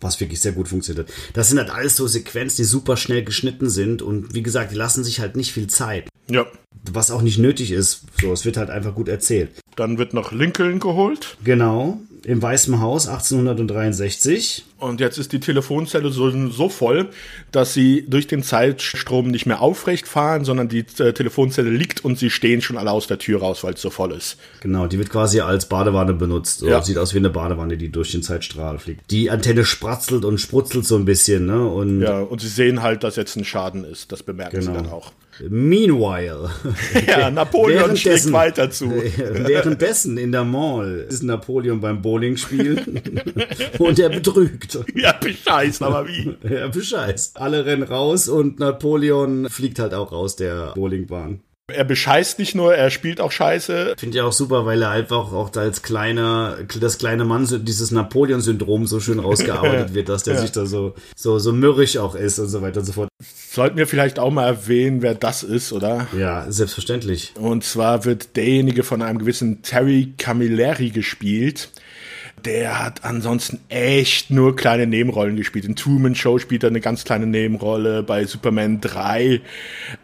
Was wirklich sehr gut funktioniert. Das sind halt alles so Sequenzen, die super schnell geschnitten sind. Und wie gesagt, die lassen sich halt nicht viel Zeit. Ja. Was auch nicht nötig ist. So, es wird halt einfach gut erzählt. Dann wird noch Lincoln geholt Genau. Im Weißen Haus 1863. und jetzt ist die Telefonzelle so, so voll, dass sie durch den Zeitstrom nicht mehr aufrecht fahren, sondern die äh, Telefonzelle liegt und sie stehen schon alle aus der Tür raus, weil es so voll ist. Genau, die wird quasi als Badewanne benutzt. So, Ja. Sieht aus wie eine Badewanne, die durch den Zeitstrahl fliegt. Die Antenne spratzelt und sprutzelt so ein bisschen, ne? Und Ja, und sie sehen halt, dass jetzt ein Schaden ist. Das bemerken sie Genau. dann auch. Meanwhile. Ja, Napoleon schlägt weiter zu. Währenddessen in der Mall ist Napoleon beim Bowlingspiel und er betrügt. Ja, bescheißt, aber wie? Ja, bescheißt. Alle rennen raus und Napoleon fliegt halt auch raus der Bowlingbahn. Er bescheißt nicht nur, er spielt auch Scheiße. Finde ich auch super, weil er einfach auch da als kleiner, das kleine Mann, dieses Napoleon-Syndrom so schön rausgearbeitet wird, dass der sich da so, so, so mürrisch auch ist und so weiter und so fort. Sollten wir vielleicht auch mal erwähnen, wer das ist, oder? Ja, selbstverständlich. Und zwar wird derjenige von einem gewissen Terry Camilleri gespielt. Der hat ansonsten echt nur kleine Nebenrollen gespielt. In Truman Show spielt er eine ganz kleine Nebenrolle, bei Superman 3.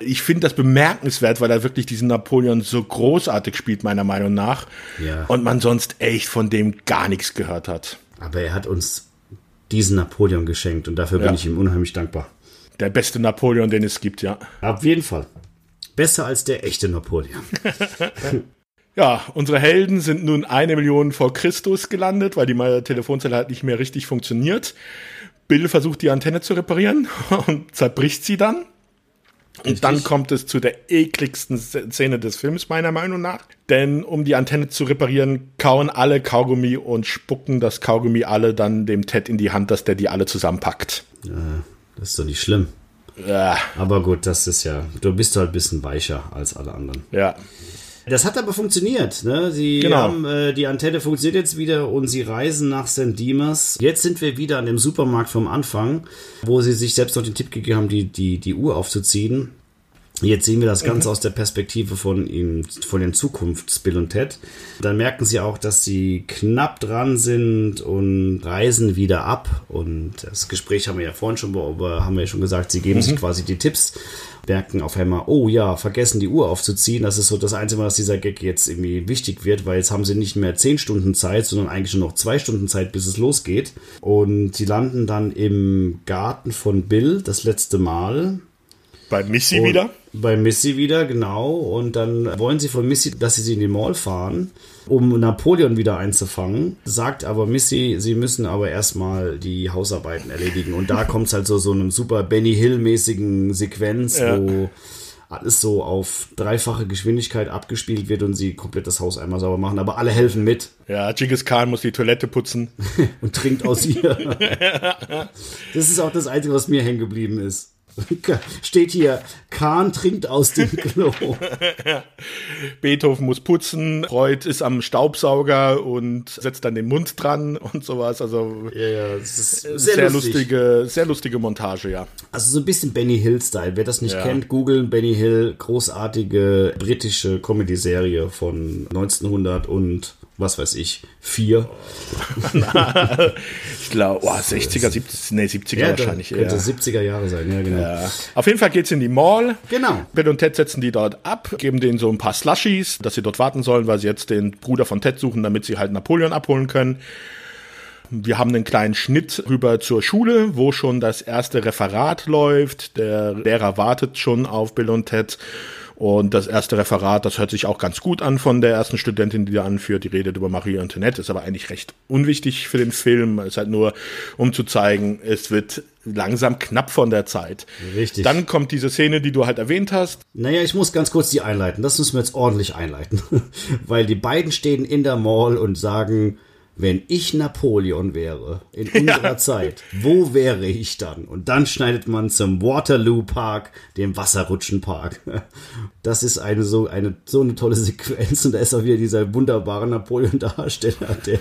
Ich finde das bemerkenswert, weil er wirklich diesen Napoleon so großartig spielt, meiner Meinung nach. Ja. Und man sonst echt von dem gar nichts gehört hat. Aber er hat uns diesen Napoleon geschenkt und dafür bin Ja. ich ihm unheimlich dankbar. Der beste Napoleon, den es gibt, ja. Auf jeden Fall. Besser als der echte Napoleon. Ja, unsere Helden sind nun eine Million vor Christus gelandet, weil die Telefonzelle halt nicht mehr richtig funktioniert. Bill versucht die Antenne zu reparieren und zerbricht sie dann. Und dann kommt es zu der ekligsten Szene des Films, meiner Meinung nach. Denn um die Antenne zu reparieren, kauen alle Kaugummi und spucken das Kaugummi alle dann dem Ted in die Hand, dass der die alle zusammenpackt. Das ist doch nicht schlimm. Ja, Aber gut, das ist ja, du bist halt ein bisschen weicher als alle anderen. ja. Das hat aber funktioniert. Ne? Sie Genau. haben, äh, die Antenne funktioniert jetzt wieder und sie reisen nach St. Dimas. Jetzt sind wir wieder an dem Supermarkt vom Anfang, wo sie sich selbst noch den Tipp gegeben haben, die, die, die Uhr aufzuziehen. Jetzt sehen wir das Ganze aus der Perspektive von ihm, von den Zukunfts-Bill und Ted. Dann merken sie auch, dass sie knapp dran sind und reisen wieder ab. Und das Gespräch haben wir ja vorhin schon, haben wir ja schon gesagt, sie geben sich quasi die Tipps. Merken auf einmal, oh ja, vergessen die Uhr aufzuziehen. Das ist so das Einzige, was dieser Gag jetzt irgendwie wichtig wird, weil jetzt haben sie nicht mehr zehn Stunden Zeit, sondern eigentlich nur noch zwei Stunden Zeit, bis es losgeht. Und sie landen dann im Garten von Bill das letzte Mal. Bei Missy Und wieder. Bei Missy wieder, genau. Und dann wollen sie von Missy, dass sie sie in die Mall fahren, um Napoleon wieder einzufangen. Sagt aber Missy, sie müssen aber erstmal die Hausarbeiten erledigen. Und da kommt es halt so, so einem super Benny Hill-mäßigen Sequenz, Ja. wo alles so auf dreifache Geschwindigkeit abgespielt wird und sie komplett das Haus einmal sauber machen. Aber alle helfen mit Ja, Genghis Khan muss die Toilette putzen. und trinkt aus ihr. das ist auch das Einzige, was mir hängen geblieben ist. Steht hier, Kahn trinkt aus dem Klo. Beethoven muss putzen, Freud ist am Staubsauger und setzt dann den Mund dran und sowas. Also Ja, ja, ist sehr, sehr, lustig. lustige, sehr lustige Montage, ja. Also so ein bisschen Benny Hill-Style. Wer das nicht Ja. kennt, googeln Benny Hill, großartige britische Comedy-Serie von 1900 und was weiß ich, vier. Ich glaube, oh, 60er, 70er, nee, 70er Ja, wahrscheinlich. könnte Ja. 70er Jahre sein, ja genau. Ja. Auf jeden Fall geht's in die Mall. Genau. Bill und Ted setzen die dort ab, geben denen so ein paar Slushies, dass sie dort warten sollen, weil sie jetzt den Bruder von Ted suchen, damit sie halt Napoleon abholen können. Wir haben einen kleinen Schnitt rüber zur Schule, wo schon das erste Referat läuft. Der Lehrer wartet schon auf Bill und Ted. Und das erste Referat, das hört sich auch ganz gut an von der ersten Studentin, die da anführt. Die redet über Marie Antoinette, ist aber eigentlich recht unwichtig für den Film. Ist halt nur, um zu zeigen, es wird langsam knapp von der Zeit. Richtig. Dann kommt diese Szene, die du halt erwähnt hast. Naja, ich muss ganz kurz die einleiten. Das müssen wir jetzt ordentlich einleiten. Weil die beiden stehen in der Mall und sagen, wenn ich Napoleon wäre in unserer ja. Zeit, wo wäre ich dann? Und dann schneidet man zum Waterloo Park, dem Wasserrutschenpark. Das ist eine so eine so eine tolle Sequenz und da ist auch wieder dieser wunderbare Napoleon-Darsteller, der,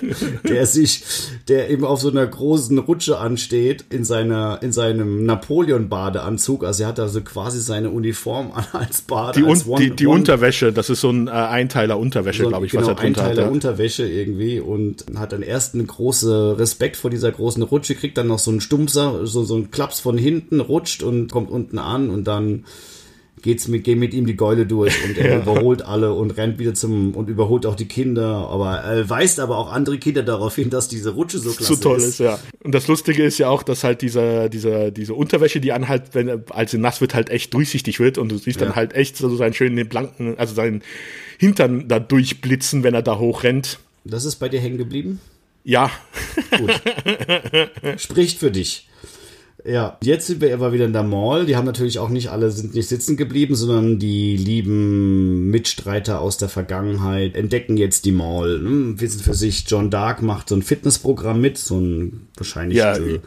der sich, der eben auf so einer großen Rutsche ansteht in seiner in seinem Napoleon-Badeanzug. Also er hat also quasi seine Uniform an als Bade. Die, als un, die, die Unterwäsche, das ist so ein äh, Einteiler Unterwäsche, so, glaube ich, genau, was er drunter Einteiler hat. Unterwäsche irgendwie und hat dann erst einen großen Respekt vor dieser großen Rutsche, kriegt dann noch so einen Stumpser, so, so einen Klaps von hinten, rutscht und kommt unten an und dann geht's mit, geht mit ihm die Geule durch und er ja. überholt alle und rennt wieder zum und überholt auch die Kinder, aber er weist aber auch andere Kinder darauf hin, dass diese Rutsche so klasse so toll ist. ist. ja. Und das Lustige ist ja auch, dass halt dieser, dieser, diese Unterwäsche, die anhalt, wenn, als sie nass wird, halt echt durchsichtig wird und du siehst ja. dann halt echt so seinen schönen blanken, also seinen Hintern da durchblitzen, wenn er da hochrennt. Das ist bei dir hängen geblieben? Ja. Gut. Spricht für dich. Ja, jetzt sind wir aber wieder in der Mall. Die haben natürlich auch nicht alle sind nicht sitzen geblieben, sondern die lieben Mitstreiter aus der Vergangenheit entdecken jetzt die Mall. Hm, wissen für sich, John Dark macht so ein Fitnessprogramm mit, so ein wahrscheinlich. Ja, äh,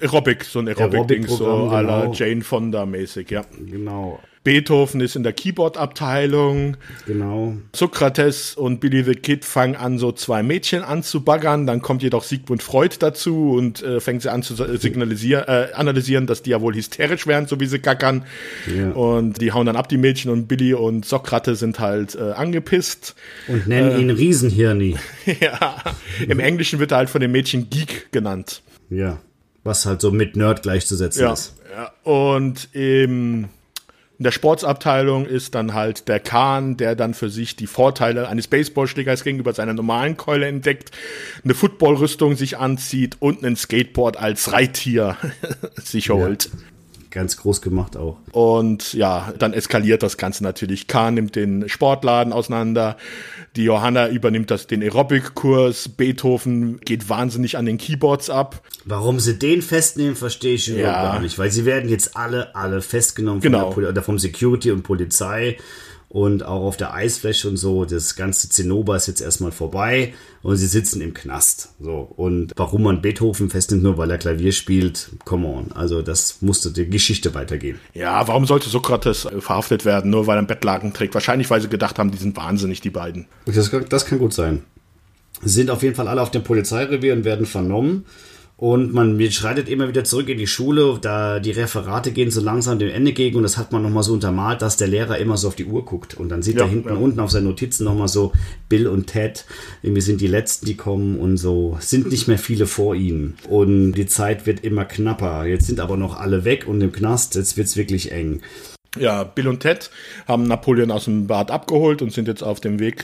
Aerobic, so ein Aerobic-Ding, Aerobic so à la genau. Jane Fonda mäßig, ja. Genau. Beethoven ist in der Keyboard-Abteilung. Genau. Sokrates und Billy the Kid fangen an, so zwei Mädchen anzubaggern. Dann kommt jedoch Sigmund Freud dazu und äh, fängt sie an zu signalisieren, äh, analysieren, dass die ja wohl hysterisch wären, so wie sie gackern. Ja. Und die hauen dann ab, die Mädchen, und Billy und Sokrates sind halt äh, angepisst. Und nennen äh, ihn Riesenhirni. ja. Im Englischen wird er halt von den Mädchen Geek genannt. Ja. Was halt so mit Nerd gleichzusetzen ja. ist. Ja. Und im in der Sportsabteilung ist dann halt der Kahn, der dann für sich die Vorteile eines Baseballschlägers gegenüber seiner normalen Keule entdeckt, eine Footballrüstung sich anzieht und ein Skateboard als Reittier sich holt. Ja ganz groß gemacht auch. Und ja, dann eskaliert das Ganze natürlich. Kahn nimmt den Sportladen auseinander, die Johanna übernimmt das, den Aerobic-Kurs, Beethoven geht wahnsinnig an den Keyboards ab. Warum sie den festnehmen, verstehe ich überhaupt gar nicht, weil sie werden jetzt alle, alle festgenommen genau. von der, vom Security und Polizei und auch auf der Eisfläche und so. Das ganze Zinnober ist jetzt erstmal vorbei und sie sitzen im Knast. So. Und warum man Beethoven festnimmt, nur weil er Klavier spielt, come on. Also das musste die Geschichte weitergehen. Ja, warum sollte Sokrates äh, verhaftet werden, nur weil er ein Bettlaken trägt? Wahrscheinlich, weil sie gedacht haben, die sind wahnsinnig, die beiden. Das, das kann gut sein. Sie sind auf jeden Fall alle auf dem Polizeirevier und werden vernommen. Und man schreitet immer wieder zurück in die Schule, da die Referate gehen so langsam dem Ende gegen und das hat man nochmal so untermalt, dass der Lehrer immer so auf die Uhr guckt und dann sieht ja, er hinten ja. unten auf seinen Notizen nochmal so Bill und Ted, irgendwie sind die Letzten, die kommen und so, sind nicht mehr viele vor ihnen und die Zeit wird immer knapper. Jetzt sind aber noch alle weg und im Knast, jetzt wird's wirklich eng. Ja, Bill und Ted haben Napoleon aus dem Bad abgeholt und sind jetzt auf dem Weg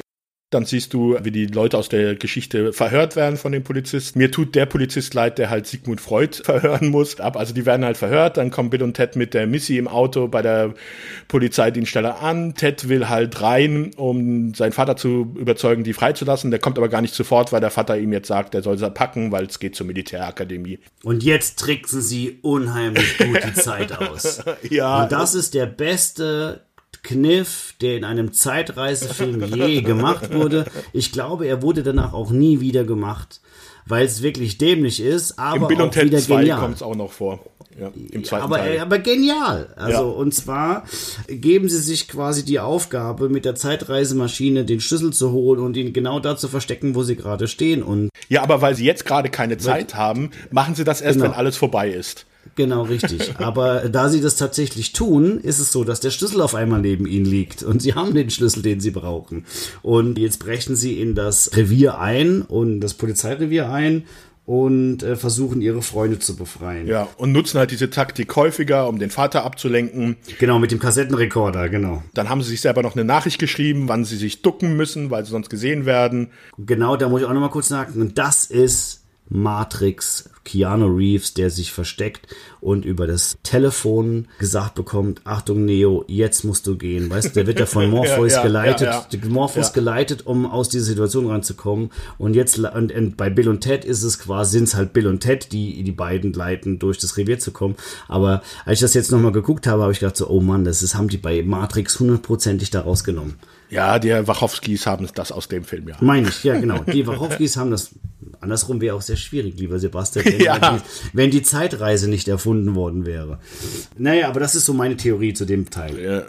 dann siehst du, wie die Leute aus der Geschichte verhört werden von den Polizisten. Mir tut der Polizist leid, der halt Sigmund Freud verhören muss. Also die werden halt verhört. Dann kommen Bill und Ted mit der Missy im Auto bei der Polizeidienststelle an. Ted will halt rein, um seinen Vater zu überzeugen, die freizulassen. Der kommt aber gar nicht sofort, weil der Vater ihm jetzt sagt, er soll sie packen, weil es geht zur Militärakademie. Und jetzt tricksen sie unheimlich gut die Zeit aus. ja. Und das ist der beste Kniff, der in einem Zeitreisefilm je gemacht wurde. Ich glaube, er wurde danach auch nie wieder gemacht, weil es wirklich dämlich ist, aber Im Bill und Ted wieder 2 kommt es auch noch vor. Ja, im zweiten aber, Teil. aber genial. Also, ja. und zwar geben sie sich quasi die Aufgabe, mit der Zeitreisemaschine den Schlüssel zu holen und ihn genau da zu verstecken, wo sie gerade stehen. Und ja, aber weil sie jetzt gerade keine Zeit haben, machen sie das erst, genau. wenn alles vorbei ist. Genau, richtig. Aber da sie das tatsächlich tun, ist es so, dass der Schlüssel auf einmal neben ihnen liegt und sie haben den Schlüssel, den sie brauchen. Und jetzt brechen sie in das Revier ein und das Polizeirevier ein und äh, versuchen ihre Freunde zu befreien. Ja, und nutzen halt diese Taktik häufiger, um den Vater abzulenken. Genau, mit dem Kassettenrekorder, genau. Dann haben sie sich selber noch eine Nachricht geschrieben, wann sie sich ducken müssen, weil sie sonst gesehen werden. Genau, da muss ich auch noch mal kurz sagen. Und das ist Matrix, Keanu Reeves, der sich versteckt und über das Telefon gesagt bekommt, Achtung Neo, jetzt musst du gehen. Weißt du, der wird ja von Morpheus ja, ja, geleitet, ja, Morpheus geleitet, um aus dieser Situation ranzukommen. Und jetzt, und, und bei Bill und Ted ist es quasi, sind es halt Bill und Ted, die die beiden leiten, durch das Revier zu kommen. Aber als ich das jetzt nochmal geguckt habe, habe ich gedacht so, oh Mann, das ist, haben die bei Matrix hundertprozentig da rausgenommen. Ja, die Wachowskis haben das aus dem Film, ja. Meine ich, ja, genau. Die Wachowskis haben das andersrum wäre auch sehr schwierig, lieber Sebastian, wenn, Ja. die, wenn die Zeitreise nicht erfunden worden wäre. Naja, aber das ist so meine Theorie zu dem Teil. Ja.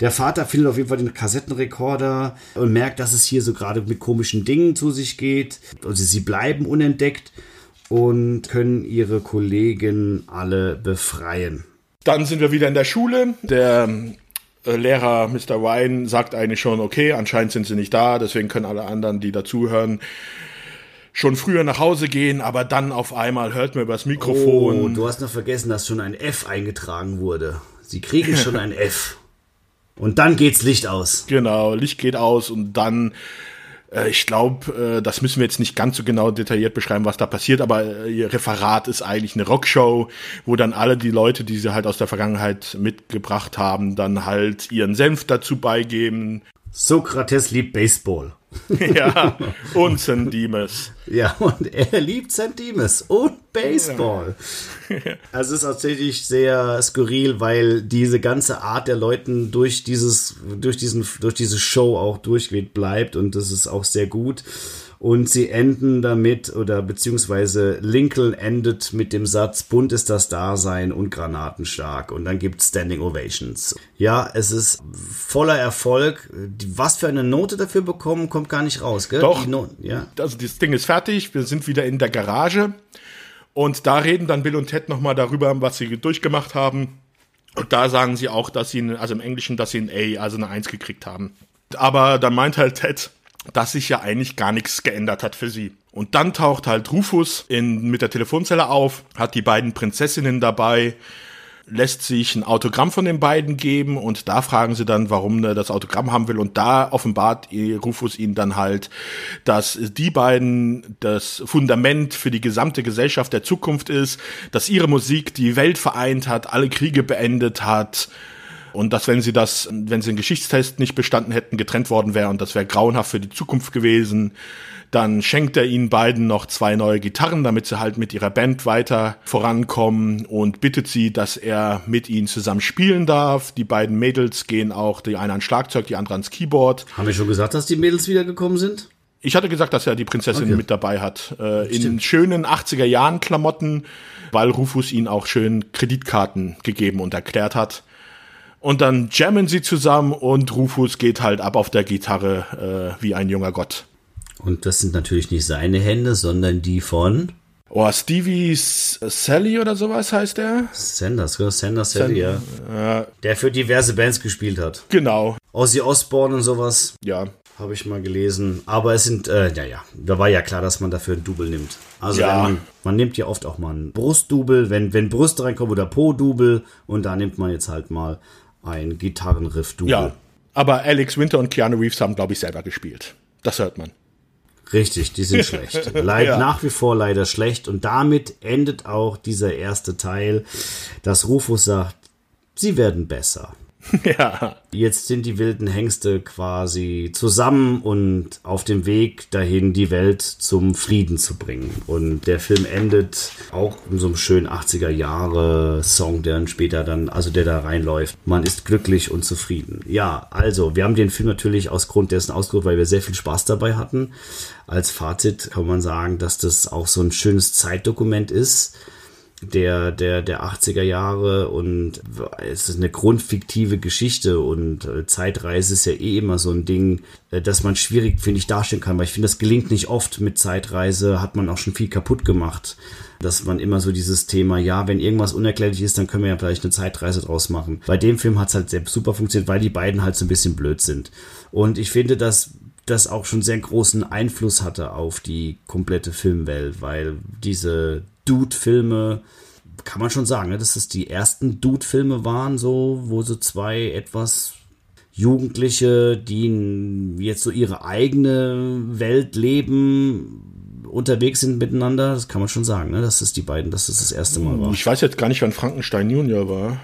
Der Vater findet auf jeden Fall den Kassettenrekorder und merkt, dass es hier so gerade mit komischen Dingen zu sich geht. Also sie bleiben unentdeckt und können ihre Kollegen alle befreien. Dann sind wir wieder in der Schule. Der Lehrer Mr. Ryan sagt eigentlich schon, okay, anscheinend sind sie nicht da, deswegen können alle anderen, die dazuhören, schon früher nach Hause gehen, aber dann auf einmal hört man übers Oh, Mikrofon. du hast noch vergessen, dass schon ein F eingetragen wurde. Sie kriegen schon ein F. Und dann geht's Licht aus. Genau, Licht geht aus und dann, äh, ich glaube, äh, das müssen wir jetzt nicht ganz so genau detailliert beschreiben, was da passiert, aber äh, ihr Referat ist eigentlich eine Rockshow, wo dann alle die Leute, die sie halt aus der Vergangenheit mitgebracht haben, dann halt ihren Senf dazu beigeben. Sokrates liebt Baseball. ja, und Sendimes. Ja, und er liebt St. Demas und Baseball. Also es ist tatsächlich sehr skurril, weil diese ganze Art der Leuten durch dieses, durch diesen, durch diese Show auch durchgeht bleibt und das ist auch sehr gut. Und sie enden damit, oder beziehungsweise Lincoln endet mit dem Satz, bunt ist das Dasein und granatenstark. Und dann gibt's Standing Ovations. Ja, es ist voller Erfolg. Was für eine Note dafür bekommen, kommt gar nicht raus, gell? Doch. No- ja. Also das Ding ist fertig, wir sind wieder in der Garage und da reden dann Bill und Ted nochmal darüber, was sie durchgemacht haben. Und da sagen sie auch, dass sie, also im Englischen, dass sie ein A, also eine 1 gekriegt haben. Aber dann meint halt Ted, dass sich ja eigentlich gar nichts geändert hat für sie. Und dann taucht halt Rufus in, mit der Telefonzelle auf, hat die beiden Prinzessinnen dabei, lässt sich ein Autogramm von den beiden geben und da fragen sie dann, warum er das Autogramm haben will und da offenbart Rufus ihnen dann halt, dass die beiden das Fundament für die gesamte Gesellschaft der Zukunft ist, dass ihre Musik die Welt vereint hat, alle Kriege beendet hat und dass wenn sie das, wenn sie den Geschichtstest nicht bestanden hätten, getrennt worden wäre und das wäre grauenhaft für die Zukunft gewesen, dann schenkt er ihnen beiden noch zwei neue Gitarren, damit sie halt mit ihrer Band weiter vorankommen und bittet sie, dass er mit ihnen zusammen spielen darf. Die beiden Mädels gehen auch, die eine ans Schlagzeug, die andere ans Keyboard. Haben wir schon gesagt, dass die Mädels wiedergekommen sind? Ich hatte gesagt, dass er die Prinzessin Okay. mit dabei hat. Äh, in schönen 80er Jahren Klamotten, weil Rufus ihnen auch schön Kreditkarten gegeben und erklärt hat. Und dann jammen sie zusammen und Rufus geht halt ab auf der Gitarre äh, wie ein junger Gott. Und das sind natürlich nicht seine Hände, sondern die von Oh, Stevie Sally oder sowas heißt er? Sanders, gell? Sanders Sally, ja. Der für diverse Bands gespielt hat. Genau, Ozzy Osbourne und sowas ja. habe ich mal gelesen. Aber es sind, äh, ja, ja, da war ja klar, dass man dafür ein Double nimmt. Also Ja. man, man nimmt ja oft auch mal ein Brustdouble, wenn, wenn Brüste reinkommen oder Po-Double und da nimmt man jetzt halt mal ein Gitarrenriff-Double. Ja. Aber Alex Winter und Keanu Reeves haben, glaube ich, selber gespielt. Das hört man. Richtig, die sind schlecht. Leid, Ja. Nach wie vor leider schlecht. Und damit endet auch dieser erste Teil, dass Rufus sagt, sie werden besser. ja. Jetzt sind die wilden Hengste quasi zusammen und auf dem Weg dahin, die Welt zum Frieden zu bringen. Und der Film endet auch in so einem schönen 80er Jahre Song, der dann später dann, also der da reinläuft. Man ist glücklich und zufrieden. Ja, also, wir haben den Film natürlich aus Grund dessen ausgesucht, weil wir sehr viel Spaß dabei hatten. Als Fazit kann man sagen, dass das auch so ein schönes Zeitdokument ist der, der, der 80er Jahre und es ist eine grundfiktive Geschichte und äh, Zeitreise ist ja eh immer so ein Ding, äh, dass man schwierig, finde ich, darstellen kann, weil ich finde, das gelingt nicht oft mit Zeitreise, hat man auch schon viel kaputt gemacht, dass man immer so dieses Thema, ja, wenn irgendwas unerklärlich ist, dann können wir ja vielleicht eine Zeitreise draus machen. Bei dem Film hat es halt sehr super funktioniert, weil die beiden halt so ein bisschen blöd sind. Und ich finde, dass das auch schon sehr großen Einfluss hatte auf die komplette Filmwelt, weil diese Dude-Filme, kann man schon sagen, ne, dass es die ersten Dude-Filme waren, so, wo so zwei etwas Jugendliche, die jetzt so ihre eigene Welt leben, unterwegs sind miteinander. Das kann man schon sagen, ne, dass es die beiden, dass es das erste Mal war. Ich weiß jetzt gar nicht, wann Frankenstein Junior war.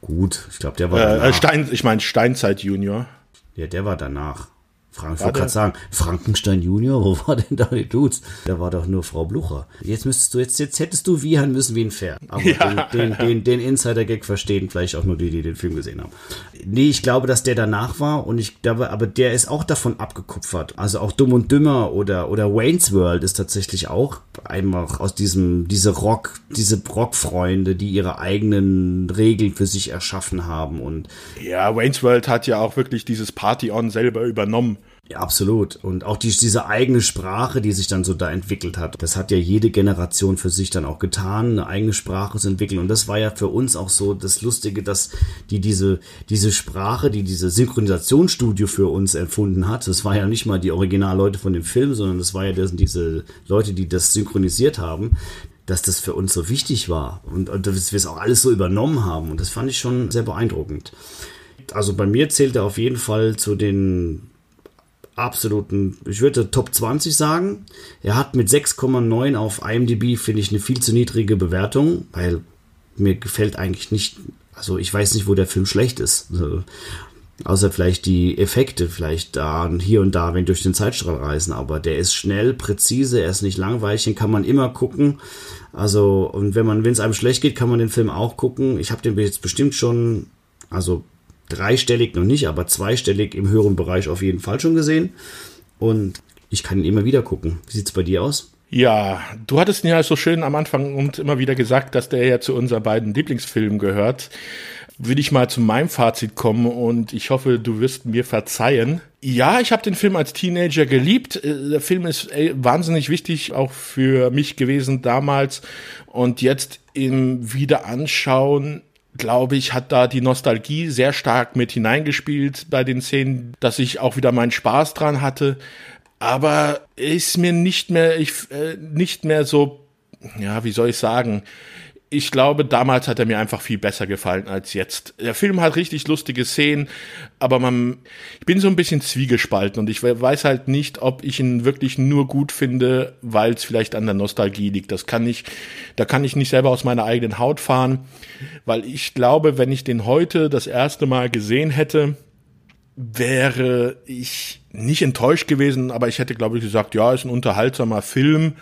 Gut, ich glaube, der war Äh, danach. Stein, ich meine Steinzeit Junior. Ja, der war danach. Frank, ich wollte gerade sagen, Frankenstein Junior, wo war denn da die Dudes? Da war doch nur Frau Blucher. Jetzt müsstest du, jetzt, jetzt hättest du wiehern müssen wie ein Pferd. Aber ja. den, den, den, den Insider-Gag verstehen vielleicht auch nur die, die den Film gesehen haben. Nee, ich glaube, dass der danach war und ich glaube, aber der ist auch davon abgekupfert. Also auch Dumm und Dümmer oder, oder Wayne's World ist tatsächlich auch einfach aus diesem, diese Rock, diese Rockfreunde, die ihre eigenen Regeln für sich erschaffen haben und. Ja, Wayne's World hat ja auch wirklich dieses Party-On selber übernommen. Ja, absolut. Und auch die, diese eigene Sprache, die sich dann so da entwickelt hat, das hat ja jede Generation für sich dann auch getan, eine eigene Sprache zu entwickeln. Und das war ja für uns auch so das Lustige, dass die diese, diese Sprache, die diese Synchronisationsstudio für uns erfunden hat, das war ja nicht mal die Originalleute von dem Film, sondern das war ja das, diese Leute, die das synchronisiert haben, dass das für uns so wichtig war und, und dass wir es auch alles so übernommen haben. Und das fand ich schon sehr beeindruckend. Also bei mir zählt er auf jeden Fall zu den absoluten, ich würde Top 20 sagen. Er hat mit 6,9 auf IMDb, finde ich, eine viel zu niedrige Bewertung, weil mir gefällt eigentlich nicht, also ich weiß nicht, wo der Film schlecht ist. Also, außer vielleicht die Effekte, vielleicht da hier und da, wenn durch den Zeitstrahl reisen, aber der ist schnell, präzise, er ist nicht langweilig, den kann man immer gucken. Also, und wenn man, wenn es einem schlecht geht, kann man den Film auch gucken. Ich habe den jetzt bestimmt schon, also dreistellig noch nicht, aber zweistellig im höheren Bereich auf jeden Fall schon gesehen. Und ich kann ihn immer wieder gucken. Wie sieht es bei dir aus? Ja, du hattest ja so schön am Anfang und immer wieder gesagt, dass der ja zu unseren beiden Lieblingsfilmen gehört. Will ich mal zu meinem Fazit kommen und ich hoffe, du wirst mir verzeihen. Ja, ich habe den Film als Teenager geliebt. Äh, der Film ist ey, wahnsinnig wichtig auch für mich gewesen damals und jetzt im Wiederanschauen glaube ich, hat da die Nostalgie sehr stark mit hineingespielt bei den Szenen, dass ich auch wieder meinen Spaß dran hatte. Aber ist mir nicht mehr, ich, äh, nicht mehr so, ja, wie soll ich sagen, ich glaube, damals hat er mir einfach viel besser gefallen als jetzt. Der Film hat richtig lustige Szenen, aber man, ich bin so ein bisschen zwiegespalten und ich weiß halt nicht, ob ich ihn wirklich nur gut finde, weil es vielleicht an der Nostalgie liegt. Das kann ich, da kann ich nicht selber aus meiner eigenen Haut fahren, weil ich glaube, wenn ich den heute das erste Mal gesehen hätte, wäre ich nicht enttäuscht gewesen, aber ich hätte, glaube ich, gesagt, ja, ist ein unterhaltsamer Film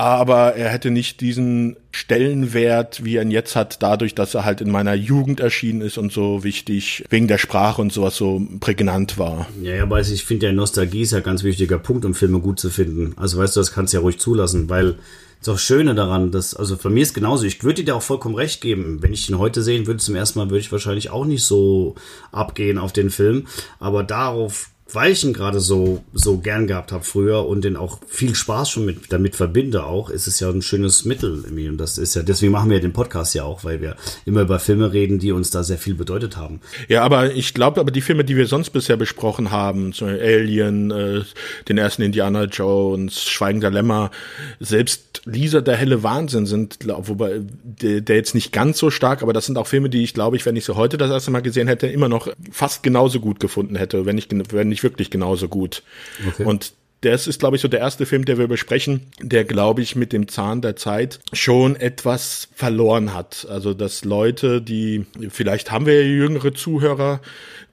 aber er hätte nicht diesen Stellenwert, wie er ihn jetzt hat, dadurch, dass er halt in meiner Jugend erschienen ist und so wichtig, wegen der Sprache und sowas so prägnant war. Ja, ja, aber ich finde ja Nostalgie ist ja ein ganz wichtiger Punkt, um Filme gut zu finden. Also weißt du, das kannst du ja ruhig zulassen, weil ist auch Schöne daran, dass, also für mich ist genauso, ich würde dir auch vollkommen recht geben. Wenn ich ihn heute sehen würde zum ersten Mal, würde ich wahrscheinlich auch nicht so abgehen auf den Film. Aber darauf weil ich ihn gerade so, so gern gehabt habe früher und den auch viel Spaß schon mit, damit verbinde auch, ist es ja ein schönes Mittel. Und das ist ja, deswegen machen wir den Podcast ja auch, weil wir immer über Filme reden, die uns da sehr viel bedeutet haben. Ja, aber ich glaube, aber die Filme, die wir sonst bisher besprochen haben, Beispiel Alien, äh, den ersten Indiana Jones, Schweigen der Lämmer, selbst Lisa der helle Wahnsinn sind, glaub, wobei der, der jetzt nicht ganz so stark, aber das sind auch Filme, die ich glaube ich, wenn ich sie heute das erste Mal gesehen hätte, immer noch fast genauso gut gefunden hätte, wenn ich, wenn ich nicht wirklich genauso gut. Okay. Und das ist, glaube ich, so der erste Film, der wir besprechen, der, glaube ich, mit dem Zahn der Zeit schon etwas verloren hat. Also, dass Leute, die, vielleicht haben wir ja jüngere Zuhörer,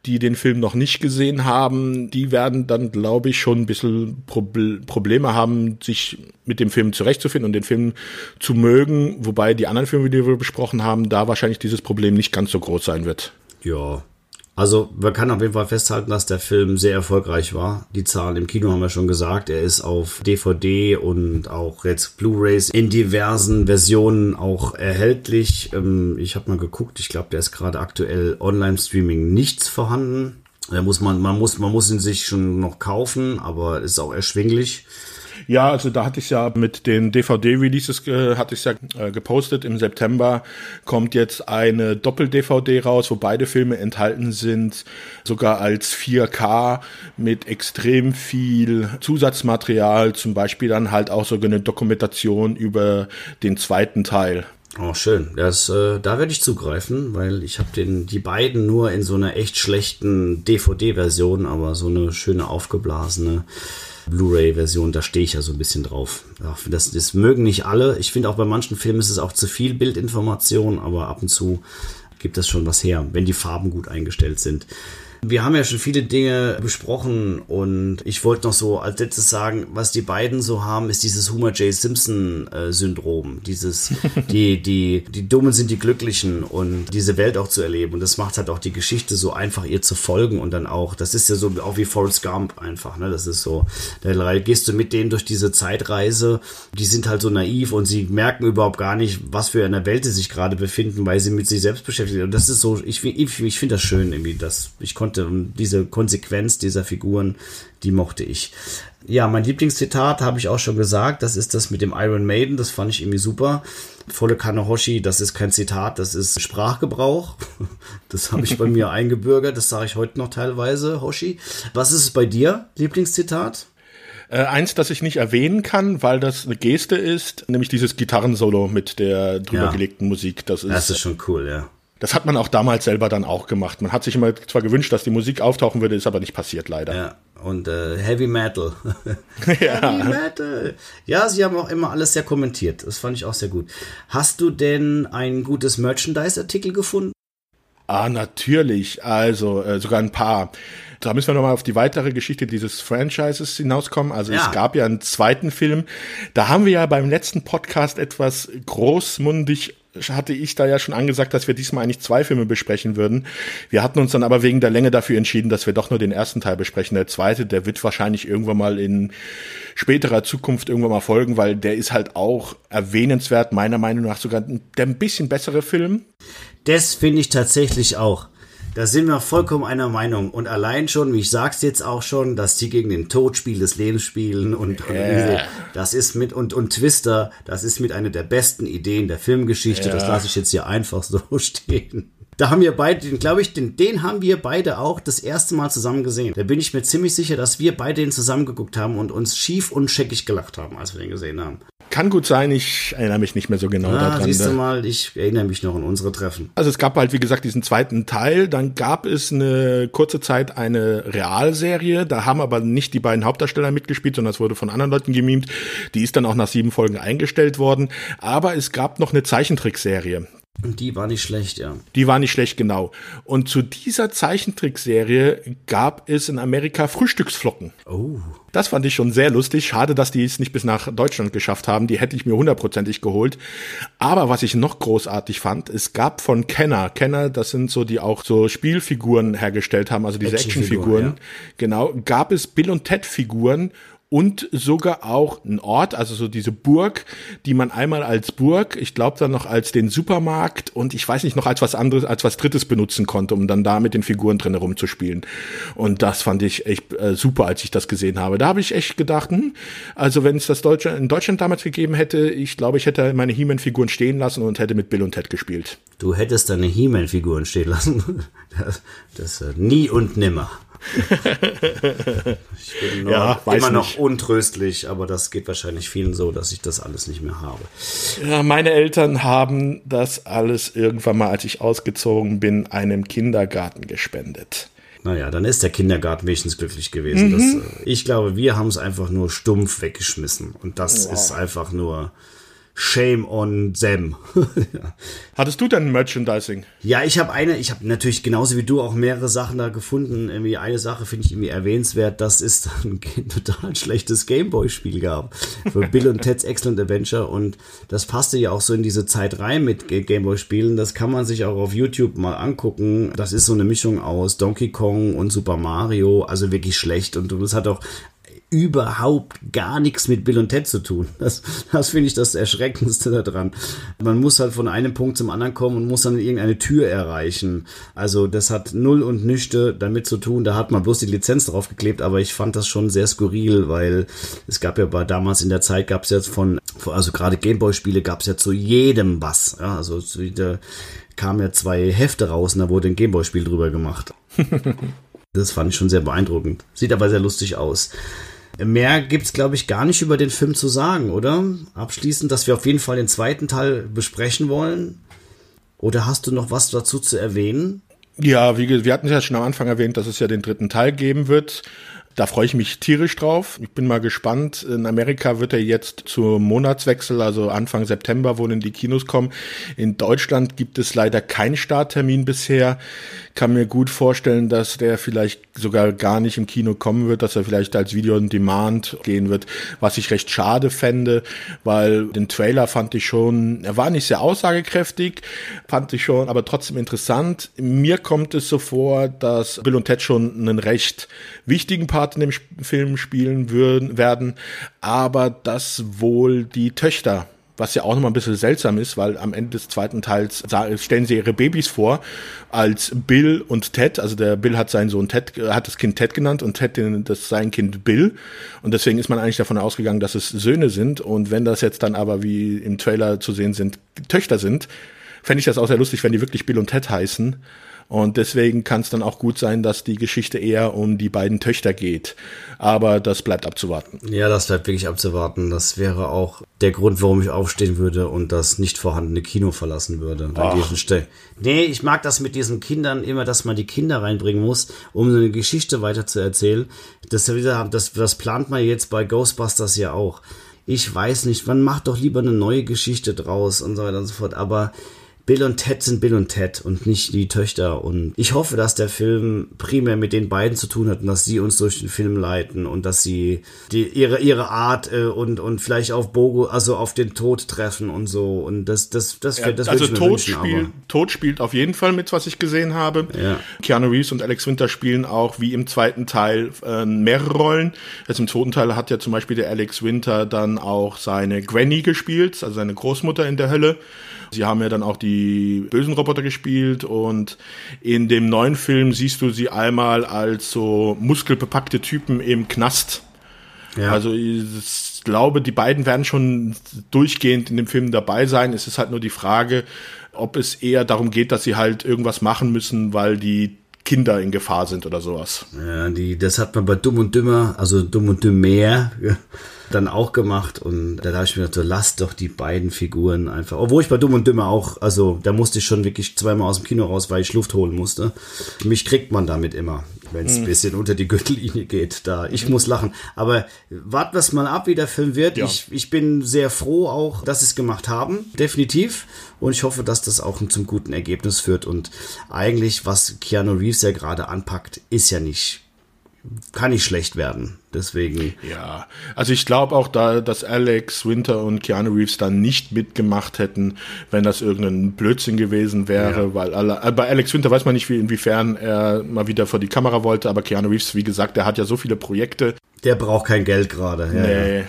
die den Film noch nicht gesehen haben, die werden dann, glaube ich, schon ein bisschen Proble Probleme haben, sich mit dem Film zurechtzufinden und den Film zu mögen, wobei die anderen Filme, die wir besprochen haben, da wahrscheinlich dieses Problem nicht ganz so groß sein wird. Ja, also man kann auf jeden Fall festhalten, dass der Film sehr erfolgreich war. Die Zahlen im Kino haben wir schon gesagt. Er ist auf DVD und auch jetzt Blu-rays in diversen Versionen auch erhältlich. Ähm, ich habe mal geguckt, ich glaube, der ist gerade aktuell Online-Streaming nichts vorhanden. Da muss man, man muss, man muss ihn sich schon noch kaufen, aber ist auch erschwinglich. Ja, also da hatte ich ja mit den DVD-Releases äh, hatte ich ja äh, gepostet. Im September kommt jetzt eine Doppel-DVD raus, wo beide Filme enthalten sind, sogar als 4K mit extrem viel Zusatzmaterial, zum Beispiel dann halt auch sogar eine Dokumentation über den zweiten Teil. Oh, schön. Das, äh, da werde ich zugreifen, weil ich habe die beiden nur in so einer echt schlechten DVD-Version, aber so eine schöne aufgeblasene Blu-ray-Version, da stehe ich ja so ein bisschen drauf. Das, das mögen nicht alle. Ich finde auch bei manchen Filmen ist es auch zu viel Bildinformation, aber ab und zu gibt das schon was her, wenn die Farben gut eingestellt sind. Wir haben ja schon viele Dinge besprochen und ich wollte noch so als letztes sagen, was die beiden so haben, ist dieses Homer J. Simpson äh. Dieses, die, die, die Dummen sind die Glücklichen und diese Welt auch zu erleben. Und das macht halt auch die Geschichte so einfach, ihr zu folgen und dann auch, das ist ja so auch wie Forrest Gump einfach, ne? Das ist so, da gehst du mit denen durch diese Zeitreise, die sind halt so naiv und sie merken überhaupt gar nicht, was für eine Welt sie sich gerade befinden, weil sie mit sich selbst beschäftigt sind. Und das ist so, ich, ich, ich finde das schön irgendwie, dass ich konnte diese Konsequenz dieser Figuren, die mochte ich. Ja, mein Lieblingszitat habe ich auch schon gesagt, das ist das mit dem Iron Maiden, das fand ich irgendwie super. Volle Kanne Hoshi, das ist kein Zitat, das ist Sprachgebrauch. Das habe ich bei mir eingebürgert, das sage ich heute noch teilweise, Hoshi. Was ist es bei dir, Lieblingszitat? Äh, eins, das ich nicht erwähnen kann, weil das eine Geste ist, nämlich dieses Gitarrensolo mit der drüber ja. gelegten Musik. Das ist, das ist schon cool, ja. Das hat man auch damals selber dann auch gemacht. Man hat sich immer zwar gewünscht, dass die Musik auftauchen würde, ist aber nicht passiert, leider. Ja, und äh, Heavy Metal. ja. Heavy Metal. Ja, sie haben auch immer alles sehr kommentiert. Das fand ich auch sehr gut. Hast du denn ein gutes Merchandise-Artikel gefunden? Ah, natürlich. Also äh, sogar ein paar. Da müssen wir nochmal auf die weitere Geschichte dieses Franchises hinauskommen. Also ja. es gab ja einen zweiten Film. Da haben wir ja beim letzten Podcast etwas großmundig hatte ich da ja schon angesagt, dass wir diesmal eigentlich zwei Filme besprechen würden. Wir hatten uns dann aber wegen der Länge dafür entschieden, dass wir doch nur den ersten Teil besprechen. Der zweite, der wird wahrscheinlich irgendwann mal in späterer Zukunft irgendwann mal folgen, weil der ist halt auch erwähnenswert, meiner Meinung nach sogar der ein bisschen bessere Film. Das finde ich tatsächlich auch. Da sind wir vollkommen einer Meinung. Und allein schon, wie ich sag's jetzt auch schon, dass die gegen den Tod Spiel des Lebens spielen und, yeah. das ist mit, und, und Twister, das ist mit einer der besten Ideen der Filmgeschichte. Yeah. Das lasse ich jetzt hier einfach so stehen. Da haben wir beide, glaube ich, den, den haben wir beide auch das erste Mal zusammen gesehen. Da bin ich mir ziemlich sicher, dass wir beide den zusammengeguckt haben und uns schief und scheckig gelacht haben, als wir den gesehen haben. Kann gut sein, ich erinnere mich nicht mehr so genau ah, daran. Siehst du mal, ich erinnere mich noch an unsere Treffen. Also es gab halt, wie gesagt, diesen zweiten Teil. Dann gab es eine kurze Zeit eine Realserie. Da haben aber nicht die beiden Hauptdarsteller mitgespielt, sondern es wurde von anderen Leuten gemimt. Die ist dann auch nach sieben Folgen eingestellt worden. Aber es gab noch eine Zeichentrickserie. Und die war nicht schlecht, ja. Die war nicht schlecht, genau. Und zu dieser Zeichentrickserie gab es in Amerika Frühstücksflocken. Oh. Das fand ich schon sehr lustig. Schade, dass die es nicht bis nach Deutschland geschafft haben. Die hätte ich mir hundertprozentig geholt. Aber was ich noch großartig fand, es gab von Kenner, Kenner, das sind so, die auch so Spielfiguren hergestellt haben, also diese Actionfiguren. Action ja. Genau, gab es Bill und Ted Figuren und sogar auch ein Ort, also so diese Burg, die man einmal als Burg, ich glaube dann noch als den Supermarkt und ich weiß nicht noch als was anderes, als was Drittes benutzen konnte, um dann da mit den Figuren drin herumzuspielen. Und das fand ich echt äh, super, als ich das gesehen habe. Da habe ich echt gedacht, hm, also wenn es das Deutsche in Deutschland damals gegeben hätte, ich glaube, ich hätte meine He-Man-Figuren stehen lassen und hätte mit Bill und Ted gespielt. Du hättest deine He-Man-Figuren stehen lassen. Das, das äh, nie und nimmer ich bin noch, ja, immer noch nicht. untröstlich, aber das geht wahrscheinlich vielen so, dass ich das alles nicht mehr habe. Ja, meine Eltern haben das alles irgendwann mal, als ich ausgezogen bin, einem Kindergarten gespendet. Naja, dann ist der Kindergarten wenigstens glücklich gewesen. Mhm. Das, äh, ich glaube, wir haben es einfach nur stumpf weggeschmissen. Und das wow. ist einfach nur Shame on them. ja. Hattest du denn Merchandising? Ja, ich habe eine, ich habe natürlich genauso wie du auch mehrere Sachen da gefunden. Irgendwie eine Sache finde ich irgendwie erwähnenswert, dass es ein total schlechtes Gameboy-Spiel gab. Für Bill und Ted's Excellent Adventure. Und das passte ja auch so in diese Zeit rein mit Gameboy-Spielen. Das kann man sich auch auf YouTube mal angucken. Das ist so eine Mischung aus Donkey Kong und Super Mario. Also wirklich schlecht. Und es hat auch überhaupt gar nichts mit Bill und Ted zu tun. Das, das finde ich das Erschreckendste daran. Man muss halt von einem Punkt zum anderen kommen und muss dann irgendeine Tür erreichen. Also das hat null und nüchte damit zu tun. Da hat man bloß die Lizenz drauf geklebt, aber ich fand das schon sehr skurril, weil es gab ja bei damals in der Zeit gab es jetzt von, also gerade Gameboy-Spiele gab es ja zu jedem was. Ja, also da kamen ja zwei Hefte raus und da wurde ein Gameboy-Spiel drüber gemacht. das fand ich schon sehr beeindruckend. Sieht aber sehr lustig aus. Mehr gibt's glaube ich, gar nicht über den Film zu sagen, oder? Abschließend, dass wir auf jeden Fall den zweiten Teil besprechen wollen. Oder hast du noch was dazu zu erwähnen? Ja, wie, wir hatten ja schon am Anfang erwähnt, dass es ja den dritten Teil geben wird. Da freue ich mich tierisch drauf. Ich bin mal gespannt. In Amerika wird er jetzt zum Monatswechsel, also Anfang September, wohl in die Kinos kommen. In Deutschland gibt es leider keinen Starttermin bisher. Kann mir gut vorstellen, dass der vielleicht sogar gar nicht im Kino kommen wird, dass er vielleicht als Video on Demand gehen wird, was ich recht schade fände, weil den Trailer fand ich schon, er war nicht sehr aussagekräftig, fand ich schon, aber trotzdem interessant. Mir kommt es so vor, dass Bill und Ted schon einen recht wichtigen Part Part in dem Film spielen würden, werden, aber dass wohl die Töchter was ja auch nochmal ein bisschen seltsam ist, weil am Ende des zweiten Teils stellen sie ihre Babys vor als Bill und Ted. Also der Bill hat seinen Sohn Ted, hat das Kind Ted genannt und Ted das sein Kind Bill. Und deswegen ist man eigentlich davon ausgegangen, dass es Söhne sind. Und wenn das jetzt dann aber wie im Trailer zu sehen sind, Töchter sind, fände ich das auch sehr lustig, wenn die wirklich Bill und Ted heißen. Und deswegen kann es dann auch gut sein, dass die Geschichte eher um die beiden Töchter geht. Aber das bleibt abzuwarten. Ja, das bleibt wirklich abzuwarten. Das wäre auch der Grund, warum ich aufstehen würde und das nicht vorhandene Kino verlassen würde. An diesen Stellen. Nee, ich mag das mit diesen Kindern immer, dass man die Kinder reinbringen muss, um so eine Geschichte weiter zu erzählen. Das, das, das plant man jetzt bei Ghostbusters ja auch. Ich weiß nicht, man macht doch lieber eine neue Geschichte draus und so weiter und so fort. Aber Bill und Ted sind Bill und Ted und nicht die Töchter. Und ich hoffe, dass der Film primär mit den beiden zu tun hat und dass sie uns durch den Film leiten und dass sie die, ihre, ihre Art äh, und, und vielleicht auf Bogo, also auf den Tod treffen und so. Und das, das, das, ja, das Also Tod, wünschen, spiel, Tod spielt auf jeden Fall mit, was ich gesehen habe. Ja. Keanu Reeves und Alex Winter spielen auch wie im zweiten Teil äh, mehrere Rollen. Also im zweiten Teil hat ja zum Beispiel der Alex Winter dann auch seine Granny gespielt, also seine Großmutter in der Hölle. Sie haben ja dann auch die bösen Roboter gespielt und in dem neuen Film siehst du sie einmal als so muskelbepackte Typen im Knast. Ja. Also ich glaube, die beiden werden schon durchgehend in dem Film dabei sein. Es ist halt nur die Frage, ob es eher darum geht, dass sie halt irgendwas machen müssen, weil die Kinder in Gefahr sind oder sowas. Ja, die, das hat man bei Dumm und Dümmer, also Dumm und Dümmer, dann auch gemacht und da habe ich mir so lass doch die beiden Figuren einfach. Obwohl ich bei Dumm und Dümmer auch, also da musste ich schon wirklich zweimal aus dem Kino raus, weil ich Luft holen musste. Mich kriegt man damit immer, wenn es ein mhm. bisschen unter die Gürtellinie geht. Da ich muss lachen. Aber warten wir es mal ab, wie der Film wird. Ja. Ich, ich bin sehr froh auch, dass sie es gemacht haben, definitiv. Und ich hoffe, dass das auch zum guten Ergebnis führt. Und eigentlich, was Keanu Reeves ja gerade anpackt, ist ja nicht kann nicht schlecht werden. Deswegen. Ja, also ich glaube auch da, dass Alex Winter und Keanu Reeves dann nicht mitgemacht hätten, wenn das irgendein Blödsinn gewesen wäre, ja. weil alle, äh, bei Alex Winter weiß man nicht, wie, inwiefern er mal wieder vor die Kamera wollte, aber Keanu Reeves, wie gesagt, der hat ja so viele Projekte. Der braucht kein Geld gerade. Ja, nee. Ja.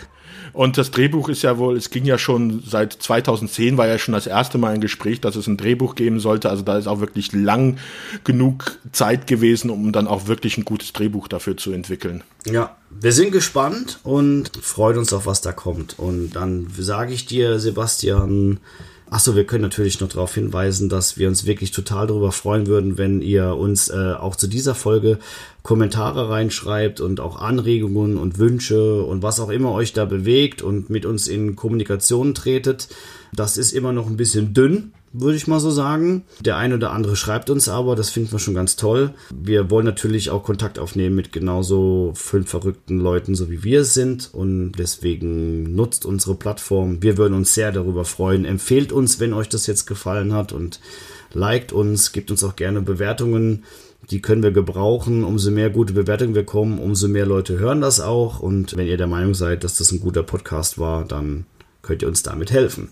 Und das Drehbuch ist ja wohl, es ging ja schon seit 2010 war ja schon das erste Mal ein Gespräch, dass es ein Drehbuch geben sollte. Also da ist auch wirklich lang genug Zeit gewesen, um dann auch wirklich ein gutes Drehbuch dafür zu entwickeln. Ja, wir sind gespannt und freuen uns auf, was da kommt. Und dann sage ich dir, Sebastian, Achso, wir können natürlich noch darauf hinweisen, dass wir uns wirklich total darüber freuen würden, wenn ihr uns äh, auch zu dieser Folge Kommentare reinschreibt und auch Anregungen und Wünsche und was auch immer euch da bewegt und mit uns in Kommunikation tretet. Das ist immer noch ein bisschen dünn, würde ich mal so sagen. Der eine oder andere schreibt uns aber, das finden wir schon ganz toll. Wir wollen natürlich auch Kontakt aufnehmen mit genauso fünf verrückten Leuten, so wie wir es sind. Und deswegen nutzt unsere Plattform. Wir würden uns sehr darüber freuen. Empfehlt uns, wenn euch das jetzt gefallen hat und liked uns, gebt uns auch gerne Bewertungen. Die können wir gebrauchen. Umso mehr gute Bewertungen wir kommen, umso mehr Leute hören das auch. Und wenn ihr der Meinung seid, dass das ein guter Podcast war, dann könnt ihr uns damit helfen.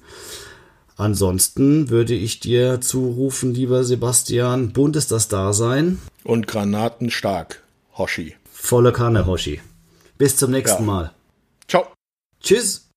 Ansonsten würde ich dir zurufen, lieber Sebastian, bunt ist das Dasein. Und granatenstark, Hoshi. Volle Kanne, Hoshi. Bis zum nächsten ja. Mal. Ciao. Tschüss.